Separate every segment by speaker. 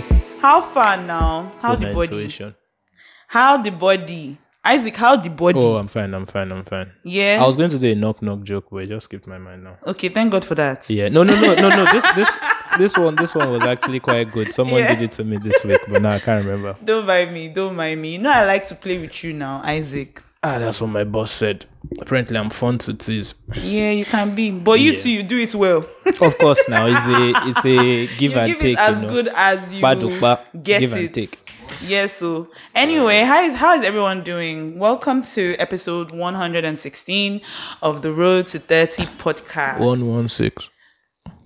Speaker 1: How far now? How the body?
Speaker 2: intuition.
Speaker 1: How the body? Isaac, how the body?
Speaker 2: Oh, I'm fine. I'm fine. I'm fine.
Speaker 1: yeah.
Speaker 2: I was going to do a knock knock joke, but it just skipped my mind now.
Speaker 1: okay, thank God for that.
Speaker 2: Yeah. No, no, no, no, no. This, this, this one, this one was actually quite good. Someone
Speaker 1: Yeah.
Speaker 2: did it to me this week, but now I can't remember.
Speaker 1: Don't mind me. Don't mind me. You know I like to play with you now, Isaac.
Speaker 2: Ah, that's what my boss said. Apparently, I'm fun to tease.
Speaker 1: Yeah, you can be, but you
Speaker 2: Yeah.
Speaker 1: too, you do it well.
Speaker 2: Of course, now it's a, it's a give
Speaker 1: you
Speaker 2: and
Speaker 1: give
Speaker 2: take.
Speaker 1: it as
Speaker 2: you know.
Speaker 1: good as you
Speaker 2: Badukba,
Speaker 1: get
Speaker 2: give
Speaker 1: it.
Speaker 2: and take.
Speaker 1: Yes. so anyway, how is how is everyone doing? Welcome to episode 116 of the Road to 30 podcast.
Speaker 2: One one six.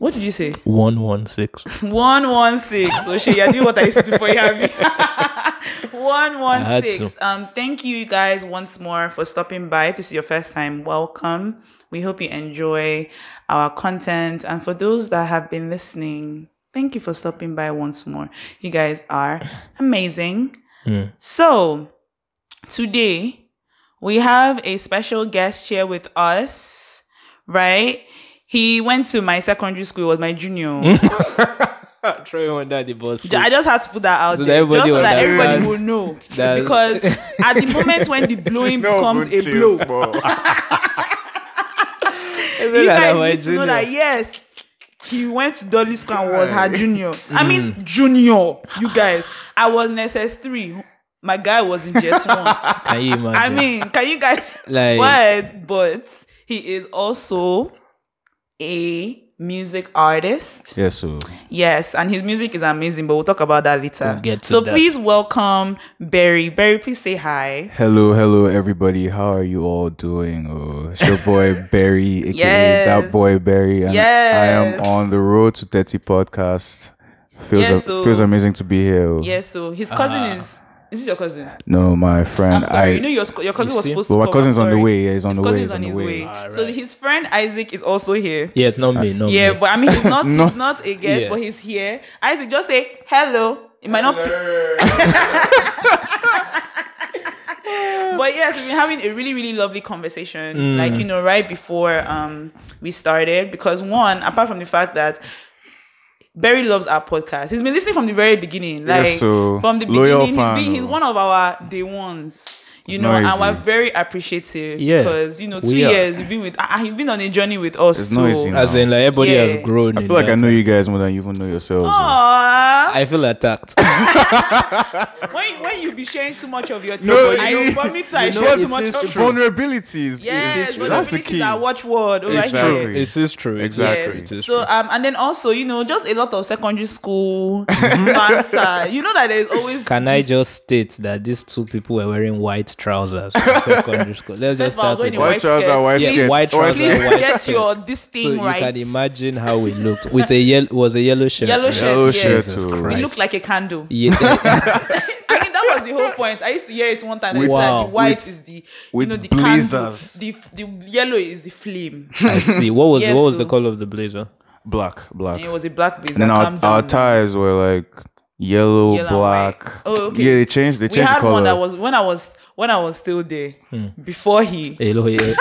Speaker 1: What did you say?
Speaker 2: One one six.
Speaker 1: 116. So she you're doing what I used to do for you. Abby. 116.
Speaker 2: to.
Speaker 1: Um, thank you guys once more for stopping by. If this is your first time, welcome. We hope you enjoy our content. And for those that have been listening, thank you for stopping by once more. You guys are amazing. So today we have a special guest here with us, right? He went to my secondary school, was my junior.
Speaker 2: Try on that the boss.
Speaker 1: I just had to put that out
Speaker 2: So
Speaker 1: there,
Speaker 2: that
Speaker 1: just so that everybody
Speaker 2: understands
Speaker 1: will know.
Speaker 2: that-
Speaker 1: because at the moment when the blowing becomes a blow, you guys need to know that yes, he went to Dolly School and was her junior. I mean,
Speaker 2: Mm.
Speaker 1: junior. You guys, I was in SS three. My guy was in JS one.
Speaker 2: Can you imagine?
Speaker 1: I mean, can you guys?
Speaker 2: Like-
Speaker 1: what? But he is also a music artist.
Speaker 3: Yes, so
Speaker 1: Yes, and his music is amazing, but we'll talk about that later.
Speaker 2: We'll get to
Speaker 1: so
Speaker 2: that.
Speaker 1: please welcome Beri. Beri, please say hi.
Speaker 3: hello, hello, everybody. How are you all doing? Oh, it's your boy Beri, aka
Speaker 1: Yes.
Speaker 3: that boy Beri, and
Speaker 1: Yes.
Speaker 3: I am on the road to 30 podcast. Feels
Speaker 1: Yes, so-
Speaker 3: feels amazing to be here. oh.
Speaker 1: Yes, so his cousin
Speaker 2: Ah.
Speaker 1: is. Is this your cousin?
Speaker 3: No, my friend.
Speaker 1: I'm sorry.
Speaker 3: I
Speaker 1: you know your your cousin
Speaker 2: You
Speaker 1: was supposed
Speaker 3: But
Speaker 1: to.
Speaker 3: my
Speaker 1: come,
Speaker 3: cousin's
Speaker 1: I'm
Speaker 3: on the way. Yeah, he's on
Speaker 1: his
Speaker 3: the way.
Speaker 1: His
Speaker 3: cousin's
Speaker 1: on
Speaker 3: on
Speaker 1: his way.
Speaker 3: way.
Speaker 2: Ah,
Speaker 1: So his friend Isaac is also here.
Speaker 2: Yeah, it's not me. Not
Speaker 1: Yeah,
Speaker 2: me.
Speaker 1: but I mean he's not
Speaker 3: No.
Speaker 1: he's not a guest,
Speaker 2: Yeah.
Speaker 1: but he's here. Isaac, just say hello. It might not. But yes, we've been having a really, really lovely conversation.
Speaker 3: Mm.
Speaker 1: Like, you know, right before um we started. Because one, apart from the fact that Beri loves our podcast. He's been listening from the very beginning. Like
Speaker 3: Yes, so
Speaker 1: from the
Speaker 3: loyal
Speaker 1: beginning,
Speaker 3: fan,
Speaker 1: he's, been, he's
Speaker 3: oh.
Speaker 1: one of our day ones. You
Speaker 3: It's
Speaker 1: know,
Speaker 3: not
Speaker 1: and we're very appreciative
Speaker 2: Yeah,
Speaker 1: because you know, two
Speaker 2: we are.
Speaker 1: years you've been with ah, you've been on a journey with us
Speaker 3: It's
Speaker 1: too.
Speaker 3: not easy.
Speaker 2: As in, like everybody
Speaker 1: Yeah.
Speaker 2: has grown.
Speaker 3: I feel like I know
Speaker 2: time.
Speaker 3: you guys more than you even know yourselves.
Speaker 1: Aww.
Speaker 2: I feel attacked.
Speaker 1: when when you be sharing too much of your thing,
Speaker 3: No,
Speaker 1: I
Speaker 3: you-
Speaker 1: know for me too, I
Speaker 3: You know
Speaker 1: share too much of
Speaker 3: Vulnerabilities.
Speaker 1: Yes,
Speaker 3: It's- that's the
Speaker 1: vulnerability
Speaker 3: key.
Speaker 1: is our watchword over
Speaker 3: Exactly.
Speaker 1: here.
Speaker 2: it is true. It is
Speaker 3: Exactly.
Speaker 2: true, It is
Speaker 1: So
Speaker 2: true.
Speaker 1: um and then also you know just a lot of secondary school banter. You know that there's always
Speaker 2: Can I just state that these two people were wearing white trousers in secondary school? Let's just
Speaker 1: First of all,
Speaker 2: start with
Speaker 1: in
Speaker 3: White
Speaker 1: white
Speaker 3: trouser,
Speaker 1: skirts.
Speaker 3: white
Speaker 2: Yeah, white trouser,
Speaker 1: please
Speaker 2: white
Speaker 1: get
Speaker 2: skirt.
Speaker 1: your this thing
Speaker 2: So you can imagine how we looked with a yellow was a yellow shirt.
Speaker 1: Yellow shirt,
Speaker 3: Yellow
Speaker 1: yes.
Speaker 3: shirt
Speaker 2: Jesus
Speaker 3: too.
Speaker 2: Christ.
Speaker 1: It looked like a candle.
Speaker 2: Yeah,
Speaker 1: I mean, that was the whole point. I used to hear it one time.
Speaker 3: With-
Speaker 1: With,
Speaker 2: Wow.
Speaker 1: the white
Speaker 3: with-
Speaker 1: is the you
Speaker 3: with
Speaker 1: know the
Speaker 3: blazers.
Speaker 1: candle. The the yellow is the flame.
Speaker 2: I see. What was
Speaker 1: Yes,
Speaker 2: what was
Speaker 1: so-
Speaker 2: the color of the blazer?
Speaker 3: Black, black.
Speaker 1: And it was a black blazer.
Speaker 3: And then our,
Speaker 1: Calm
Speaker 3: our ties were like yellow,
Speaker 1: Yellow
Speaker 3: black.
Speaker 1: Oh, okay.
Speaker 3: Yeah, they changed. They
Speaker 1: we
Speaker 3: changed the
Speaker 1: had
Speaker 3: color.
Speaker 1: one that was when I was when I was still there before he
Speaker 2: A, lo- a,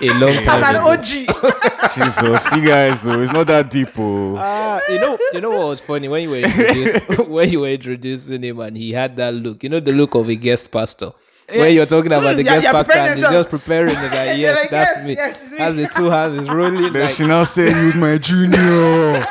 Speaker 2: a long
Speaker 1: as an. OG.
Speaker 3: Jesus, you guys, so it's not that deep. Oh.
Speaker 2: Ah, you know, you know what was funny when you were introduced, when you were introducing him and he had that look. You know the look of a guest pastor. Where you're talking about the
Speaker 1: Yeah,
Speaker 2: guest
Speaker 1: you're
Speaker 2: pastor and he's
Speaker 1: yourself.
Speaker 2: just preparing it like, yes,
Speaker 1: like,
Speaker 2: that's
Speaker 1: yes,
Speaker 2: me.
Speaker 1: yes, it's me.
Speaker 2: As the two hands is rolling
Speaker 3: Then
Speaker 2: like,
Speaker 3: she now said you my junior.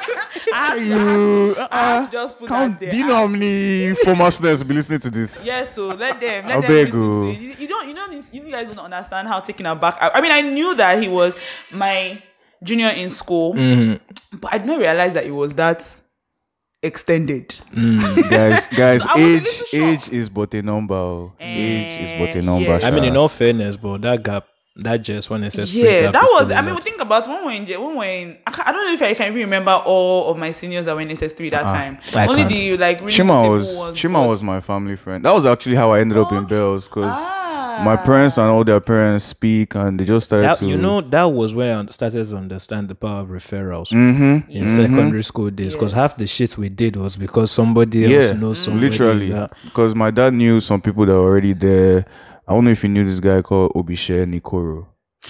Speaker 1: I
Speaker 3: you,
Speaker 1: I had to just put
Speaker 3: Count,
Speaker 1: that there.
Speaker 3: do you know how many former students will be listening to this?
Speaker 1: Yes, so let them let them listen
Speaker 3: you.
Speaker 1: to it. You, you don't you know this- you guys don't understand how taking aback. I, I mean, I knew that he was my junior in school,
Speaker 2: Mm-hmm.
Speaker 1: but I did not realize that it was that extended.
Speaker 3: guys, guys,
Speaker 1: I
Speaker 3: age, age is but a number. oh. age is but
Speaker 1: Eh,
Speaker 3: a number.
Speaker 1: yeah.
Speaker 2: I mean,
Speaker 3: sha.
Speaker 2: in all fairness, but that gap, that just one SS
Speaker 1: Yeah, that was. i mean, we think about when we're in, when we're in. I, I don't know if I can even remember all of my seniors that were in SS three that time.
Speaker 2: I
Speaker 1: Only
Speaker 2: can't.
Speaker 1: the like really
Speaker 3: Chima
Speaker 1: people
Speaker 3: was
Speaker 1: shima
Speaker 3: Chima was my family friend. That was actually how I ended up in Bells because
Speaker 1: Ah.
Speaker 3: my parents and all their parents speak and they just started
Speaker 2: That,
Speaker 3: to
Speaker 2: you know, that was where I started to understand the power of referrals
Speaker 3: Mm-hmm.
Speaker 2: in secondary school days. Because
Speaker 1: Yes.
Speaker 2: half the shit we did was because somebody else
Speaker 3: Yeah,
Speaker 2: knows somebody.
Speaker 3: literally. Because my dad knew some people that were already there. I don't know if you knew this guy called Obishe Nikoro.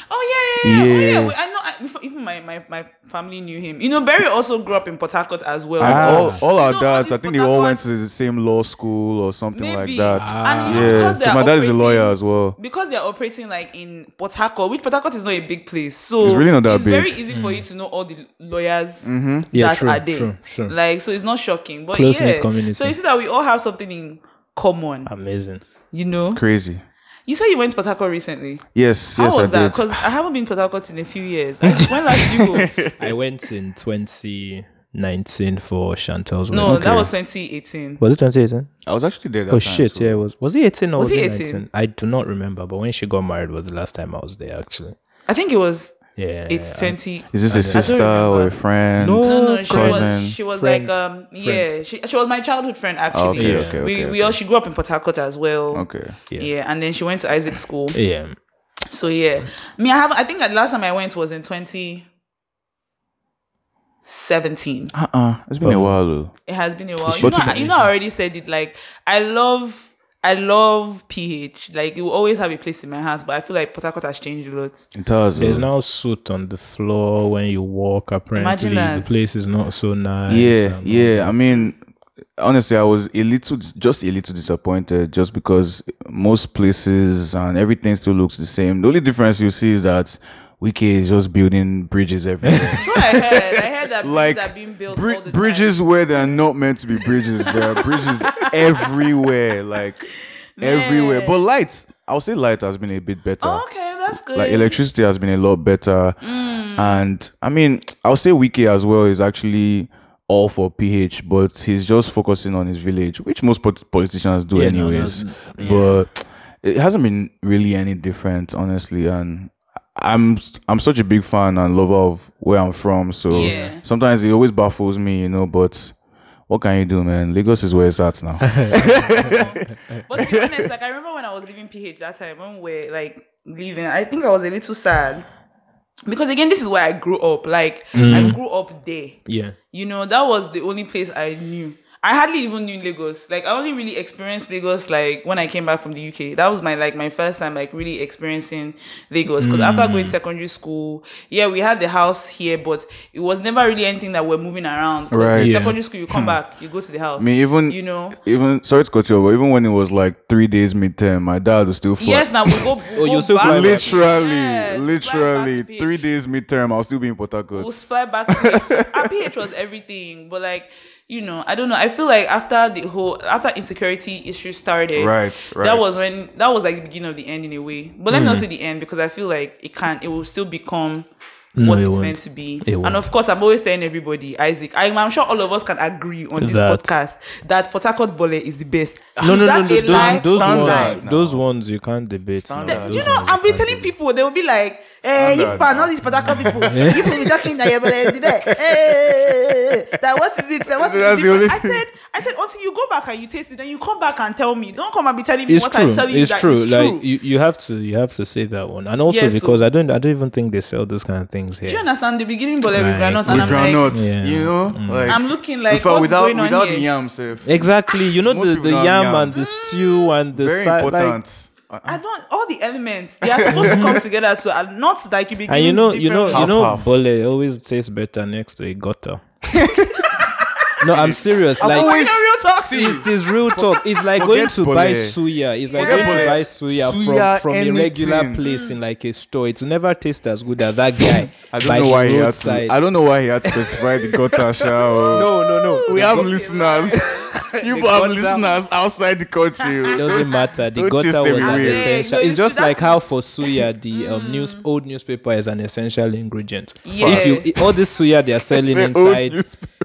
Speaker 1: Oh yeah, yeah, yeah. Oh,
Speaker 3: Yeah.
Speaker 1: yeah. I know. I, before- even my, my my family knew him. You know, Barry also grew up in Port Harcourt as well.
Speaker 3: And
Speaker 1: so-
Speaker 3: all, all our
Speaker 1: You know,
Speaker 3: dads,
Speaker 1: all
Speaker 3: I
Speaker 1: these
Speaker 3: think they all went to the same law school or something
Speaker 1: Maybe.
Speaker 3: like that. Ah.
Speaker 1: And you
Speaker 3: yeah,
Speaker 1: because
Speaker 3: my dad is a lawyer as well.
Speaker 1: because they're operating like in Port Harcourt, which Port Harcourt is not a big place, so
Speaker 3: It's really not that
Speaker 1: it's
Speaker 3: big.
Speaker 1: very easy for you mm. to know all the lawyers mm-hmm.
Speaker 2: Yeah,
Speaker 1: that
Speaker 2: true,
Speaker 1: are there.
Speaker 2: true, true.
Speaker 1: Like, so it's not shocking, but
Speaker 2: Close-knit
Speaker 1: yeah.
Speaker 2: community.
Speaker 1: So you see that we all have something in common,
Speaker 2: Amazing.
Speaker 1: you know.
Speaker 3: Crazy.
Speaker 1: You said you went to Port recently.
Speaker 3: Yes,
Speaker 1: How
Speaker 3: yes, How
Speaker 1: was
Speaker 3: I
Speaker 1: that?
Speaker 3: did.
Speaker 1: Because I haven't been to Port in a few years. I- when last did you go?
Speaker 2: I went in 2019 for Chantel's
Speaker 1: No,
Speaker 2: wedding.
Speaker 1: that was 2018.
Speaker 2: Was it 2018?
Speaker 3: I was actually there. That
Speaker 2: Oh
Speaker 3: time
Speaker 2: shit!
Speaker 3: too.
Speaker 2: Yeah, it was. Was it 18 or
Speaker 1: Was
Speaker 2: was, it
Speaker 1: 18?
Speaker 2: 19? I do not remember. But when she got married was the last time I was there. Actually.
Speaker 1: I think it was.
Speaker 2: Yeah.
Speaker 1: It's
Speaker 2: I-
Speaker 1: 20.
Speaker 3: Is this
Speaker 2: I
Speaker 3: a
Speaker 2: don't
Speaker 3: sister or a friend?
Speaker 2: No.
Speaker 1: No, no, she
Speaker 3: cousin,
Speaker 1: was. She was
Speaker 2: friend,
Speaker 1: like um. Yeah, she she was my childhood friend actually.
Speaker 3: Okay,
Speaker 2: Yeah.
Speaker 3: okay, okay.
Speaker 1: we
Speaker 3: okay.
Speaker 1: we all she grew up in Port Harcourt as well.
Speaker 3: Okay.
Speaker 2: Yeah.
Speaker 1: Yeah, and then she went to Isaac School.
Speaker 2: Yeah.
Speaker 1: So yeah, me I haven't. I think the last time I went was in 2017.
Speaker 3: Uh uh It's been a
Speaker 2: Oh.
Speaker 3: while though.
Speaker 1: It has been a while. You know, I- you know, I already said it. Like I love. I love PH. Like it will always have a place in my heart, but I feel like Port Harcourt has changed a lot.
Speaker 3: It has.
Speaker 2: There's
Speaker 3: though.
Speaker 2: now soot on the floor when you walk. Apparently, the
Speaker 1: that.
Speaker 2: place is not so nice.
Speaker 3: Yeah,
Speaker 2: and-
Speaker 3: yeah. I mean, honestly, I was a little, just a little disappointed, just because most places and everything still looks the same. The only difference you see is that Wike is just building bridges everywhere.
Speaker 1: So I heard. I heard that
Speaker 3: like
Speaker 1: bridges are being built
Speaker 3: bri-
Speaker 1: all the
Speaker 3: bridges where they are not meant to be bridges. There are bridges everywhere, like everywhere. But lights, I'll say light has been a bit better.
Speaker 1: Oh, okay, that's good.
Speaker 3: like electricity has been a lot better
Speaker 1: Mm.
Speaker 3: and i mean i'll say Wike as well is actually all for ph but he's just focusing on his village which most pot- politicians do
Speaker 2: Yeah, no,
Speaker 3: anyways but it hasn't been really any different honestly and i'm i'm such a big fan and lover of where i'm from so
Speaker 1: Yeah.
Speaker 3: sometimes it always baffles me you know but what can you do man lagos is where it's at now
Speaker 1: But to be honest, like I remember when I was leaving PH that time when we were like leaving, I think I was a little sad. Because again, this is where I grew up. Like I mm. grew up there.
Speaker 2: Yeah.
Speaker 1: You know, that was the only place I knew. I hardly even knew Lagos. Like I only really experienced Lagos like when I came back from the UK. That was my like my first time like really experiencing Lagos. Because after going to hmm. secondary school, yeah, we had the house here, but it was never really anything that we're moving around.
Speaker 3: Right.
Speaker 2: Yeah.
Speaker 1: Secondary school, you come hmm. back, you go to the house.
Speaker 3: I mean, even
Speaker 1: you know.
Speaker 3: even sorry to cut you off, but even when it was like three days midterm, my dad was still fly.
Speaker 1: Yes, now we go. We
Speaker 2: Oh,
Speaker 1: go
Speaker 2: you still
Speaker 1: back.
Speaker 2: fly
Speaker 3: literally,
Speaker 1: Yes,
Speaker 3: literally three
Speaker 1: PH.
Speaker 3: days midterm. I'll still be in Port Harcourt.
Speaker 1: We'll fly back to PH. So, our PH was everything, but like you know, I don't know. I feel like after the whole after insecurity issue started,
Speaker 3: Right, right.
Speaker 1: That was when that was like the beginning of the end in a way. But let me not mm. say the end because I feel like it can't. It will still become.
Speaker 2: No,
Speaker 1: what
Speaker 2: it
Speaker 1: it's
Speaker 2: won't.
Speaker 1: meant to be,
Speaker 2: It
Speaker 1: and
Speaker 2: won't.
Speaker 1: of course, I'm always telling everybody, Isaac. I'm, I'm sure all of us can agree on this
Speaker 2: That-
Speaker 1: podcast that Port Harcourt Bole is the best.
Speaker 2: No, no, no, no. Those, those ones,
Speaker 3: now.
Speaker 2: those ones you can't debate. no.
Speaker 3: Standard.
Speaker 1: Do you know, I've
Speaker 2: be
Speaker 1: telling
Speaker 2: debate.
Speaker 1: people, they will be like, eh, you
Speaker 3: Standard
Speaker 1: people are
Speaker 3: now.
Speaker 1: not these Potaka people. You people be talking that you're the best. Eh, That what is it? What is it? I said, I said, until you go back and you taste it, then you come back and tell me. Don't come and be telling me
Speaker 2: It's
Speaker 1: what
Speaker 2: true.
Speaker 1: I'm telling you
Speaker 2: It's
Speaker 1: that
Speaker 2: true.
Speaker 1: is
Speaker 2: Like
Speaker 1: true.
Speaker 2: you, you have to you have to say that one, and also
Speaker 1: Yeah, so-
Speaker 2: because I don't I don't even think they sell those kind of things here.
Speaker 1: Do you understand? The beginning, but like, with
Speaker 2: Like,
Speaker 1: granite,
Speaker 3: With
Speaker 1: and I'm
Speaker 3: granuts,
Speaker 1: like,
Speaker 2: Yeah.
Speaker 3: you know, like
Speaker 1: I'm looking like,
Speaker 3: in fact,
Speaker 1: what's
Speaker 3: without
Speaker 1: going on
Speaker 3: without
Speaker 1: here?
Speaker 3: the yam, sef.
Speaker 2: Exactly. You know the, the yam
Speaker 3: yam.
Speaker 2: and the stew and the
Speaker 3: very
Speaker 2: side, like,
Speaker 3: important. Uh,
Speaker 1: I don't. All the elements they are supposed to come together to, and not like you begin.
Speaker 2: and you know you know you know
Speaker 3: Half-half.
Speaker 2: bole always tastes better next to a gutter. no, I'm serious. Like
Speaker 1: always- real talk.
Speaker 2: It's, it's real talk. It's like going to
Speaker 3: bole.
Speaker 2: buy suya. It's like
Speaker 1: Forget
Speaker 2: going to buy suya,
Speaker 3: Suya,
Speaker 2: from, from a regular place in like a store. It will never taste as good as that guy.
Speaker 3: I don't know why he had
Speaker 2: roadside.
Speaker 3: to. I don't know why he had to specify the gutter shower.
Speaker 2: No, no, no.
Speaker 3: we
Speaker 2: The
Speaker 3: have
Speaker 2: gu-
Speaker 3: listeners. you have
Speaker 2: gutter-
Speaker 3: listeners outside the country.
Speaker 2: It doesn't matter. The
Speaker 3: Don't
Speaker 2: gutter was an
Speaker 3: away.
Speaker 2: essential.
Speaker 1: No,
Speaker 2: It's just like how for suya the um, news old newspaper is an essential ingredient.
Speaker 1: Yeah.
Speaker 2: If you all this suya they are selling inside,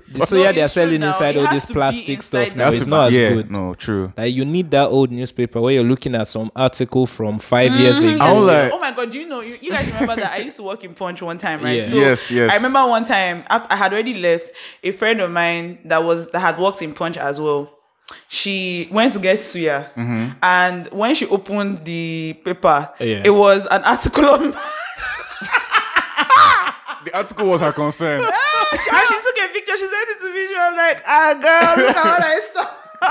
Speaker 3: newspaper.
Speaker 2: the suya
Speaker 1: No,
Speaker 2: they are selling
Speaker 1: now.
Speaker 2: inside
Speaker 1: It
Speaker 2: all this
Speaker 1: to be
Speaker 2: plastic stuff now it's not as
Speaker 3: yeah,
Speaker 2: good.
Speaker 3: no, true.
Speaker 2: Like you need that old newspaper where you're looking at some article from 5 years ago.
Speaker 3: Like-
Speaker 1: oh my god, do you know? You, you guys remember that I used to work in Punch one time, right?
Speaker 2: Yeah.
Speaker 1: So
Speaker 3: Yes, yes.
Speaker 1: I remember one time af- I had already left. A friend of mine that was that had worked in Punch as well. She went to get suya,
Speaker 3: Mm-hmm.
Speaker 1: and when she opened the paper,
Speaker 2: Yeah.
Speaker 1: it was an article on.
Speaker 3: The article was her concern.
Speaker 1: she, and she took a picture. She sent it to me. She was like, "Ah, girl, look at what I saw."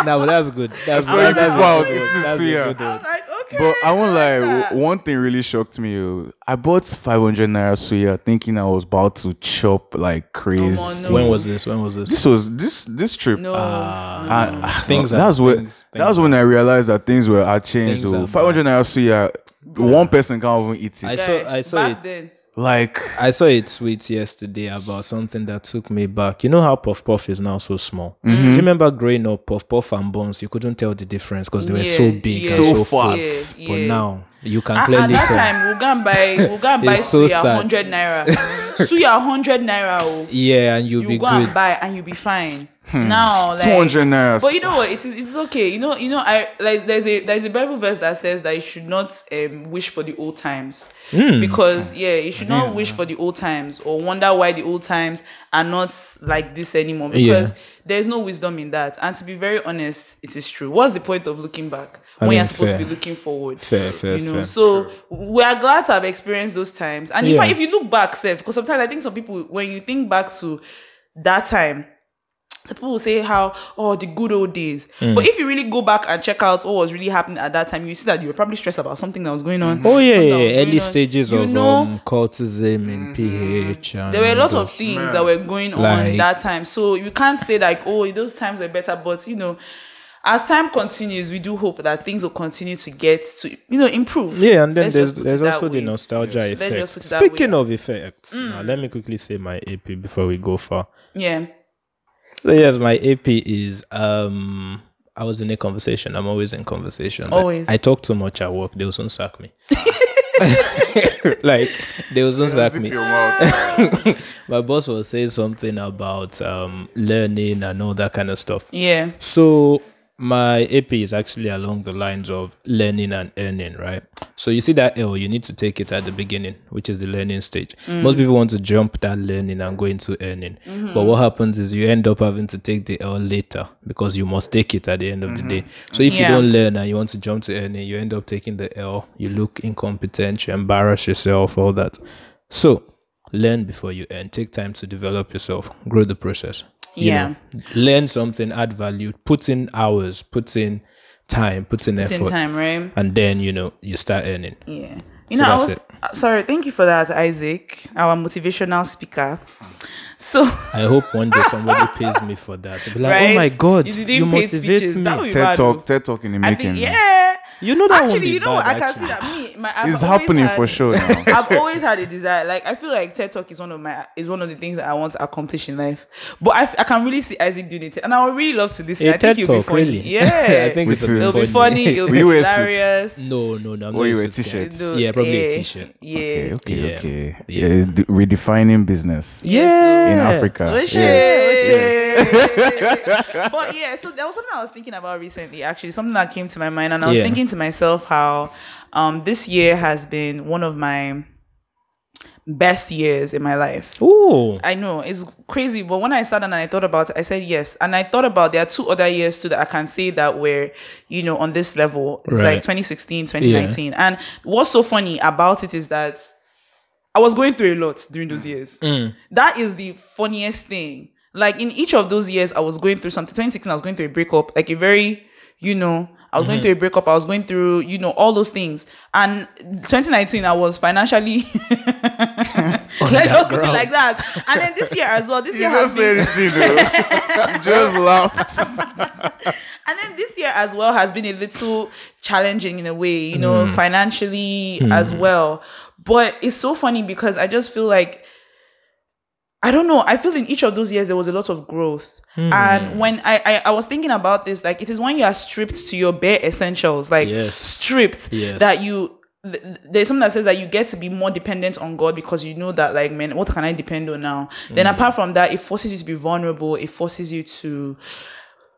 Speaker 2: no, but that's good. That's,
Speaker 3: saw
Speaker 2: that,
Speaker 3: it
Speaker 2: that's,
Speaker 3: before.
Speaker 2: a good
Speaker 3: It
Speaker 2: one. That's a good
Speaker 1: I
Speaker 2: one.
Speaker 1: was like,
Speaker 3: But I won't lie. w- One thing really shocked me. oh. I bought 500 naira suya thinking I was about to chop like crazy.
Speaker 1: no.
Speaker 2: When was this? When was this?
Speaker 3: This was this this trip.
Speaker 1: No,
Speaker 3: And, ah,
Speaker 2: Things are-
Speaker 3: that's what
Speaker 2: things-
Speaker 3: that was when I realized that things were had changed.
Speaker 2: Things
Speaker 3: oh. 500 naira suya, one person can't even eat it.
Speaker 2: I saw- I saw
Speaker 1: back
Speaker 2: it.
Speaker 1: then.
Speaker 3: Like
Speaker 2: I saw a tweet yesterday about something that took me back. You know how Puff Puff is now so small.
Speaker 3: Mm-hmm.
Speaker 2: Do you remember growing up, Puff Puff and Bones? You couldn't tell the difference because they were so big,
Speaker 1: yeah.
Speaker 2: and
Speaker 3: So
Speaker 2: so
Speaker 3: fat.
Speaker 2: fat.
Speaker 1: Yeah,
Speaker 2: But now you can
Speaker 1: At,
Speaker 2: clearly
Speaker 1: at that
Speaker 2: tell.
Speaker 1: time, we'll go and buy, we'll go and buy
Speaker 2: It's so
Speaker 1: suya, 100 naira. suya, 100 naira. Oh.
Speaker 2: Yeah, and you'll be good.
Speaker 1: You
Speaker 2: be
Speaker 1: go
Speaker 2: good.
Speaker 1: and buy and you'll be fine. Now, like
Speaker 3: 200 naira.
Speaker 1: But you know what? It is it's okay. You know, you know, I like there's a there's a Bible verse that says that you should not um, wish for the old times
Speaker 2: Hmm.
Speaker 1: because yeah, you should not wish for the old times or wonder why the old times are not like this anymore because
Speaker 2: Yeah.
Speaker 1: there's no wisdom in that. And to be very honest, it is true. What's the point of looking back
Speaker 2: I
Speaker 1: when
Speaker 2: mean,
Speaker 1: you're supposed
Speaker 2: fair.
Speaker 1: to be looking forward?
Speaker 2: Fair, fair,
Speaker 1: you know.
Speaker 2: fair.
Speaker 1: So we are glad to have experienced those times. And in
Speaker 2: Yeah.
Speaker 1: fact, if you look back, Seth, because sometimes I think some people when you think back to that time the people will say how oh the good old days
Speaker 2: Mm.
Speaker 1: but if you really go back and check out what was really happening at that time you see that you were probably stressed about something that was going on
Speaker 2: Oh yeah, yeah, early
Speaker 1: going on.
Speaker 2: stages
Speaker 1: you
Speaker 2: of
Speaker 1: know
Speaker 2: um, cultism in PH. And
Speaker 1: there were a lot of
Speaker 2: those-
Speaker 1: things that were going on
Speaker 2: Like-
Speaker 1: that time so you can't say like oh those times were better but you know as time continues we do hope that things will continue to get to you know improve
Speaker 2: Yeah, and then
Speaker 1: Let's
Speaker 2: there's there's
Speaker 1: it that
Speaker 2: also the nostalgia
Speaker 1: Let's
Speaker 2: effect.
Speaker 1: put it that way. Mm.
Speaker 2: Speaking of effects, now let me quickly say my AP before we go far.
Speaker 1: yeah
Speaker 2: So yes, my AP is um I was in a conversation. I'm always in conversations. I-
Speaker 1: Always.
Speaker 2: I, talk too much at work. They will soon sack me. like they will soon sack me. My boss was saying something about um learning and all that kind of stuff.
Speaker 1: yeah
Speaker 2: So my AP is actually along the lines of learning and earning, right? So you see that L, you need to take it at the beginning, which is the learning stage. Most mm. people want to jump that learning and go into earning. Mm-hmm. But what happens is you end up having to take the L later because you must take it at the end of the mm-hmm. day. So if
Speaker 1: Yeah.
Speaker 2: you don't learn and you want to jump to earning, you end up taking the L, you look incompetent, you embarrass yourself, all that. So learn before you earn. Take time to develop yourself, grow the process. You
Speaker 1: Yeah.
Speaker 2: know, learn something, add value, put in hours, put in time, put in
Speaker 1: it's in
Speaker 2: effort,
Speaker 1: time right
Speaker 2: and then you know you start earning.
Speaker 1: Yeah. You
Speaker 2: So
Speaker 1: know, I was
Speaker 2: it.
Speaker 1: uh, sorry. Thank you for that, Isaac, our motivational speaker. So,
Speaker 2: I hope one day somebody pays me for that. I'll Be like,
Speaker 1: right?
Speaker 2: oh my god,
Speaker 1: you
Speaker 2: you, motivate
Speaker 1: speeches.
Speaker 2: me.
Speaker 1: That
Speaker 3: TED talk,
Speaker 1: though.
Speaker 3: TED talk in the
Speaker 1: I
Speaker 3: making.
Speaker 1: think, yeah.
Speaker 2: You know that won't
Speaker 1: Actually, you know what?
Speaker 2: bad,
Speaker 1: I can see that me. My, I've
Speaker 3: It's
Speaker 1: always
Speaker 3: happening
Speaker 1: had-
Speaker 3: for sure now.
Speaker 1: I've always had a desire. Like I feel like TED Talk is one of my is one of the things that I want to accomplish in life. But I, I can really see Isaac doing it, and I would really love to listen.
Speaker 2: A
Speaker 1: I think
Speaker 2: TED
Speaker 1: it'll be funny.
Speaker 2: really?
Speaker 1: Yeah,
Speaker 2: I think
Speaker 3: Which
Speaker 2: it'll be
Speaker 1: it'll be
Speaker 2: funny.
Speaker 1: funny. It'll be
Speaker 3: you wear suits?
Speaker 1: hilarious.
Speaker 2: No, no, no. I'm
Speaker 3: Or you
Speaker 2: a
Speaker 3: wear
Speaker 2: suit guy.
Speaker 3: t-shirts?
Speaker 1: No,
Speaker 2: Yeah, probably a
Speaker 1: eh,
Speaker 2: t-shirt.
Speaker 1: Yeah.
Speaker 3: Okay, okay,
Speaker 2: Yeah.
Speaker 3: okay.
Speaker 2: Yeah.
Speaker 3: Yeah, d- redefining business
Speaker 1: Yeah.
Speaker 3: in Africa.
Speaker 1: Wish
Speaker 3: Yes.
Speaker 1: but yeah, so there was something I was thinking about recently, actually, something that came to my mind, and I was thinking to myself how um, this year has been one of my best years in my life.
Speaker 2: Oh,
Speaker 1: I know it's crazy, but when I sat down and I thought about it, I said yes. And I thought about there are two other years too that I can say that were, you know, on this level. It's
Speaker 2: Right.
Speaker 1: like 2016, 2019. And what's so funny about it is that I was going through a lot during those years. That is the funniest thing. Like in each of those years, I was going through something. 2016, I was going through a breakup, like a very, you know, I was going mm-hmm. through a breakup. I was going through, you know, all those things. And 2019, I was financially, let's just put it like that. And then this year as well. This
Speaker 3: You
Speaker 1: year has been,
Speaker 3: anything you just laughed.
Speaker 1: and then this year as well has been a little challenging in a way, you know, mm. financially as mm. well. But it's so funny because I just feel like I don't know. I feel in each of those years there was a lot of growth. Hmm. And when I, I I was thinking about this, like it is when you are stripped to your bare essentials, like
Speaker 2: Yes.
Speaker 1: stripped,
Speaker 2: Yes.
Speaker 1: that you th- there's something that says that you get to be more dependent on God because you know that like man, what can I depend on now? Then hmm. apart from that, it forces you to be vulnerable. It forces you to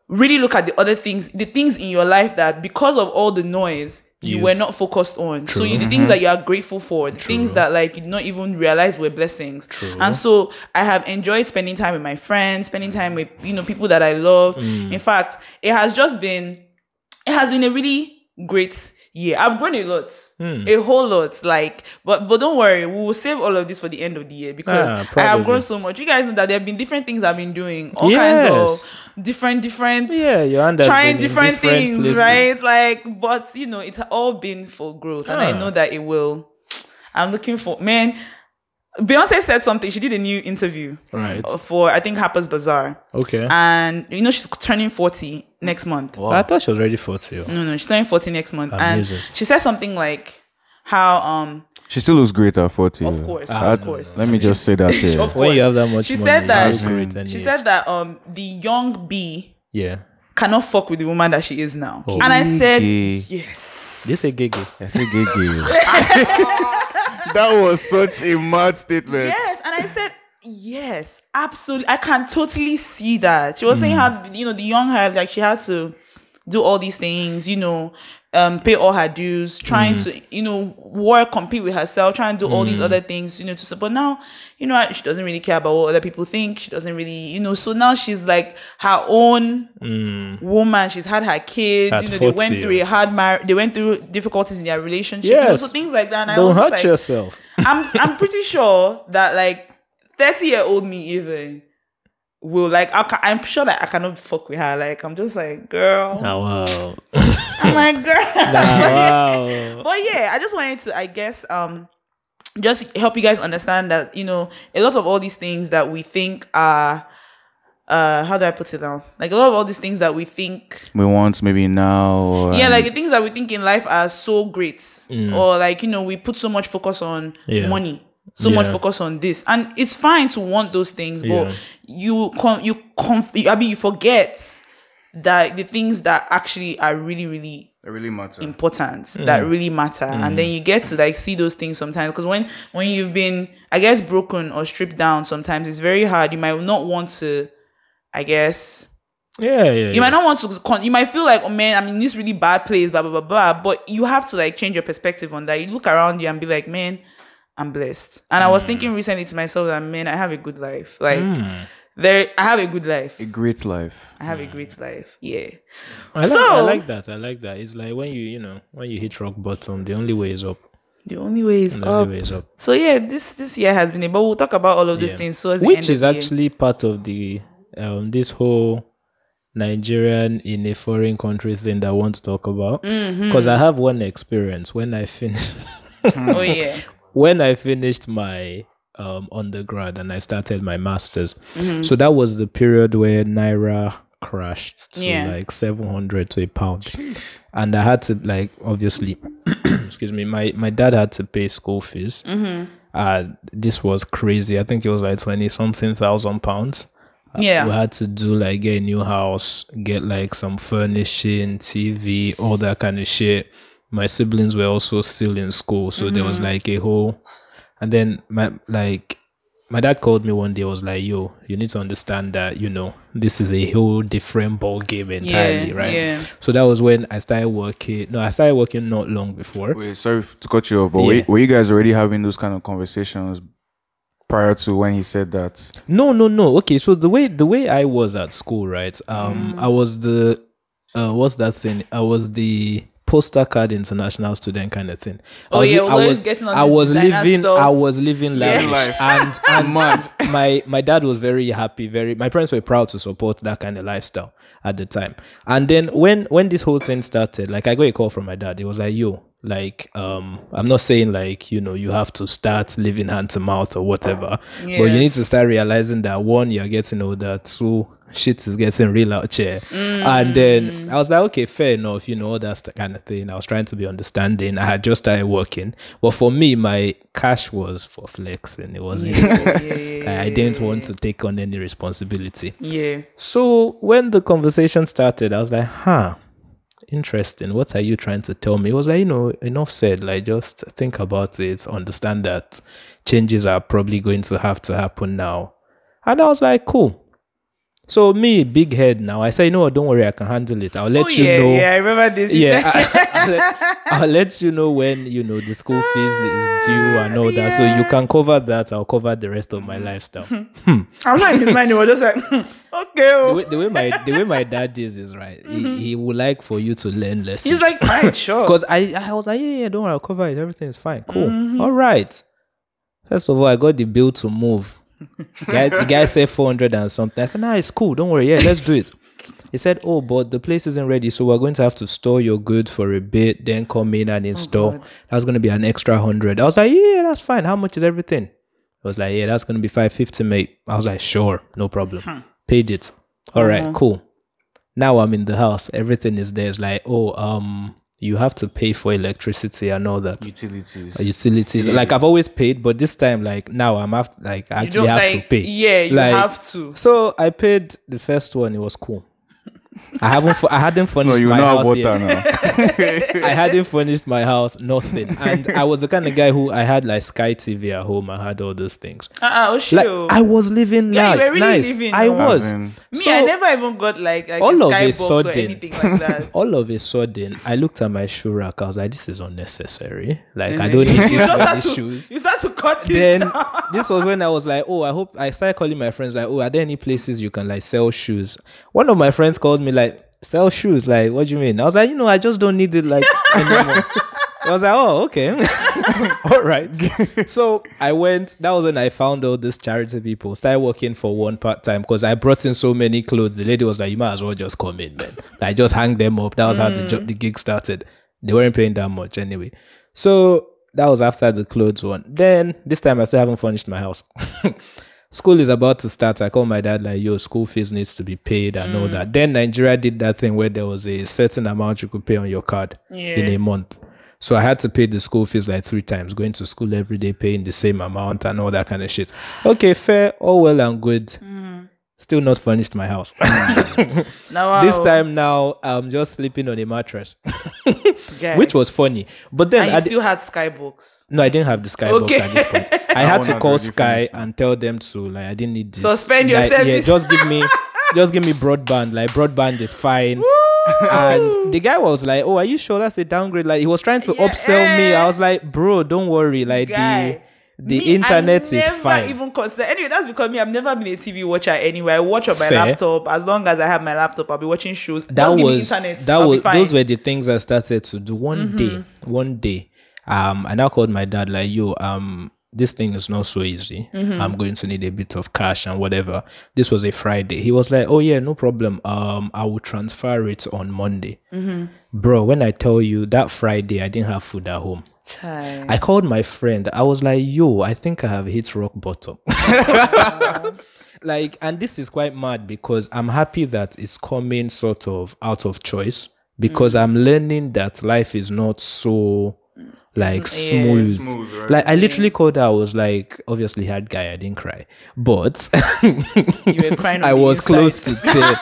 Speaker 1: really look at the other things, the things in your life that because of all the noise, you
Speaker 2: You've-
Speaker 1: were not focused on. So you the things that you are grateful for, the things that like you did not even realize were blessings. And so I have enjoyed spending time with my friends, spending time with you know people that I love. In fact, it has just been it has been a really great year. I've grown a lot,
Speaker 2: Hmm.
Speaker 1: a whole lot. Like, but but don't worry, we will save all of this for the end of the year because
Speaker 2: Ah,
Speaker 1: I have grown so much. You guys know that there have been different things I've been doing, all
Speaker 2: Yes.
Speaker 1: kinds of different, different.
Speaker 2: Yeah, your hand has
Speaker 1: trying different,
Speaker 2: different
Speaker 1: things,
Speaker 2: places.
Speaker 1: right? Like, but you know, it's all been for growth, and I
Speaker 2: Ah.
Speaker 1: know that it will. I'm looking for man. Beyonce said something. She did a new interview
Speaker 2: Right.
Speaker 1: for I think Harper's Bazaar,
Speaker 2: Okay.
Speaker 1: and you know she's turning 40 next month.
Speaker 2: I thought she was ready for it.
Speaker 1: No, no, she's turning 40 next month.
Speaker 2: Amazing.
Speaker 1: And she said something like how um
Speaker 3: She still looks great at 40.
Speaker 1: of course,
Speaker 2: Ah,
Speaker 1: of
Speaker 2: no,
Speaker 1: course.
Speaker 3: Let me just say that here.
Speaker 1: Of
Speaker 2: When you have that much
Speaker 1: She
Speaker 2: money,
Speaker 1: said that-
Speaker 2: great
Speaker 1: She
Speaker 2: age.
Speaker 1: said that um the young bee
Speaker 2: Yeah.
Speaker 1: cannot fuck with the woman that she is now.
Speaker 2: Oh.
Speaker 1: And I said
Speaker 3: Gay.
Speaker 1: yes.
Speaker 2: This a gigi.
Speaker 3: I said gay gay. that was such a mad statement.
Speaker 1: Yes, and I said yes, absolutely. I can totally see that. She was saying hmm. how you know the young her like she had to do all these things, you know, um, pay all her dues, trying hmm. to you know work, compete with herself, trying to do all these hmm. other things, you know, to support. Now, you know, she doesn't really care about what other people think. She doesn't really, you know. So now she's like her own woman. She's had her kids.
Speaker 2: At
Speaker 1: you know, they went through a hard mar- They went through difficulties in their relationship. you know, so things like that. And
Speaker 2: Don't
Speaker 1: was
Speaker 2: hurt
Speaker 1: like,
Speaker 2: yourself.
Speaker 1: I'm I'm pretty sure that like 30 year old me even will like I ca- I'm sure that I cannot fuck with her. Like I'm just like girl.
Speaker 2: Oh, wow.
Speaker 1: I'm like girl.
Speaker 2: wow.
Speaker 1: but yeah, I just wanted to I guess um just help you guys understand that you know a lot of all these things that we think are uh how do I put it down? Like a lot of all these things that we think
Speaker 3: We want maybe now. Or,
Speaker 1: yeah,
Speaker 3: um,
Speaker 1: like the things that we think in life are so great, or like you know, we put so much focus on
Speaker 2: Yeah.
Speaker 1: money, so much focus on this, and it's fine to want those things, but
Speaker 2: Yeah.
Speaker 1: you com- you conf- I mean, you forget that the things that actually are really, really
Speaker 3: it really matters.
Speaker 1: important mm. that really matter. And mm. then you get to like see those things sometimes. Because when when you've been i guess broken or stripped down sometimes it's very hard. You might not want to i guess
Speaker 2: Yeah, yeah.
Speaker 1: you might not want to con- you might feel like oh man i'm in this really bad place blah blah blah blah. But you have to like change your perspective on that. You look around you and be like man i'm blessed and i was thinking recently to myself that man i have a good life like there i have a good life
Speaker 3: a great life.
Speaker 1: i have a great life yeah
Speaker 2: I like, I like that. I like that. It's like when you, you know, when you hit rock bottom, the only way is up.
Speaker 1: the only way is up
Speaker 2: only way is up.
Speaker 1: So yeah, this this year has been a but we'll talk about all of these
Speaker 2: Yeah.
Speaker 1: things. So the
Speaker 2: Which is
Speaker 1: the year.
Speaker 2: actually part of the um this whole Nigerian in a foreign country thing that I want to talk about.
Speaker 1: Mm-hmm.
Speaker 2: Because I have one experience when I finished
Speaker 1: oh yeah,
Speaker 2: when I finished my um undergrad and I started my masters.
Speaker 1: Mm-hmm.
Speaker 2: So that was the period where Naira crashed to
Speaker 1: Yeah.
Speaker 2: like 700 to a pound. And I had to like obviously excuse me, my my dad had to pay school fees.
Speaker 1: Mm-hmm.
Speaker 2: Uh this was crazy. I think it was like 20 something thousand pounds.
Speaker 1: Yeah we
Speaker 2: had to do like get a new house, get like some furnishing, TV, all that kind of shit. My siblings were also still in school, so there was like a whole. And then my like, my dad called me one day. Was like, "Yo, you need to understand that you know this is a whole different ball game entirely,
Speaker 1: yeah,
Speaker 2: right?"
Speaker 1: yeah.
Speaker 2: So that was when I started working. No, I started working not long before.
Speaker 3: Wait, sorry to cut you off, but were,
Speaker 2: Yeah.
Speaker 3: were you guys already having those kind of conversations prior to when he said that?
Speaker 2: No, no, no. Okay, so the way the way I was at school, right? Um, I was the uh, what's that thing? I was the poster card international student kind of thing. I
Speaker 1: Oh,
Speaker 2: was
Speaker 1: yeah,
Speaker 2: li- I was
Speaker 1: getting on
Speaker 2: I was living
Speaker 1: stuff.
Speaker 2: I was living lavish,
Speaker 3: life.
Speaker 2: and and my my dad was very happy. Very my parents were proud to support that kind of lifestyle at the time. And then when when this whole thing started, like I got a call from my dad. It was like, "Yo, like um, I'm not saying like you know you have to start living hand to mouth or whatever, but you need to start realizing that one, you're getting older. Two, shit is getting real out here. And mm. then I was like, okay, fair enough, you know, all that st- kind of thing. I was trying to be understanding. I had just started working. But for me, my cash was for flexing. It wasn't, I, I didn't want to take on any responsibility.
Speaker 1: yeah.
Speaker 2: So when the conversation started, I was like, huh, interesting. What are you trying to tell me? It was like, you know, enough said. Like, just think about it, understand that changes are probably going to have to happen now. And I was like, cool. So me, big head now. I say, you know what? Don't worry, I can handle it. I'll let
Speaker 1: Oh
Speaker 2: you
Speaker 1: yeah,
Speaker 2: know.
Speaker 1: yeah. I remember this.
Speaker 2: Yeah, I, will let, I'll let you know when you know the school fees is due and all that. So you can cover that. I'll cover the rest of my lifestyle.
Speaker 1: I'm not in his mind. He was just like, "Hmm, okay.
Speaker 2: the,
Speaker 1: oh."
Speaker 2: way, the way my the way my dad is is right. He, he would like for you to learn lessons.
Speaker 1: He's like, fine, sure.
Speaker 2: because I I was like, yeah, yeah, don't worry, I'll cover it. Everything's fine. Cool.
Speaker 1: Mm-hmm.
Speaker 2: All right. First of all, I got the bill to move. Guy, the guy said 400 and something. I said, nah, it's cool. Don't worry. Yeah, let's do it. He said, oh, but the place isn't ready. So we're going to have to store your goods for a bit, then come in and install.
Speaker 1: God.
Speaker 2: that's going to be an extra hundred. I was like, yeah, that's fine. How much is everything? I was like, yeah, that's going to be 550, mate. I was like, sure, no problem. Paid it. All right, cool. Now I'm in the house. Everything is there. It's like, oh, um, you have to pay for electricity and all that
Speaker 3: Utilities.
Speaker 2: uh, utilities. Like I've always paid, but this time, like now, I'm have like I actually have
Speaker 1: like,
Speaker 2: to pay.
Speaker 1: Yeah, you
Speaker 2: Like,
Speaker 1: have to.
Speaker 2: So I paid the first one. It was cool. I haven't. fu- I hadn't
Speaker 3: no,
Speaker 2: furnished
Speaker 3: you
Speaker 2: my
Speaker 3: know
Speaker 2: house
Speaker 3: about
Speaker 2: yet.
Speaker 3: that now.
Speaker 2: I hadn't furnished my house, nothing. And I was the kind of guy who I had like Sky TV at home. I had all those things.
Speaker 1: Uh-uh, oh,
Speaker 2: Like. I was living
Speaker 1: Yeah, you
Speaker 2: large,
Speaker 1: were really
Speaker 2: nice.
Speaker 1: living,
Speaker 2: I was.
Speaker 3: As in-
Speaker 1: Me,
Speaker 2: So-
Speaker 1: I never even got like, like
Speaker 2: All
Speaker 1: a
Speaker 2: of a
Speaker 1: skybox or
Speaker 2: sudden-
Speaker 1: anything like that.
Speaker 2: All of a sudden, I looked at my shoe rack. I was like, "This is unnecessary. Like, I don't need these
Speaker 1: just start to,
Speaker 2: shoes."
Speaker 1: you start to cut this
Speaker 2: then
Speaker 1: down.
Speaker 2: this was when I was like, oh, I hope I started calling my friends like, oh, are there any places you can like sell shoes? One of my friends called me like, sell shoes. Like, what do you mean? I was like, you know, I just don't need it like anymore. I was like, oh, okay, all right. so I went. That was when I found all these charity people. Started working for one part time because I brought in so many clothes. The lady was like, you might as well just come in, man. Like, just hang them up. That was how the job, the gig started. They weren't paying that much anyway. So that was after the clothes one. Then this time I still haven't furnished my house. School is about to start. I call my dad like, "Yo, school fees needs to be paid and all mm. that." Then Nigeria did that thing where there was a certain amount you could pay on your card in a month. So I had to pay the school fees like three times, going to school every day, paying the same amount and all that kind of shit. Okay, fair, all well and good. Mm. Still not furnished my house.
Speaker 1: Now,
Speaker 2: this time now, I'm just sleeping on a mattress,
Speaker 1: guy.
Speaker 2: which was funny. But then
Speaker 1: and
Speaker 2: I
Speaker 1: you
Speaker 2: di-
Speaker 1: still had skybox.
Speaker 2: no, I didn't have the skybox
Speaker 1: Okay.
Speaker 2: at this point. I had to call
Speaker 3: already
Speaker 2: Sky
Speaker 3: finished.
Speaker 2: and tell them to like I didn't need this.
Speaker 1: Suspend your
Speaker 2: like, Yeah, just give me, just give me broadband. Like broadband is fine. And the guy was like, "Oh, are you sure that's a downgrade?" Like he was trying to
Speaker 1: Yeah,
Speaker 2: upsell me.
Speaker 1: eh.
Speaker 2: I was like, "Bro, don't worry. Like
Speaker 1: Guy.
Speaker 2: the the
Speaker 1: Me,
Speaker 2: internet
Speaker 1: I
Speaker 2: is fine."
Speaker 1: even consider anyway. That's because me. I've never been a TV watcher anyway. I watch on my
Speaker 2: Fair.
Speaker 1: laptop. As long as I have my laptop, I'll be watching shows.
Speaker 2: that
Speaker 1: Just
Speaker 2: was
Speaker 1: internet.
Speaker 2: that
Speaker 1: I'll be
Speaker 2: was
Speaker 1: fine. Mm-hmm.
Speaker 2: those were the things I started to do. One day, one day, um, I now called my dad like, "Yo, um, this thing is not so easy.
Speaker 1: Mm-hmm.
Speaker 2: I'm going to need a bit of cash and whatever." This was a Friday. He was like, "Oh yeah, no problem. Um, I will transfer it on Monday."
Speaker 1: Mm-hmm.
Speaker 2: Bro, when I tell you that Friday I didn't have food at home.
Speaker 1: Chai.
Speaker 2: I called my friend. I was like, yo, I think I have hit rock bottom. like, and this is quite mad because I'm happy that it's coming sort of out of choice because mm. I'm learning that life is not so like smooth.
Speaker 3: Smooth, right?
Speaker 2: Like I literally called her. I was like, obviously hard guy. I didn't cry, but
Speaker 1: you were crying.
Speaker 2: I was
Speaker 1: inside.
Speaker 2: close to tears.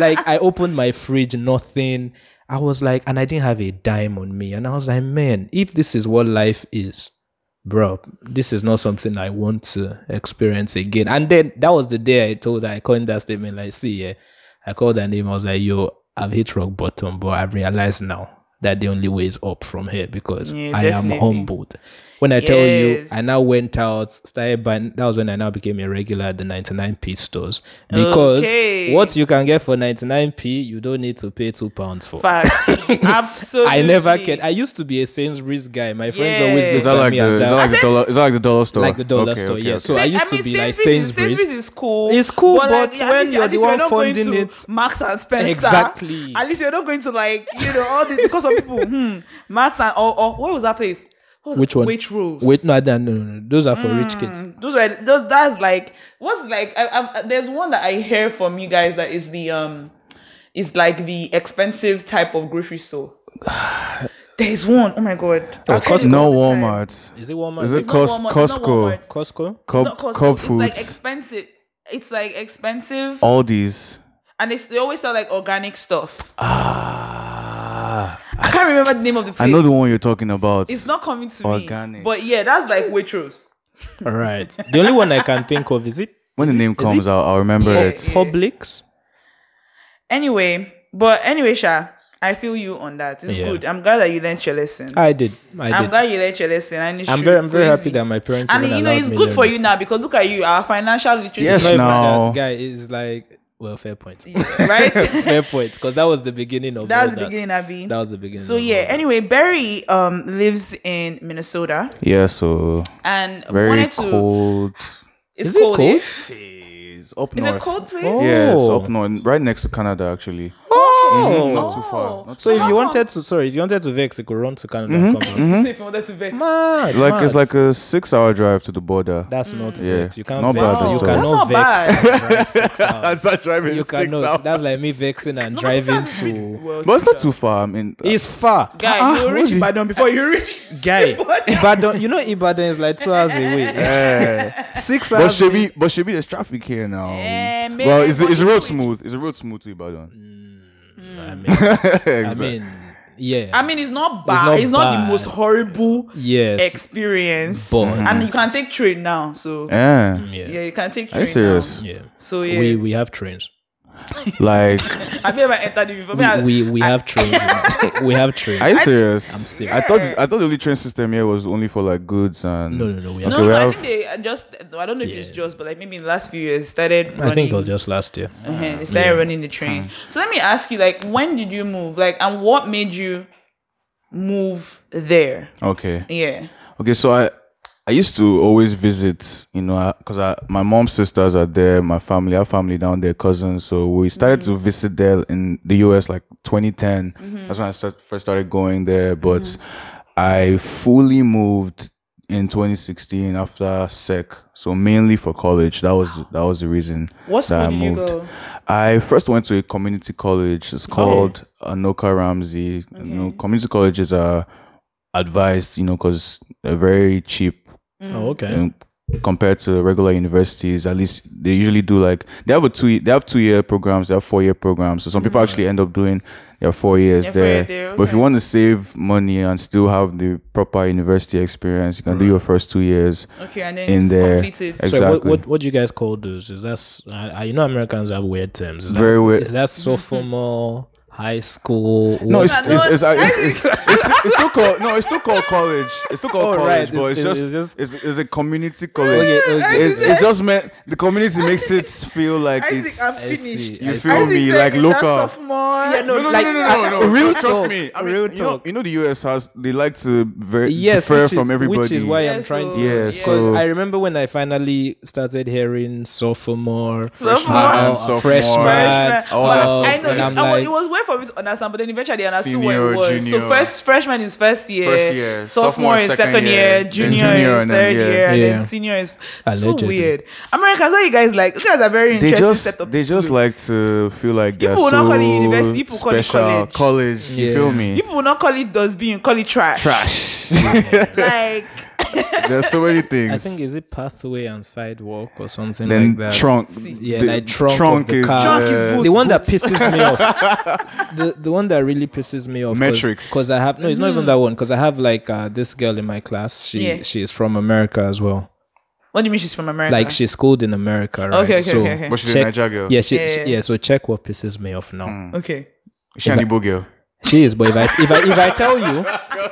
Speaker 2: like I opened my fridge, nothing. I was like, and I didn't have a dime on me, and I was like, man, if this is what life is, bro, this is not something I want to experience again. And then that was the day I told her, I called that statement, like, see, yeah, I called her name. I was like, yo, I've hit rock bottom, but I've realized now that the only way is up from here because
Speaker 1: Yeah,
Speaker 2: I am humbled. When I tell you, I now went out, started buying. That was when I now became a regular at the 99p stores because
Speaker 1: Okay.
Speaker 2: what you can get for 99p, you don't need to pay two pounds for.
Speaker 1: Facts. Absolutely.
Speaker 2: I never can. I used to be a Sainsbury's guy. My friends always
Speaker 1: Yeah.
Speaker 2: looked
Speaker 3: Is
Speaker 2: at
Speaker 3: like
Speaker 2: me
Speaker 3: the
Speaker 2: as
Speaker 3: is that
Speaker 2: that.
Speaker 3: like the dollar
Speaker 1: said-
Speaker 3: is that like the dollar store?
Speaker 2: Like the dollar
Speaker 3: Okay,
Speaker 2: store,
Speaker 3: okay,
Speaker 2: yeah.
Speaker 3: okay.
Speaker 2: So I used
Speaker 1: I
Speaker 2: to
Speaker 1: mean,
Speaker 2: be like
Speaker 1: Sainsbury's-
Speaker 2: Sainsbury's.
Speaker 1: Sainsbury's is cool.
Speaker 2: It's cool,
Speaker 1: like,
Speaker 2: but
Speaker 1: at
Speaker 2: when you're the one
Speaker 1: not
Speaker 2: funding it-
Speaker 1: Marks and Spencer.
Speaker 2: Exactly.
Speaker 1: At least you're not going to like you know all this because of people. Hmm. Marks and or, or what was that place? What was
Speaker 2: Which one?
Speaker 1: Waitrose.
Speaker 2: Wait, no, no, no, no. Those are for rich kids.
Speaker 1: Those are those. That's like what's like. I, I, there's one that I hear from you guys that is the um, is like the expensive type of grocery store. There's one. Oh my god.
Speaker 2: Oh,
Speaker 1: I've
Speaker 2: Costco.
Speaker 3: No
Speaker 1: all time.
Speaker 3: Walmart.
Speaker 2: Is it Walmart?
Speaker 3: Is it
Speaker 1: It's not
Speaker 3: Cos-
Speaker 1: Walmart, it's not
Speaker 3: Costco?
Speaker 2: Costco?
Speaker 1: It's
Speaker 3: Cub
Speaker 1: Costco. It's
Speaker 3: Foods.
Speaker 1: like expensive. It's like expensive,
Speaker 3: Aldi's.
Speaker 1: and it's, they always sell like organic stuff.
Speaker 2: Ah,
Speaker 1: I can't remember the name of the place.
Speaker 3: I know the one you're talking about.
Speaker 1: It's not coming to
Speaker 3: Organic.
Speaker 1: me. But yeah, that's like Waitrose.
Speaker 2: all right. The only one I can think of is it
Speaker 3: when the name comes out, I'll remember
Speaker 1: Yeah,
Speaker 3: it.
Speaker 1: yeah.
Speaker 2: Publix.
Speaker 1: Anyway, but anyway, Sha, I feel you on that. It's
Speaker 2: Yeah.
Speaker 1: good. I'm glad that you learned your lesson.
Speaker 2: I did. I
Speaker 1: I'm
Speaker 2: did.
Speaker 1: glad you learned your lesson. And
Speaker 2: I'm very, I'm very
Speaker 1: crazy.
Speaker 2: happy that my parents.
Speaker 1: And you know, it's good for you now because look at you, our financial literacy.
Speaker 3: Yes,
Speaker 1: is
Speaker 2: Not even
Speaker 3: now.
Speaker 2: that guy is like well, fair point.
Speaker 1: right?
Speaker 2: fair point, because that was the beginning of.
Speaker 1: That
Speaker 2: was
Speaker 1: the
Speaker 2: that.
Speaker 1: beginning, Abby.
Speaker 2: That was the beginning.
Speaker 1: So yeah. Anyway, Beri um lives in Minnesota
Speaker 3: Yeah, so
Speaker 1: and
Speaker 3: very
Speaker 1: wanted to.
Speaker 3: cold.
Speaker 1: It's
Speaker 2: Is it
Speaker 1: cold.
Speaker 2: cold?
Speaker 1: eh?
Speaker 3: It's up
Speaker 1: It's
Speaker 3: north.
Speaker 1: a cold place.
Speaker 2: Oh.
Speaker 3: Yeah, it's up north, right next to Canada, actually.
Speaker 2: Oh,
Speaker 3: Not too far. Not
Speaker 2: So
Speaker 3: too
Speaker 2: if you wanted to, sorry, if you wanted to vex, you could run to Canada
Speaker 3: Mm-hmm,
Speaker 2: and come back.
Speaker 1: So if you wanted to vex.
Speaker 2: Mad,
Speaker 3: like it's like a six-hour drive to the border.
Speaker 2: that's not
Speaker 1: Mm.
Speaker 3: Yeah,
Speaker 2: vex. You can't
Speaker 3: not
Speaker 2: vex.
Speaker 3: bad
Speaker 2: you
Speaker 3: at all.
Speaker 2: cannot
Speaker 1: That's not
Speaker 2: vex. and drive six hours.
Speaker 3: not driving
Speaker 2: You cannot. That's like me vexing and
Speaker 1: No,
Speaker 2: driving
Speaker 1: hours
Speaker 2: to.
Speaker 1: well,
Speaker 3: but it's not too far. I mean,
Speaker 2: It's far,
Speaker 1: Guy,
Speaker 3: Ah,
Speaker 1: you
Speaker 3: what
Speaker 1: reach
Speaker 3: is it?
Speaker 1: Ibadan before you reach.
Speaker 2: guy. Ibadan, you know Ibadan is like two hours away.
Speaker 3: yeah.
Speaker 2: Six
Speaker 3: but
Speaker 2: hours.
Speaker 3: should
Speaker 2: is-
Speaker 3: be, but should be there's traffic here now.
Speaker 1: Eh,
Speaker 3: well,
Speaker 1: man,
Speaker 3: is the,
Speaker 1: what
Speaker 3: is the road
Speaker 1: do?
Speaker 3: smooth? Is the road smooth to Ibadan?
Speaker 2: I mean, I mean, yeah.
Speaker 1: I mean, it's not bad. It's
Speaker 2: not
Speaker 1: not, the most horrible
Speaker 2: yes.
Speaker 1: experience.
Speaker 2: But-
Speaker 1: and you can take train now. So
Speaker 3: yeah.
Speaker 2: Mm, yeah.
Speaker 1: yeah, you can take
Speaker 3: Are you
Speaker 1: train
Speaker 3: serious?
Speaker 1: now.
Speaker 2: Yeah.
Speaker 1: So yeah,
Speaker 2: We we have trains.
Speaker 3: Like,
Speaker 1: have you ever entered it before? Me, I-
Speaker 2: We we, we have trains. we have trains.
Speaker 3: are you serious?
Speaker 2: I'm serious.
Speaker 3: I thought I thought the only train system here was only for like goods and.
Speaker 2: No, no, no. We have
Speaker 1: no,
Speaker 3: Okay,
Speaker 1: no,
Speaker 3: we
Speaker 1: I
Speaker 3: have-
Speaker 1: think they uh, just. I don't know if it's just, but like maybe in the last few years started running.
Speaker 2: I think it was just last year.
Speaker 1: uh They started running the train. So let me ask you, like, when did you move? Like, and what made you move there?
Speaker 3: Okay.
Speaker 1: Yeah.
Speaker 3: Okay, so I I used to always visit, you know, because I, my mom's sisters are there, my family, our family down there, cousins. So we started to mm-hmm. visit there in the US like 2010. Mm-hmm. That's when I start, first started going there. But mm-hmm. I fully moved in 2016 after sec. So mainly for college. That was that was the reason
Speaker 1: What
Speaker 3: that I
Speaker 1: school did you
Speaker 3: moved. I first went to a community college. It's called Anoka Ramsey. You know, community colleges are advised, you know, because they're very cheap
Speaker 2: Oh, okay.
Speaker 3: um, compared to regular universities. At least they usually do like they have a two they have two year programs, they have four year programs. So some people actually end up doing their four years
Speaker 1: Yeah, four
Speaker 3: there.
Speaker 1: year there,
Speaker 3: But if you
Speaker 1: okay.
Speaker 3: want to save money and still have the proper university experience, you can do your first two years.
Speaker 1: Okay, and then
Speaker 3: In
Speaker 1: it's
Speaker 3: there.
Speaker 1: completed.
Speaker 3: Ex-
Speaker 2: So what, what what do you guys call those? Is that s- I, I- you know Americans have weird terms. Is
Speaker 3: Very
Speaker 2: that,
Speaker 3: weird.
Speaker 2: Is that sophomore high school?
Speaker 3: No,
Speaker 2: What-
Speaker 3: it's it's, it's, it's, it's, it's, still- it's still called no, it's still called college. It's still called
Speaker 2: Oh,
Speaker 3: college,
Speaker 2: right.
Speaker 3: but it's,
Speaker 2: It's-
Speaker 3: just,
Speaker 2: it's just-
Speaker 3: it's, it's a community college.
Speaker 2: Okay, okay.
Speaker 3: It's, it's just meant the community makes it feel like
Speaker 1: Isaac,
Speaker 3: it's
Speaker 1: I'm finished.
Speaker 3: you feel
Speaker 1: Isaac
Speaker 3: me
Speaker 1: said
Speaker 3: like
Speaker 1: you're
Speaker 3: local.
Speaker 2: Yeah, no,
Speaker 3: No, no,
Speaker 2: like,
Speaker 3: no, no, no, no, no.
Speaker 2: real
Speaker 3: Trust
Speaker 2: talk,
Speaker 3: me. I mean,
Speaker 2: real
Speaker 3: you know,
Speaker 2: talk.
Speaker 3: you know, the US has they like to very
Speaker 2: Yes,
Speaker 3: differ
Speaker 2: which is,
Speaker 3: from everybody.
Speaker 2: which is why
Speaker 1: Yeah,
Speaker 2: I'm trying to.
Speaker 3: Yeah,
Speaker 1: yeah.
Speaker 3: so-
Speaker 2: I remember when I finally started hearing sophomore,
Speaker 1: Sophomore.
Speaker 3: Sophomore.
Speaker 2: freshman,
Speaker 1: Freshman.
Speaker 3: all that
Speaker 2: uh,
Speaker 1: I know it,
Speaker 2: I'm
Speaker 1: I wa-
Speaker 2: like,
Speaker 1: it was weird for me to understand, but then eventually I understood
Speaker 3: Senior,
Speaker 1: what it was.
Speaker 3: junior.
Speaker 1: So first freshman is first year,
Speaker 3: First year,
Speaker 1: sophomore,
Speaker 3: sophomore
Speaker 1: is
Speaker 3: second
Speaker 1: second
Speaker 3: year,
Speaker 1: year, junior,
Speaker 3: junior,
Speaker 1: is
Speaker 3: and then,
Speaker 1: third
Speaker 3: yeah.
Speaker 1: year, and
Speaker 2: Yeah.
Speaker 1: then senior is so weird. Americans, what you guys like? These guys are very
Speaker 3: they
Speaker 1: interesting
Speaker 3: just
Speaker 1: set of
Speaker 3: they just
Speaker 1: people.
Speaker 3: like to feel like they're
Speaker 1: People will
Speaker 3: so
Speaker 1: not call it university, people call it
Speaker 3: special.
Speaker 1: college.
Speaker 3: You feel me?
Speaker 1: People will not call it dustbin, call it trash.
Speaker 3: Trash.
Speaker 1: Like
Speaker 3: There's so many things.
Speaker 2: I think is it pathway and sidewalk or something
Speaker 3: then
Speaker 2: like that.
Speaker 3: trunk.
Speaker 2: Yeah,
Speaker 3: the
Speaker 2: like trunk,
Speaker 3: trunk
Speaker 2: of the
Speaker 3: is
Speaker 2: car.
Speaker 1: Trunk is boot.
Speaker 2: the one that pisses me off. The the one that really pisses me off.
Speaker 3: Metrics.
Speaker 2: Because I have no, it's not even that one. Because I have like uh, this girl in my class. She
Speaker 1: Yeah.
Speaker 2: she is from America as well.
Speaker 1: what do you mean she's from America?
Speaker 2: Like she's schooled in America, right?
Speaker 1: Okay, okay,
Speaker 2: so
Speaker 1: okay, okay.
Speaker 3: But she's
Speaker 2: check-
Speaker 3: a Naija girl.
Speaker 2: Yeah, she,
Speaker 1: Yeah,
Speaker 2: she-
Speaker 1: yeah.
Speaker 2: yeah. So check what pisses me off now.
Speaker 1: Okay.
Speaker 3: Is she an Igbo girl.
Speaker 2: She is, but if I if I if I tell you,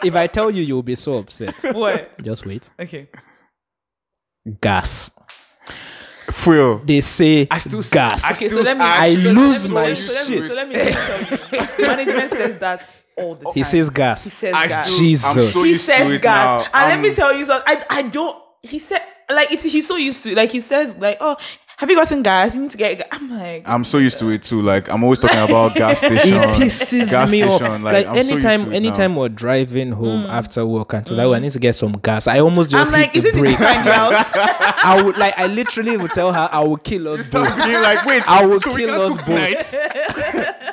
Speaker 2: if I tell you, you'll be so upset.
Speaker 1: What?
Speaker 2: Just wait.
Speaker 1: Okay.
Speaker 2: Gas.
Speaker 3: Fuel.
Speaker 2: They say
Speaker 3: I still
Speaker 2: gas.
Speaker 3: I
Speaker 1: Okay, so let me.
Speaker 3: I
Speaker 1: so
Speaker 2: lose
Speaker 1: let
Speaker 2: my
Speaker 1: so
Speaker 2: shit.
Speaker 1: So let me, so let me tell you. Management says that all the time.
Speaker 2: he says gas.
Speaker 1: He says
Speaker 3: I
Speaker 1: gas.
Speaker 3: still,
Speaker 2: Jesus.
Speaker 3: So
Speaker 1: he says gas.
Speaker 3: now.
Speaker 1: And let me tell you something. I I don't. He said like it's he's so used to it. like he says like oh have you gotten gas? You need to get. Gas. I'm like
Speaker 3: I'm so used to it too. Like I'm always talking about gas
Speaker 2: It
Speaker 3: station.
Speaker 2: pisses
Speaker 3: gas
Speaker 2: me off.
Speaker 3: station.
Speaker 2: Like,
Speaker 3: I'm so used
Speaker 2: anytime,
Speaker 3: to it
Speaker 2: anytime
Speaker 3: now.
Speaker 2: we're driving home hmm. after work and to like, "Oh, hmm. I need to get some gas. I almost just
Speaker 1: I'm like,
Speaker 2: hit
Speaker 1: is
Speaker 2: the
Speaker 1: it the
Speaker 2: brakes.
Speaker 1: grind?
Speaker 2: I would like, I literally would tell her, I will kill us both.
Speaker 3: Being like, wait,
Speaker 2: I will
Speaker 3: so
Speaker 2: kill us both.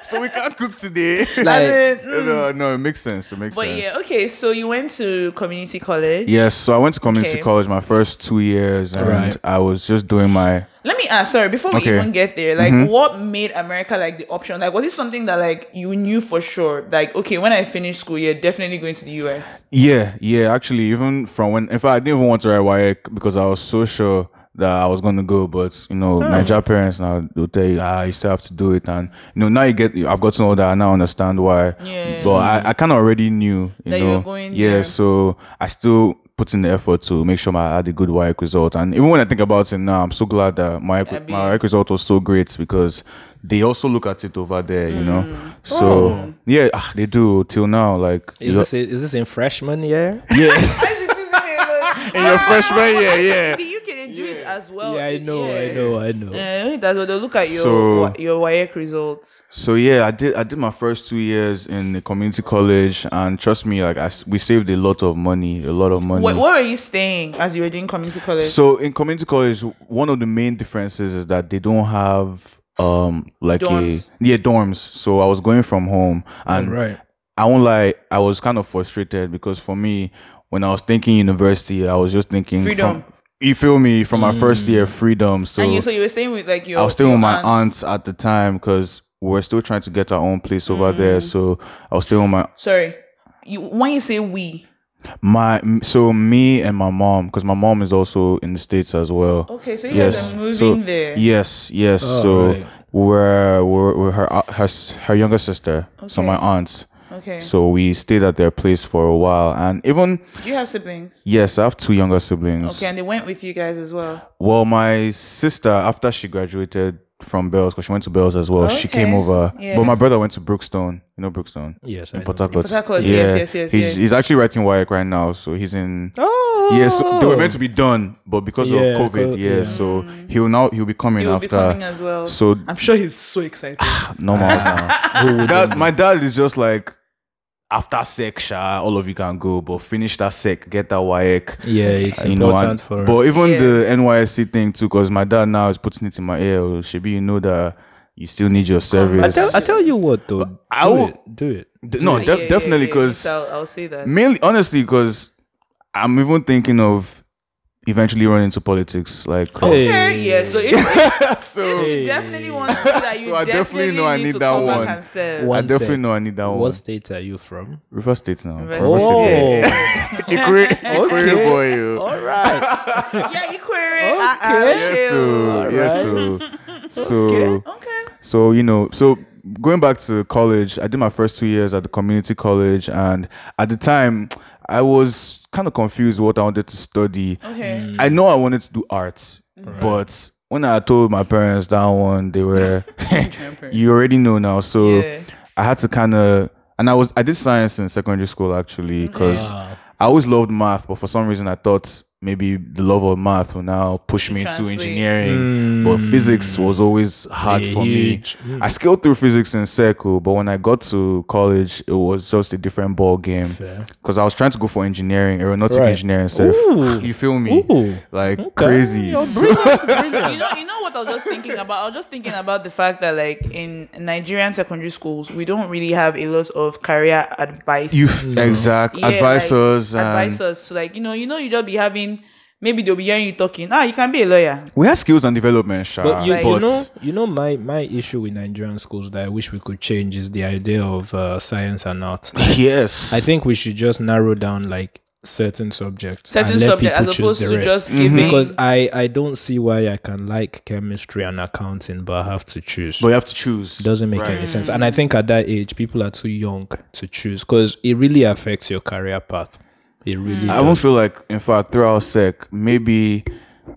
Speaker 3: Tonight? so we can't cook today.
Speaker 2: Like,
Speaker 3: no, no, it makes sense. It makes
Speaker 1: But
Speaker 3: sense.
Speaker 1: But yeah, okay. So you went to community college.
Speaker 3: Yes, so I went to community
Speaker 1: Okay.
Speaker 3: college my first two years, and
Speaker 2: Right.
Speaker 3: I was just doing my.
Speaker 1: Let me ask. Sorry, before we
Speaker 3: Okay.
Speaker 1: even get there, like,
Speaker 3: Mm-hmm.
Speaker 1: what made America like the option? Like, was it something that like you knew for sure? Like, okay, when I finish school, you're definitely going to the US.
Speaker 3: Yeah, yeah. Actually, even from when, in fact, I didn't even want to write WAEC because I was so sure that I was gonna go, but you know, Naija parents now they'll tell you, ah, you still have to do it, and you know, now you get, I've got gotten older, I now understand why.
Speaker 1: Yeah.
Speaker 3: But I, I kind of already knew, you
Speaker 1: That you
Speaker 3: know,
Speaker 1: were going
Speaker 3: yeah.
Speaker 1: there.
Speaker 3: So I still put in the effort to make sure I had a good WAEC result, and even when I think about it now, I'm so glad that my
Speaker 1: Abi.
Speaker 3: my WAEC result was so great because they also look at it over there, you know.
Speaker 1: Mm.
Speaker 3: So
Speaker 1: Oh.
Speaker 3: yeah, ah, they do till now. Like
Speaker 2: Is this is this in freshman year?
Speaker 3: yeah. In your freshman year, yeah.
Speaker 1: As well.
Speaker 2: yeah, I know, I know, I know.
Speaker 1: Uh, that's what they look at your
Speaker 3: So-
Speaker 1: your WAEC results.
Speaker 3: So yeah, I did. I did my first two years in the community college, and trust me, like I s we saved a lot of money, a lot of money.
Speaker 1: What, where were you staying as you were doing community college?
Speaker 3: So in community college, one of the main differences is that they don't have um like
Speaker 1: Dorms.
Speaker 3: a yeah dorms. So I was going from home, and
Speaker 2: right.
Speaker 3: I won't lie, I was kind of frustrated because for me, when I was thinking university, I was just thinking
Speaker 1: Freedom.
Speaker 3: From, you feel me from my first year, of freedom. So
Speaker 1: and you so you were staying with like your
Speaker 3: I was staying
Speaker 1: your
Speaker 3: with my
Speaker 1: aunts.
Speaker 3: aunts at the time because we were still trying to get our own place over
Speaker 1: Mm.
Speaker 3: there. So I was staying with my
Speaker 1: Sorry. You when you say we,
Speaker 3: my so me and my mom because my mom is also in the states as well.
Speaker 1: okay, so you
Speaker 3: yes,
Speaker 1: guys are moving
Speaker 3: so
Speaker 1: there.
Speaker 3: yes, yes.
Speaker 2: Oh,
Speaker 3: so
Speaker 2: right.
Speaker 3: we're, we're we're her uh, her her younger sister. So
Speaker 1: Okay.
Speaker 3: my aunts.
Speaker 1: Okay.
Speaker 3: So we stayed at their place for a while, and even
Speaker 1: do you have siblings?
Speaker 3: yes, I have two younger siblings.
Speaker 1: Okay, and they went with you guys as well.
Speaker 3: Well, my sister, after she graduated from Bells, because she went to Bells as well, she came over.
Speaker 1: Yeah.
Speaker 3: But my brother went to Brookstone. You know Brookstone?
Speaker 2: Yes,
Speaker 3: In
Speaker 2: know.
Speaker 3: Port Harcourt. Yeah.
Speaker 1: yes, yes, yes,
Speaker 3: He's,
Speaker 1: yes.
Speaker 3: he's actually writing WAEC right now, so he's in.
Speaker 2: Oh,
Speaker 3: Yes, they were meant to be done, but because
Speaker 2: Yeah,
Speaker 3: of COVID,
Speaker 2: co-
Speaker 3: yeah,
Speaker 2: yeah.
Speaker 3: So he'll now he'll be coming
Speaker 1: He will be
Speaker 3: after.
Speaker 1: coming as well.
Speaker 3: So
Speaker 1: I'm sure he's so excited.
Speaker 3: normal now. Dad, my dad is just like after sec, sha, all of you can go, but finish that sec, get that WAEC.
Speaker 2: Yeah, it's
Speaker 3: you know,
Speaker 2: important
Speaker 3: and-
Speaker 2: for.
Speaker 3: but even
Speaker 1: Yeah.
Speaker 3: the NYSC thing too, because my dad now is putting it in my ear. Oh, Should you know that you still need your
Speaker 2: I
Speaker 3: service?
Speaker 2: tell, I tell you what though,
Speaker 3: I will-
Speaker 2: it, do it.
Speaker 3: D- no,
Speaker 1: Yeah,
Speaker 3: def-
Speaker 1: yeah, yeah,
Speaker 3: definitely
Speaker 1: yeah,
Speaker 3: because
Speaker 1: so I'll, I'll say that.
Speaker 3: mainly, honestly, because I'm even thinking of eventually running into politics. Like, 'cause-
Speaker 1: Okay, yeah. So if,
Speaker 3: so
Speaker 1: if you definitely want to do that, you
Speaker 3: So I definitely know I
Speaker 1: need
Speaker 3: need that
Speaker 1: come back
Speaker 3: one. I definitely
Speaker 2: sec.
Speaker 3: know I need that one.
Speaker 2: What state are you from?
Speaker 3: River State now.
Speaker 1: River
Speaker 3: River
Speaker 1: State.
Speaker 3: State. Yeah. Ikwe, Ikwe
Speaker 2: Okay.
Speaker 3: boy. yo.
Speaker 2: All right.
Speaker 1: yeah, you.
Speaker 2: Okay.
Speaker 1: Uh, uh,
Speaker 3: Yes, so yes, so so
Speaker 1: Okay.
Speaker 3: so you know so going back to college i did my first two years at the community college and at the time i was kind of confused what i wanted to study
Speaker 1: Okay.
Speaker 3: i know i wanted to do arts but when i told my parents that one they were you already know now so
Speaker 1: Yeah.
Speaker 3: i had to kind of and i was i did science in secondary school actually because
Speaker 2: Ah.
Speaker 3: I always loved math, but for some reason I thought maybe the love of math will now push me into
Speaker 1: Translate.
Speaker 3: engineering. Hmm. But physics was always hard
Speaker 2: Yeah,
Speaker 3: for
Speaker 2: huge.
Speaker 3: me. I scaled through physics in circle, but when I got to college, it was just a different ball game.
Speaker 2: Fair.
Speaker 3: Because I was trying to go for engineering, aeronautic
Speaker 2: Right.
Speaker 3: engineering. So you feel me?
Speaker 2: Ooh.
Speaker 3: Like
Speaker 2: Okay.
Speaker 3: crazy.
Speaker 2: You're
Speaker 3: So-
Speaker 1: you know, you know what I was just thinking about. I was just thinking about the fact that, like, in Nigerian secondary schools, we don't really have a lot of career advice.
Speaker 3: you mm. exact
Speaker 1: Yeah, like,
Speaker 3: advisors and
Speaker 1: advisors. So, like, you know, you know, you just be having. Maybe they'll be hearing you talking. Ah, you can be a lawyer.
Speaker 3: we have skills and development, Sha,
Speaker 2: But you,
Speaker 1: Like-
Speaker 2: you know, you know, my my issue with Nigerian schools that I wish we could change is the idea of uh, science and art.
Speaker 3: yes,
Speaker 2: I think we should just narrow down like certain subjects,
Speaker 1: Certain
Speaker 2: and let
Speaker 1: subject
Speaker 2: people
Speaker 1: as
Speaker 2: choose
Speaker 1: opposed
Speaker 2: the
Speaker 1: to
Speaker 2: rest.
Speaker 1: just giving.
Speaker 2: because I I don't see why I can like chemistry and accounting, but I have to choose.
Speaker 3: but you have to choose.
Speaker 2: It doesn't make
Speaker 3: Right.
Speaker 2: any sense. And I think at that age, people are too young to choose because it really affects your career path. It hmm. really.
Speaker 3: I
Speaker 2: does.
Speaker 3: won't feel like, in fact, throughout sec, maybe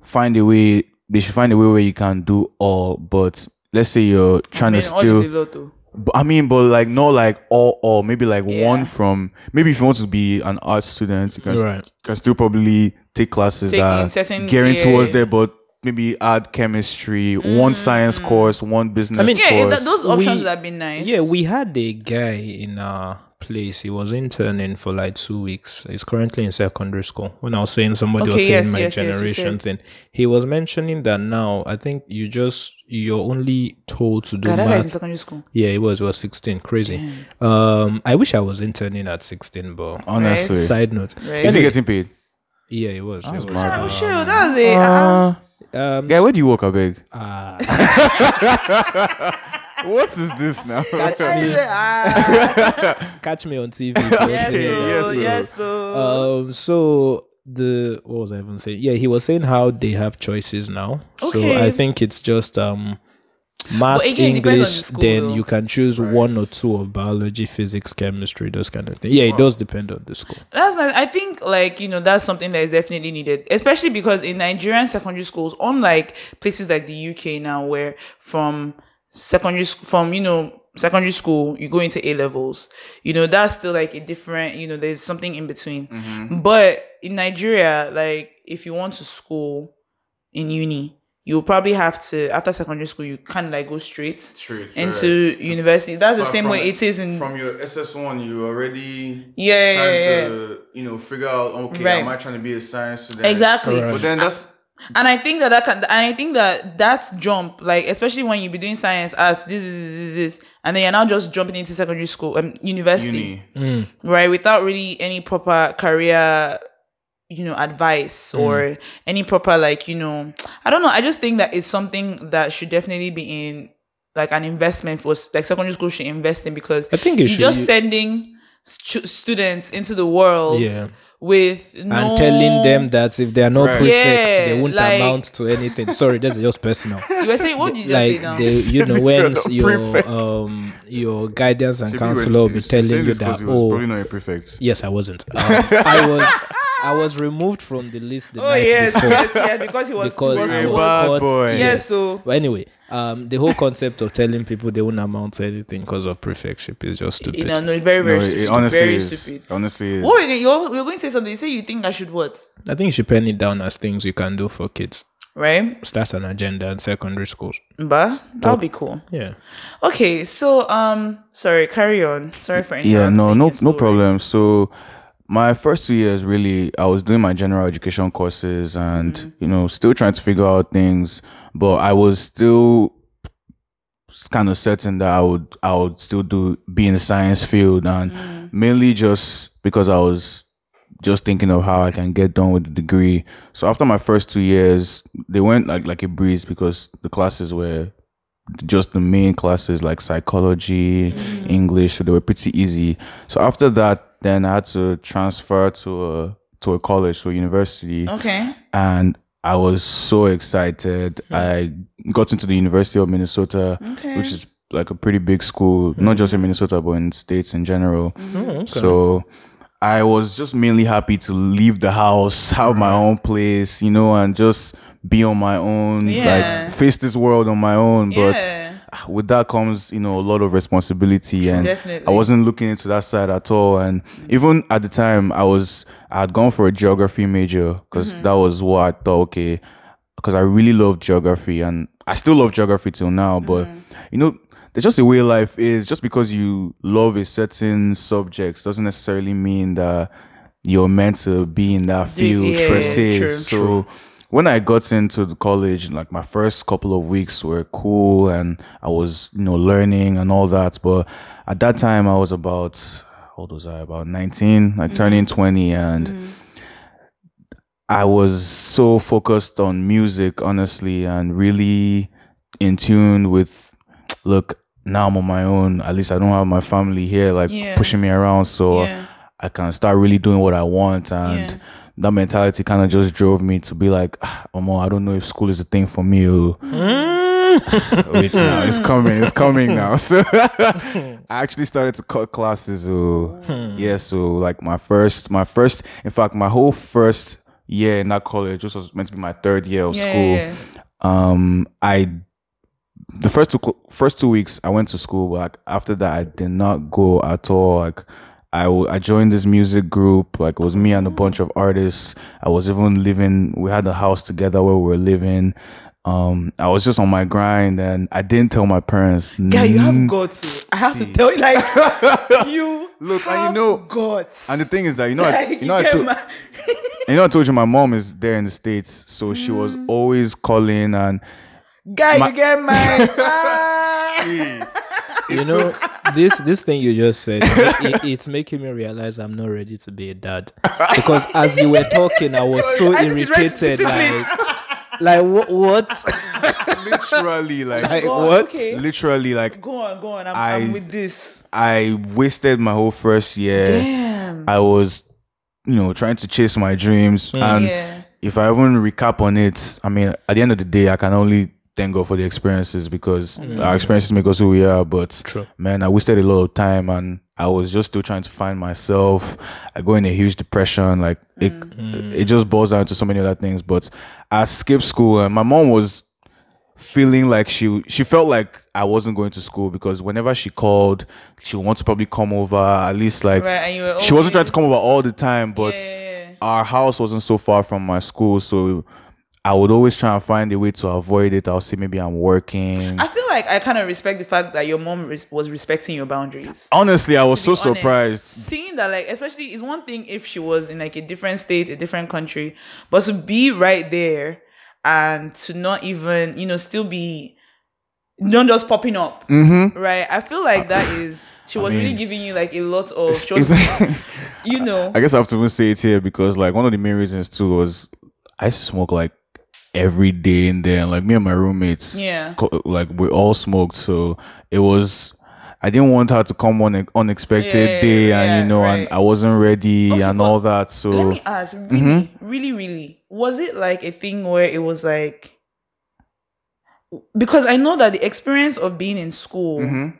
Speaker 3: find a way. They should find a way where you can do all. But let's say you're trying
Speaker 1: I mean,
Speaker 3: to still.
Speaker 1: is a lot, though.
Speaker 3: But, I mean, but like not like all, all. Maybe like
Speaker 1: Yeah.
Speaker 3: one from. Maybe if you want to be an art student, you can
Speaker 2: Right.
Speaker 3: can still probably take classes
Speaker 1: Take
Speaker 3: that
Speaker 1: certain-
Speaker 3: gearing
Speaker 1: yeah.
Speaker 3: towards there, but. Maybe add chemistry, one hmm. science course, one business I
Speaker 2: mean-
Speaker 1: Yeah,
Speaker 3: course.
Speaker 1: that, those options
Speaker 2: We-
Speaker 1: would have been nice.
Speaker 2: Yeah, we had a guy in our place. He was interning for like two weeks. He's currently in secondary school. When I was saying somebody was saying
Speaker 1: yes,
Speaker 2: my
Speaker 1: yes, yes,
Speaker 2: generation
Speaker 1: said.
Speaker 2: thing, he was mentioning that now I think you just you're only told to do
Speaker 1: God, that in secondary school.
Speaker 2: Yeah, it was. He was sixteen. Crazy. Um, I wish I was interning at sixteen, but
Speaker 3: Honestly,
Speaker 2: side note.
Speaker 1: Right.
Speaker 3: is he getting paid?
Speaker 2: Yeah, he was. He was.
Speaker 3: mad.
Speaker 1: Oh, shit, that's it. Uh,
Speaker 2: Um,
Speaker 3: Guy, where do you work, I beg?
Speaker 2: ah,
Speaker 3: What is this now?
Speaker 2: catch
Speaker 1: I
Speaker 2: me,
Speaker 1: said, ah,
Speaker 2: catch me on TV.
Speaker 1: yes, so,
Speaker 3: yes, so.
Speaker 1: yes, so.
Speaker 2: Um, so the what was I even saying? Yeah, he was saying how they have choices now.
Speaker 1: Okay.
Speaker 2: So I think it's just um math,
Speaker 1: again, it depends on the
Speaker 2: English,
Speaker 1: school,
Speaker 2: then
Speaker 1: though.
Speaker 2: you can choose one or two of biology, physics, chemistry, those kind of things. Yeah, it does depend on the school.
Speaker 1: That's nice. I think like you know that's something that is definitely needed, especially because in Nigerian secondary schools, unlike places like the UK now, where from secondary sc- from you know secondary school you go into A levels, you know that's still like a different you know there's something in between. Mm-hmm. But in Nigeria, like if you want to school in uni, you'll probably have to after secondary school you kind of like go straight
Speaker 3: Straight,
Speaker 1: into
Speaker 3: correct.
Speaker 1: university. That's the same way it is in
Speaker 3: from your SS1, you already
Speaker 1: yeah yeah
Speaker 3: trying
Speaker 1: yeah. yeah.
Speaker 3: to you know figure out okay,
Speaker 1: Right.
Speaker 3: am I trying to be a science student?
Speaker 1: Exactly.
Speaker 2: Correct.
Speaker 3: But then that's
Speaker 1: And I think that that can, and I think that that jump, like especially when you be doing science, arts, this, this, this, this, this, and then you're now just jumping into secondary school, um, university,
Speaker 3: uni.
Speaker 1: right, without really any proper career, you know, advice or any proper like, you know, I don't know. I just think that it's something that should definitely be in like an investment for like secondary school should invest in because
Speaker 2: I think you
Speaker 1: you're
Speaker 2: should
Speaker 1: just
Speaker 2: you-
Speaker 1: sending stu- students into the world
Speaker 2: Yeah.
Speaker 1: With no
Speaker 2: and telling them that if they are not
Speaker 3: Right.
Speaker 2: prefects, they won't
Speaker 1: like-
Speaker 2: amount to anything. Sorry, that's just personal.
Speaker 1: You were saying what did you just say
Speaker 2: like
Speaker 1: now?
Speaker 2: they, you know when your um your guidance and counselor will be telling you that
Speaker 3: he was
Speaker 2: oh
Speaker 3: probably not a prefect.
Speaker 2: yes I wasn't um, I was I was removed from the list the
Speaker 1: Oh
Speaker 2: night
Speaker 1: yes,
Speaker 2: before
Speaker 1: yes, yes, because he was
Speaker 2: because
Speaker 1: too
Speaker 2: I
Speaker 1: was
Speaker 3: a bad
Speaker 2: caught-
Speaker 3: boy.
Speaker 1: Yes, so-
Speaker 2: but anyway um the whole concept of telling people they won't amount to anything because of prefectship is just stupid
Speaker 1: you know, no, it's very, very
Speaker 3: No,
Speaker 1: stupid.
Speaker 3: it honestly
Speaker 1: very
Speaker 3: is.
Speaker 1: stupid.
Speaker 3: Honestly is.
Speaker 1: What were you, going- you're, you're going to say something? You say you think I should what?
Speaker 2: I think you should pen it down as things you can do for kids
Speaker 1: Right?
Speaker 2: start an agenda in secondary schools
Speaker 1: But that'll be cool.
Speaker 2: yeah
Speaker 1: Okay, so um, sorry, carry on. Sorry for interrupting.
Speaker 3: yeah no no no problem so my first two years really i was doing my general education courses and
Speaker 1: Mm.
Speaker 3: you know still trying to figure out things but i was still kind of certain that i would i would still do be in the science field and
Speaker 1: Mm.
Speaker 3: mainly just because i was just thinking of how i can get done with the degree so after my first two years they went like like a breeze because the classes were just the main classes like psychology, English, so they were pretty easy. So after that, then I had to transfer to a to a college, to a university,
Speaker 1: Okay.
Speaker 3: and I was so excited. I got into the University of Minnesota,
Speaker 1: Okay.
Speaker 3: which is like a pretty big school, not just in Minnesota, but in states in general.
Speaker 1: Mm-hmm.
Speaker 3: So I was just mainly happy to leave the house, have my own place, you know, and just be on my own,
Speaker 1: Yeah.
Speaker 3: like face this world on my own. But
Speaker 1: Yeah.
Speaker 3: ah, with that comes, you know, a lot of responsibility, and
Speaker 1: Definitely.
Speaker 3: I wasn't looking into that side at all. And even at the time, I was I had gone for a geography major because
Speaker 1: Mm-hmm.
Speaker 3: that was what I thought. Okay, because I really love geography, and I still love geography till now. But
Speaker 1: Mm-hmm.
Speaker 3: you know, there's just the way life is. Just because you love a certain subject doesn't necessarily mean that you're meant to be in that field
Speaker 1: yeah,
Speaker 3: per se.
Speaker 1: true,
Speaker 3: so
Speaker 1: true.
Speaker 3: When I got into the college, like my first couple of weeks were cool and I was, you know, learning and all that. But at that time I was about how old was I? About 19, like mm-hmm. turning 20 and mm-hmm. I was so focused on music, honestly, and really in tune with look, now I'm on my own. At least I don't have my family here like
Speaker 1: Yeah.
Speaker 3: pushing me around. So
Speaker 1: Yeah.
Speaker 3: I can start really doing what I want. And
Speaker 1: Yeah.
Speaker 3: That mentality kind of just drove me to be like, ah, Omo, I don't know if school is a thing for me. oh." Wait now, it's coming, it's coming now. So I actually started to cut classes. Oh, yeah. So like my first, my first, in fact, my whole first year in that college, this was meant to be my third year of
Speaker 1: Yeah,
Speaker 3: school.
Speaker 1: yeah,
Speaker 3: Um, I the first two first two weeks I went to school, but like after that I did not go at all. Like I w- I joined this music group. Like it was me and a bunch of artists. I was even living. We had a house together where we were living. Um, I was just on my grind, and I didn't tell my parents.
Speaker 1: Yeah, you have
Speaker 3: Mm.
Speaker 1: got to. I have to tell you, like, you
Speaker 3: Look, and you know-
Speaker 1: got.
Speaker 3: And the thing is that you know, I, you know, I
Speaker 1: get
Speaker 3: told,
Speaker 1: my-
Speaker 3: you know, I told you my mom is there in the states, so she was
Speaker 1: Mm.
Speaker 3: always calling and
Speaker 1: guy,
Speaker 3: My-
Speaker 1: you get mine. Ah.
Speaker 2: you know this this thing you just said it, it's making me realize i'm not ready to be a dad because as you were talking i was so
Speaker 1: I think it's very
Speaker 2: irritated like like what what
Speaker 3: literally like,
Speaker 2: like
Speaker 1: on,
Speaker 2: what
Speaker 1: okay.
Speaker 3: literally like
Speaker 1: Go on, go on. I'm,
Speaker 3: I-
Speaker 1: I'm with this.
Speaker 3: I wasted my whole first year.
Speaker 1: Damn.
Speaker 3: I was you know, trying to chase my dreams. Mm. And
Speaker 1: Yeah.
Speaker 3: if I even recap on it, I mean, at the end of the day, I can only thank God for the experiences because mm. our experiences make us who we are. But
Speaker 2: True.
Speaker 3: man, I wasted a lot of time and I was just still trying to find myself. I go in a huge depression. Like it, mm. it just boils down to so many other things. But I skipped school and my mom was feeling like she she felt like I wasn't going to school because whenever she called, she would want to probably come over at least like
Speaker 1: Right, and you were
Speaker 3: she wasn't trying to come over all the time, but
Speaker 1: Yeah, yeah, yeah.
Speaker 3: our house wasn't so far from my school, so I would always try and find a way to avoid it. I'll say maybe I'm working.
Speaker 1: I feel like I kind of respect the fact that your mom res- was respecting your boundaries.
Speaker 3: Honestly, I was so
Speaker 1: honest.
Speaker 3: surprised.
Speaker 1: Seeing that, like, especially, it's one thing if she was in like a different state, a different country, but to be right there and to not even, you know, still be not just popping up, right? I feel like that is she was really
Speaker 3: Mm-hmm. mean,
Speaker 1: giving you like a lot of, you know,
Speaker 3: I guess I have to even say it here because like one of the main reasons too was I used to smoke like every day in there, and like me and my roommates,
Speaker 1: Yeah.
Speaker 3: co- like we all smoked, so it was. I didn't want her to come on an unexpected
Speaker 1: Yeah,
Speaker 3: day, and you know,
Speaker 1: right.
Speaker 3: and I wasn't ready
Speaker 1: Okay,
Speaker 3: and all that. So
Speaker 1: let me ask, really,
Speaker 3: Mm-hmm.
Speaker 1: really, really, was it like a thing where it was like, because I know that the experience of being in school,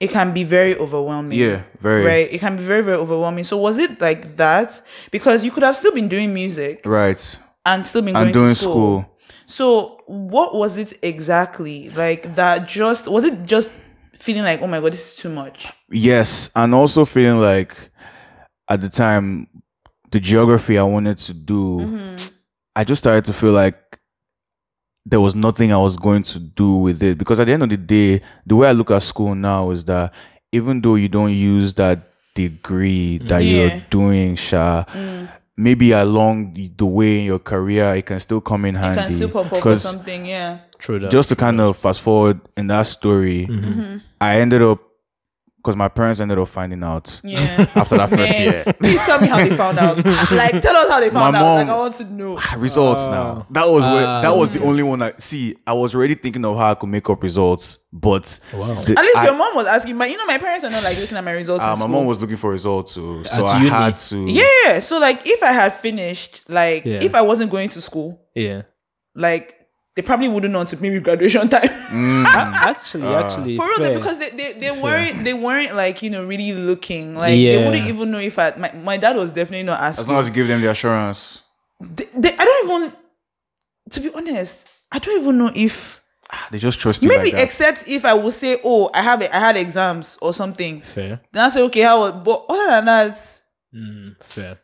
Speaker 1: it can be very overwhelming.
Speaker 3: Mm-hmm. yeah, very
Speaker 1: Right. It can be very, very overwhelming. So was it like that? Because you could have still been doing music
Speaker 3: right.
Speaker 1: And still been
Speaker 3: And
Speaker 1: going
Speaker 3: doing
Speaker 1: to school.
Speaker 3: school.
Speaker 1: So what was it exactly? Like that just was it just feeling like, oh my god, this is too much?
Speaker 3: Yes, and also feeling like at the time the geography I wanted to do,
Speaker 1: Mm-hmm.
Speaker 3: I just started to feel like there was nothing I was going to do with it because at the end of the day, the way I look at school now is that even though you don't use that degree that
Speaker 1: Yeah.
Speaker 3: you're doing, Sha, maybe along the way in your career, it can still come in
Speaker 1: You
Speaker 3: handy.
Speaker 1: can still pop up or
Speaker 3: 'Cause
Speaker 1: something, yeah.
Speaker 2: True that.
Speaker 3: just to kind of fast forward in that story,
Speaker 1: Mm-hmm.
Speaker 3: I ended up because my parents ended up finding out
Speaker 1: Yeah.
Speaker 3: after that first
Speaker 1: Man,
Speaker 3: year.
Speaker 1: Please tell me how they found out. like, tell us how they found
Speaker 3: My
Speaker 1: out. Like, I want to know.
Speaker 3: results now. That was where,
Speaker 2: Ah.
Speaker 3: that was the only one I see. I was already thinking of how I could make up results, but
Speaker 2: Wow.
Speaker 3: the-
Speaker 1: At least
Speaker 3: I-
Speaker 1: your mom was asking. My, you know, my parents are not like looking at my results.
Speaker 3: ah,
Speaker 1: in
Speaker 3: my
Speaker 1: school.
Speaker 3: mom was looking for results too, so
Speaker 2: At
Speaker 3: I
Speaker 2: uni.
Speaker 3: had to.
Speaker 1: Yeah. So like, if I had finished, like,
Speaker 2: Yeah.
Speaker 1: if I wasn't going to school,
Speaker 2: yeah.
Speaker 1: like, they probably wouldn't know to maybe graduation time.
Speaker 2: A- actually, actually,
Speaker 1: For real,
Speaker 2: fair.
Speaker 1: because they, they, they weren't they weren't like you know really looking like they wouldn't even know if I my, my dad was definitely not asking.
Speaker 3: As long as you give them the assurance,
Speaker 1: they, they, I don't even to be honest I don't even know if
Speaker 3: they just trust you.
Speaker 1: maybe
Speaker 3: like that.
Speaker 1: except if I would say oh I have a, I had exams or something
Speaker 2: fair.
Speaker 1: then I say okay how was- but other than that
Speaker 2: Mm, fair.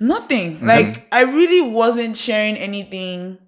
Speaker 1: nothing
Speaker 3: Mm-hmm.
Speaker 1: like I really wasn't sharing anything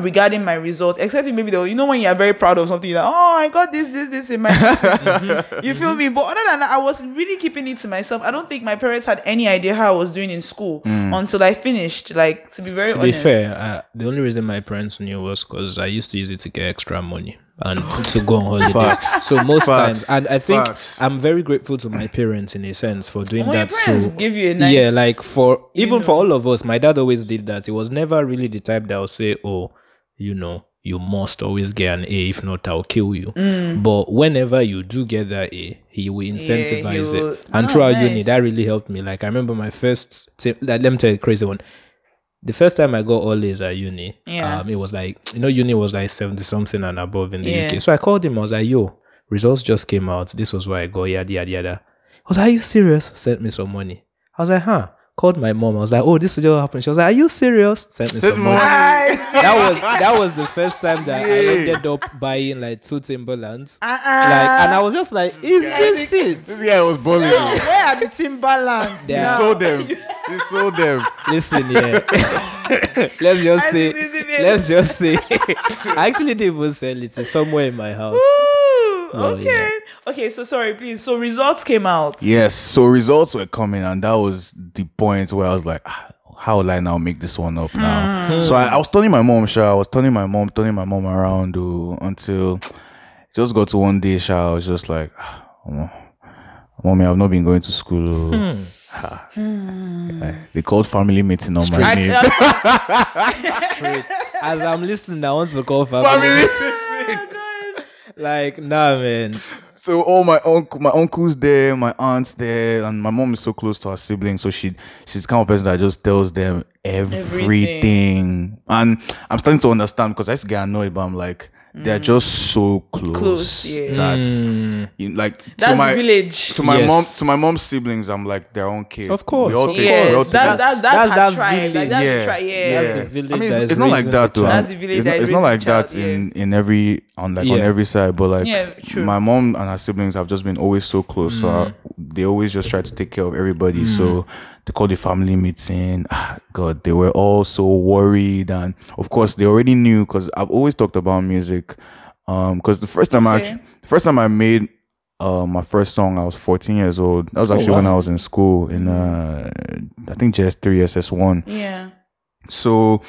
Speaker 1: regarding my results except maybe though you know when you're very proud of something you're like oh I got this this this in my
Speaker 3: Mm-hmm.
Speaker 1: you feel me but other than that I was really keeping it to myself I don't think my parents had any idea how I was doing in school
Speaker 3: Mm.
Speaker 1: until I finished like to be very
Speaker 2: To be fair, uh, the only reason my parents knew was because I used to use it to get extra money and to go on holidays.
Speaker 3: Facts.
Speaker 2: So most
Speaker 3: Facts.
Speaker 2: times, and I think
Speaker 3: Facts.
Speaker 2: I'm very grateful to my parents in a sense for doing
Speaker 1: when
Speaker 2: that.
Speaker 1: parents
Speaker 2: So
Speaker 1: give you a nice
Speaker 2: yeah, like for even for all of us, my dad always did that. He was never really the type that would say, "Oh, you know, you must always get an A. If not, I'll kill you."
Speaker 1: Mm.
Speaker 2: But whenever you do get that A, he will incentivize
Speaker 1: will-
Speaker 2: it. And
Speaker 1: Oh,
Speaker 2: throughout uni, that really helped me. Like I remember my first. T- let me tell you a crazy one. The first time I got all A's at uni,
Speaker 1: Yeah.
Speaker 2: um, it was like you know, uni was like seventy something and above in the
Speaker 1: Yeah.
Speaker 2: UK. So I called him. I was like, "Yo, results just came out. This was where I got yada yada yada." I was like, Are you serious? Sent me some money. I was like, Huh? Called my mom. I was like, Oh, this is what happened. She was like, Are you serious? Sent me
Speaker 3: Sent
Speaker 2: some
Speaker 3: money.
Speaker 2: money.
Speaker 1: Nice.
Speaker 2: That was that was the first time that I ended up buying like two Timberlands.
Speaker 1: Uh-uh.
Speaker 2: Like, and I was just like, Is this it?
Speaker 3: This guy was balling.
Speaker 1: Yo, where are the Timberlands?
Speaker 2: Yeah.
Speaker 3: He
Speaker 1: now?
Speaker 3: sold them. He sold them.
Speaker 2: Listen, yeah. let's just
Speaker 1: I
Speaker 2: say, let's just say, I actually didn't even sell it. It's somewhere in my house.
Speaker 1: Ooh,
Speaker 2: Well,
Speaker 1: okay. Okay, so sorry, please. So results came out.
Speaker 3: Yes. So results were coming, and that was the point where I was like, ah, how will I now make this one up now? So I, I was turning my mom, Sha. I was turning my mom, turning my mom around oh, until it just got to one day, Sha. I was just like, ah, Omo, mommy, I've not been going to school. oh." Ah. Yeah. They called family meeting on my
Speaker 1: I-
Speaker 3: name.
Speaker 2: As I'm listening, I want to call family.
Speaker 3: Family meeting.
Speaker 2: like, nah, man.
Speaker 3: so all my uncle, my uncles there, my aunts there, and my mom is so close to her siblings, so she she's the kind of person that just tells them everything. And I'm starting to understand because I used to get annoyed, but I'm like, they're just so close,
Speaker 1: Mm. Close, yeah.
Speaker 3: that you, like to
Speaker 1: That's
Speaker 3: my
Speaker 1: village.
Speaker 3: to my
Speaker 2: Yes.
Speaker 3: mom to my mom's siblings, I'm like their own kid.
Speaker 2: Of course,
Speaker 3: we all
Speaker 2: of
Speaker 3: take, we all
Speaker 1: Yes,
Speaker 3: take
Speaker 1: that's, that's, that's,
Speaker 2: That's that
Speaker 1: tribe. Like,
Speaker 2: village.
Speaker 1: that's
Speaker 3: yeah,
Speaker 1: the. Yeah.
Speaker 3: yeah.
Speaker 2: That's the village
Speaker 3: I mean, it's, it's not like that though.
Speaker 2: child.
Speaker 1: That's the village
Speaker 3: It's
Speaker 1: that
Speaker 3: not, it's not like
Speaker 1: child,
Speaker 3: that in in every on like on
Speaker 2: Yeah.
Speaker 3: every side, but like
Speaker 1: Yeah, true.
Speaker 3: my mom and her siblings have just been always so close. So
Speaker 2: Mm.
Speaker 3: I- they always just try to take care of everybody. So they called the family meeting. Ah, God, they were all so worried, and of course they already knew because I've always talked about music. Um, because the first time I
Speaker 1: Okay.
Speaker 3: actually, the first time I made uh my first song, I was 14 years old. That was
Speaker 2: Oh,
Speaker 3: actually when. I was in school in uh I think JS3 SS1
Speaker 1: yeah.
Speaker 3: so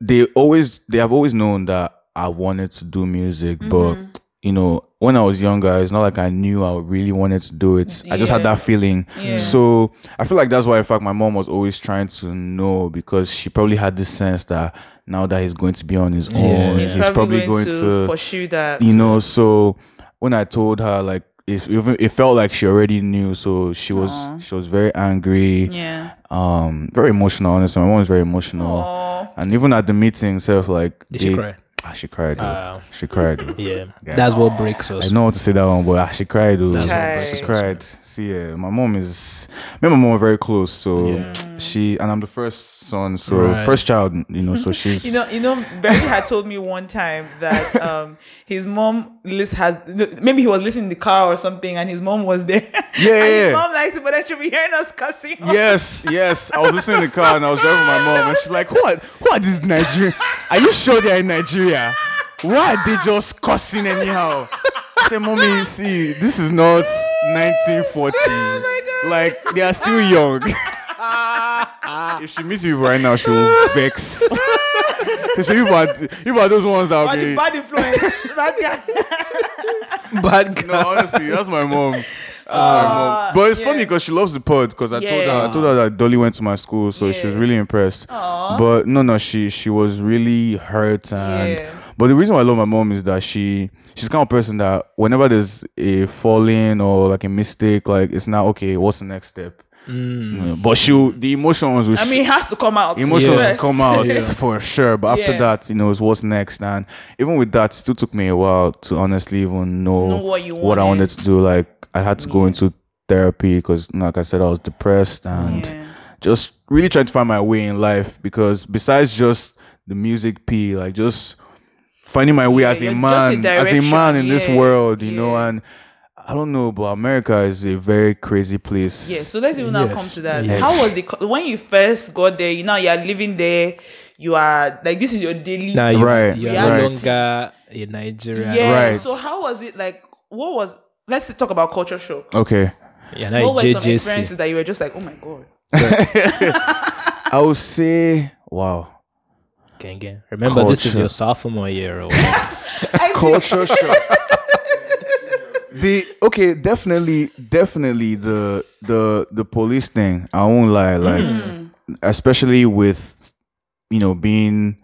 Speaker 3: they always they have always known that I wanted to do music,
Speaker 1: Mm-hmm.
Speaker 3: but you know, when I was younger, it's not like I knew I really wanted to do it. I just had that feeling.
Speaker 1: Yeah.
Speaker 3: So I feel like that's why, in fact, my mom was always trying to know because she probably had this sense that now that he's going to be on his own,
Speaker 1: He's,
Speaker 3: he's,
Speaker 1: probably, going, to, pursue that.
Speaker 3: you know. So when I told her, like, it, it felt like she already knew. So she was
Speaker 1: Aw.
Speaker 3: she was very angry,
Speaker 1: Yeah.
Speaker 3: um, very emotional. Honestly, my mom was very emotional.
Speaker 1: Oh.
Speaker 3: And even at the meeting itself, like
Speaker 2: Did she cry?
Speaker 3: Ah, she cried. though.
Speaker 2: Wow.
Speaker 3: she cried. though.
Speaker 2: Yeah. That's what breaks us.
Speaker 3: I know how to say that one, but ah, she cried. Though.
Speaker 2: That's
Speaker 1: what
Speaker 3: She cried. See, yeah, my mom is. Me and my mom are very close, so
Speaker 2: Yeah.
Speaker 3: she and I'm the first son, so
Speaker 2: Right.
Speaker 3: first child. You know, so she's.
Speaker 1: You know, you know, Beri had told me one time that um his mom list has maybe he was listening in the car or something, and his mom was there.
Speaker 3: Yeah, yeah.
Speaker 1: his mom likes it, but I she'll be hearing us cussing.
Speaker 3: Yes, yes. I was listening in the car and I was driving with my mom, and she's like, "What? are, who are these Nigerian? Are you sure they're in Nigeria? Why are they just cussing anyhow?" I said, "Mommy, see, this is not 1940. like they are still young. if she meets people right now, she will vex. so you are, you are those ones that will
Speaker 1: Bad,
Speaker 3: be.
Speaker 1: bad influence. Bad guy.
Speaker 2: Bad
Speaker 3: No, honestly, that's my mom. That's my ah, mom. But it's funny because she loves the pod. Because I told her, I told her that Dolly went to my school, so she was really impressed. But no, no, she she was really hurt, and
Speaker 1: Yeah.
Speaker 3: but the reason why I love my mom is that she she's the kind of person that whenever there's a falling or like a mistake, like it's not okay. What's the next step? Mm. Yeah, But she the emotions. Will
Speaker 1: I mean, it has to come out.
Speaker 3: emotions will
Speaker 1: first.
Speaker 3: come out
Speaker 2: Yeah.
Speaker 3: for sure but after
Speaker 1: Yeah.
Speaker 3: that you know it's what's next and even with that it still took me a while to honestly even know,
Speaker 1: Know what you
Speaker 3: i
Speaker 1: wanted.
Speaker 3: wanted to do like i had to go into therapy because like i said i was depressed and
Speaker 1: Yeah.
Speaker 3: just really trying to find my way in life because besides just the music p like just finding my way
Speaker 1: Yeah,
Speaker 3: as a
Speaker 1: you're a
Speaker 3: man as a man in this world you know and I don't know, but America is a very crazy place.
Speaker 1: Yeah, so let's even now come to that.
Speaker 2: yes.
Speaker 1: How was the when you first got there? You know, you are living there. You are like this is your daily.
Speaker 2: Now you,
Speaker 3: Right,
Speaker 2: you're
Speaker 1: right.
Speaker 2: no longer a Nigerian.
Speaker 1: yeah.
Speaker 3: Right.
Speaker 1: So how was it like? What was? Let's talk about culture shock.
Speaker 3: Okay.
Speaker 2: You're now
Speaker 1: What
Speaker 2: a
Speaker 1: were some experiences that you were just like, oh my god?
Speaker 3: I would say, wow.
Speaker 2: Gang, gang. Remember, this is your sophomore year. Or oh.
Speaker 1: I see-
Speaker 3: culture shock. the okay, definitely, definitely the the the police thing. I won't lie, like hmm. especially with you know being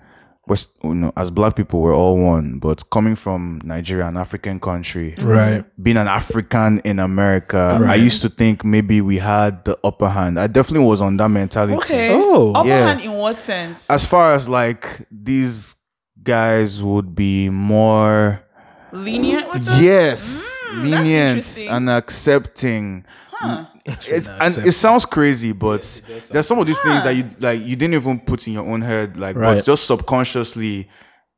Speaker 3: West, you know, as black people, we're all one, but coming from Nigeria, an African country, hmm.
Speaker 2: right.
Speaker 3: being an African in America, I used to think maybe we had the upper hand. I definitely was on that mentality.
Speaker 1: Okay.
Speaker 2: Oh,
Speaker 1: Upper
Speaker 3: yeah.
Speaker 1: hand in what sense?
Speaker 3: As far as like these guys would be more
Speaker 1: Lenient with us?
Speaker 3: yes
Speaker 1: Mm,
Speaker 3: lenient and accepting. It's, and it sounds crazy but there's some of these things that you like you didn't even put in your own head like
Speaker 2: Right.
Speaker 3: but just subconsciously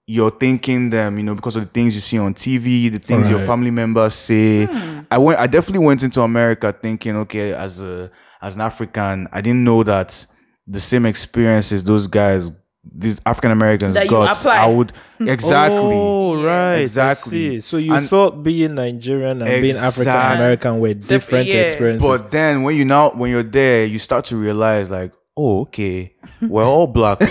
Speaker 3: you're thinking them you know because of the things you see on tv the things your family members say.
Speaker 1: Hmm.
Speaker 3: i went i definitely went into america thinking okay as a as an african i didn't know that the same experiences those guys these african americans got
Speaker 1: apply.
Speaker 3: i would exactly
Speaker 2: Oh, right. I
Speaker 3: Exactly.
Speaker 2: see. So you
Speaker 3: And-
Speaker 2: thought being Nigerian and being African American were different
Speaker 1: yeah.
Speaker 2: experiences.
Speaker 3: But then when you now when you're there, you start to realize like, oh, okay, we're all black. like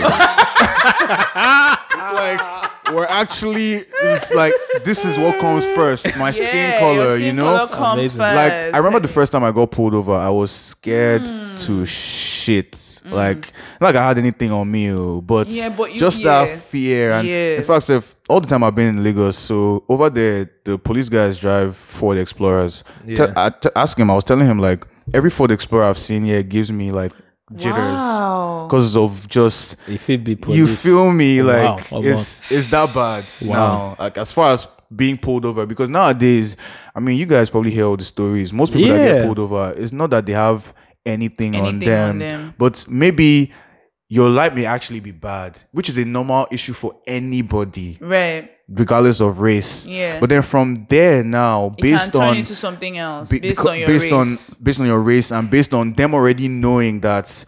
Speaker 3: we're actually it's like this is what comes first. My skin color,
Speaker 1: your skin
Speaker 3: you know.
Speaker 1: color comes first.
Speaker 3: Like I remember the first time I got pulled over, I was scared hmm. to shit. Hmm. Like like I had anything on me, oh, but,
Speaker 1: Yeah, but you-
Speaker 3: just
Speaker 1: yeah.
Speaker 3: that fear and
Speaker 1: Yeah.
Speaker 3: in fact, if all the time I've been in Lagos. So over there, the police guys drive Ford Explorers. Te-
Speaker 2: Yeah.
Speaker 3: I t- asked him. I was telling him like every Ford Explorer I've seen here gives me like jitters
Speaker 1: Wow.
Speaker 3: because of just
Speaker 2: If it be
Speaker 3: you feel me
Speaker 2: Wow.
Speaker 3: like
Speaker 2: Wow.
Speaker 3: it's it's that bad
Speaker 2: Wow.
Speaker 3: now like as far as being pulled over because nowadays i mean you guys probably hear all the stories most people that get pulled over it's not that they have anything, on, them,
Speaker 1: on them.
Speaker 3: but maybe your life may actually be bad which is a normal issue for anybody
Speaker 1: Right.
Speaker 3: Regardless of race
Speaker 1: Yeah.
Speaker 3: but then from there now
Speaker 1: It
Speaker 3: based
Speaker 1: can turn
Speaker 3: on
Speaker 1: into something else
Speaker 3: be-
Speaker 1: based
Speaker 3: beca-
Speaker 1: on your
Speaker 3: based
Speaker 1: race.
Speaker 3: on based on your race and based on them already knowing that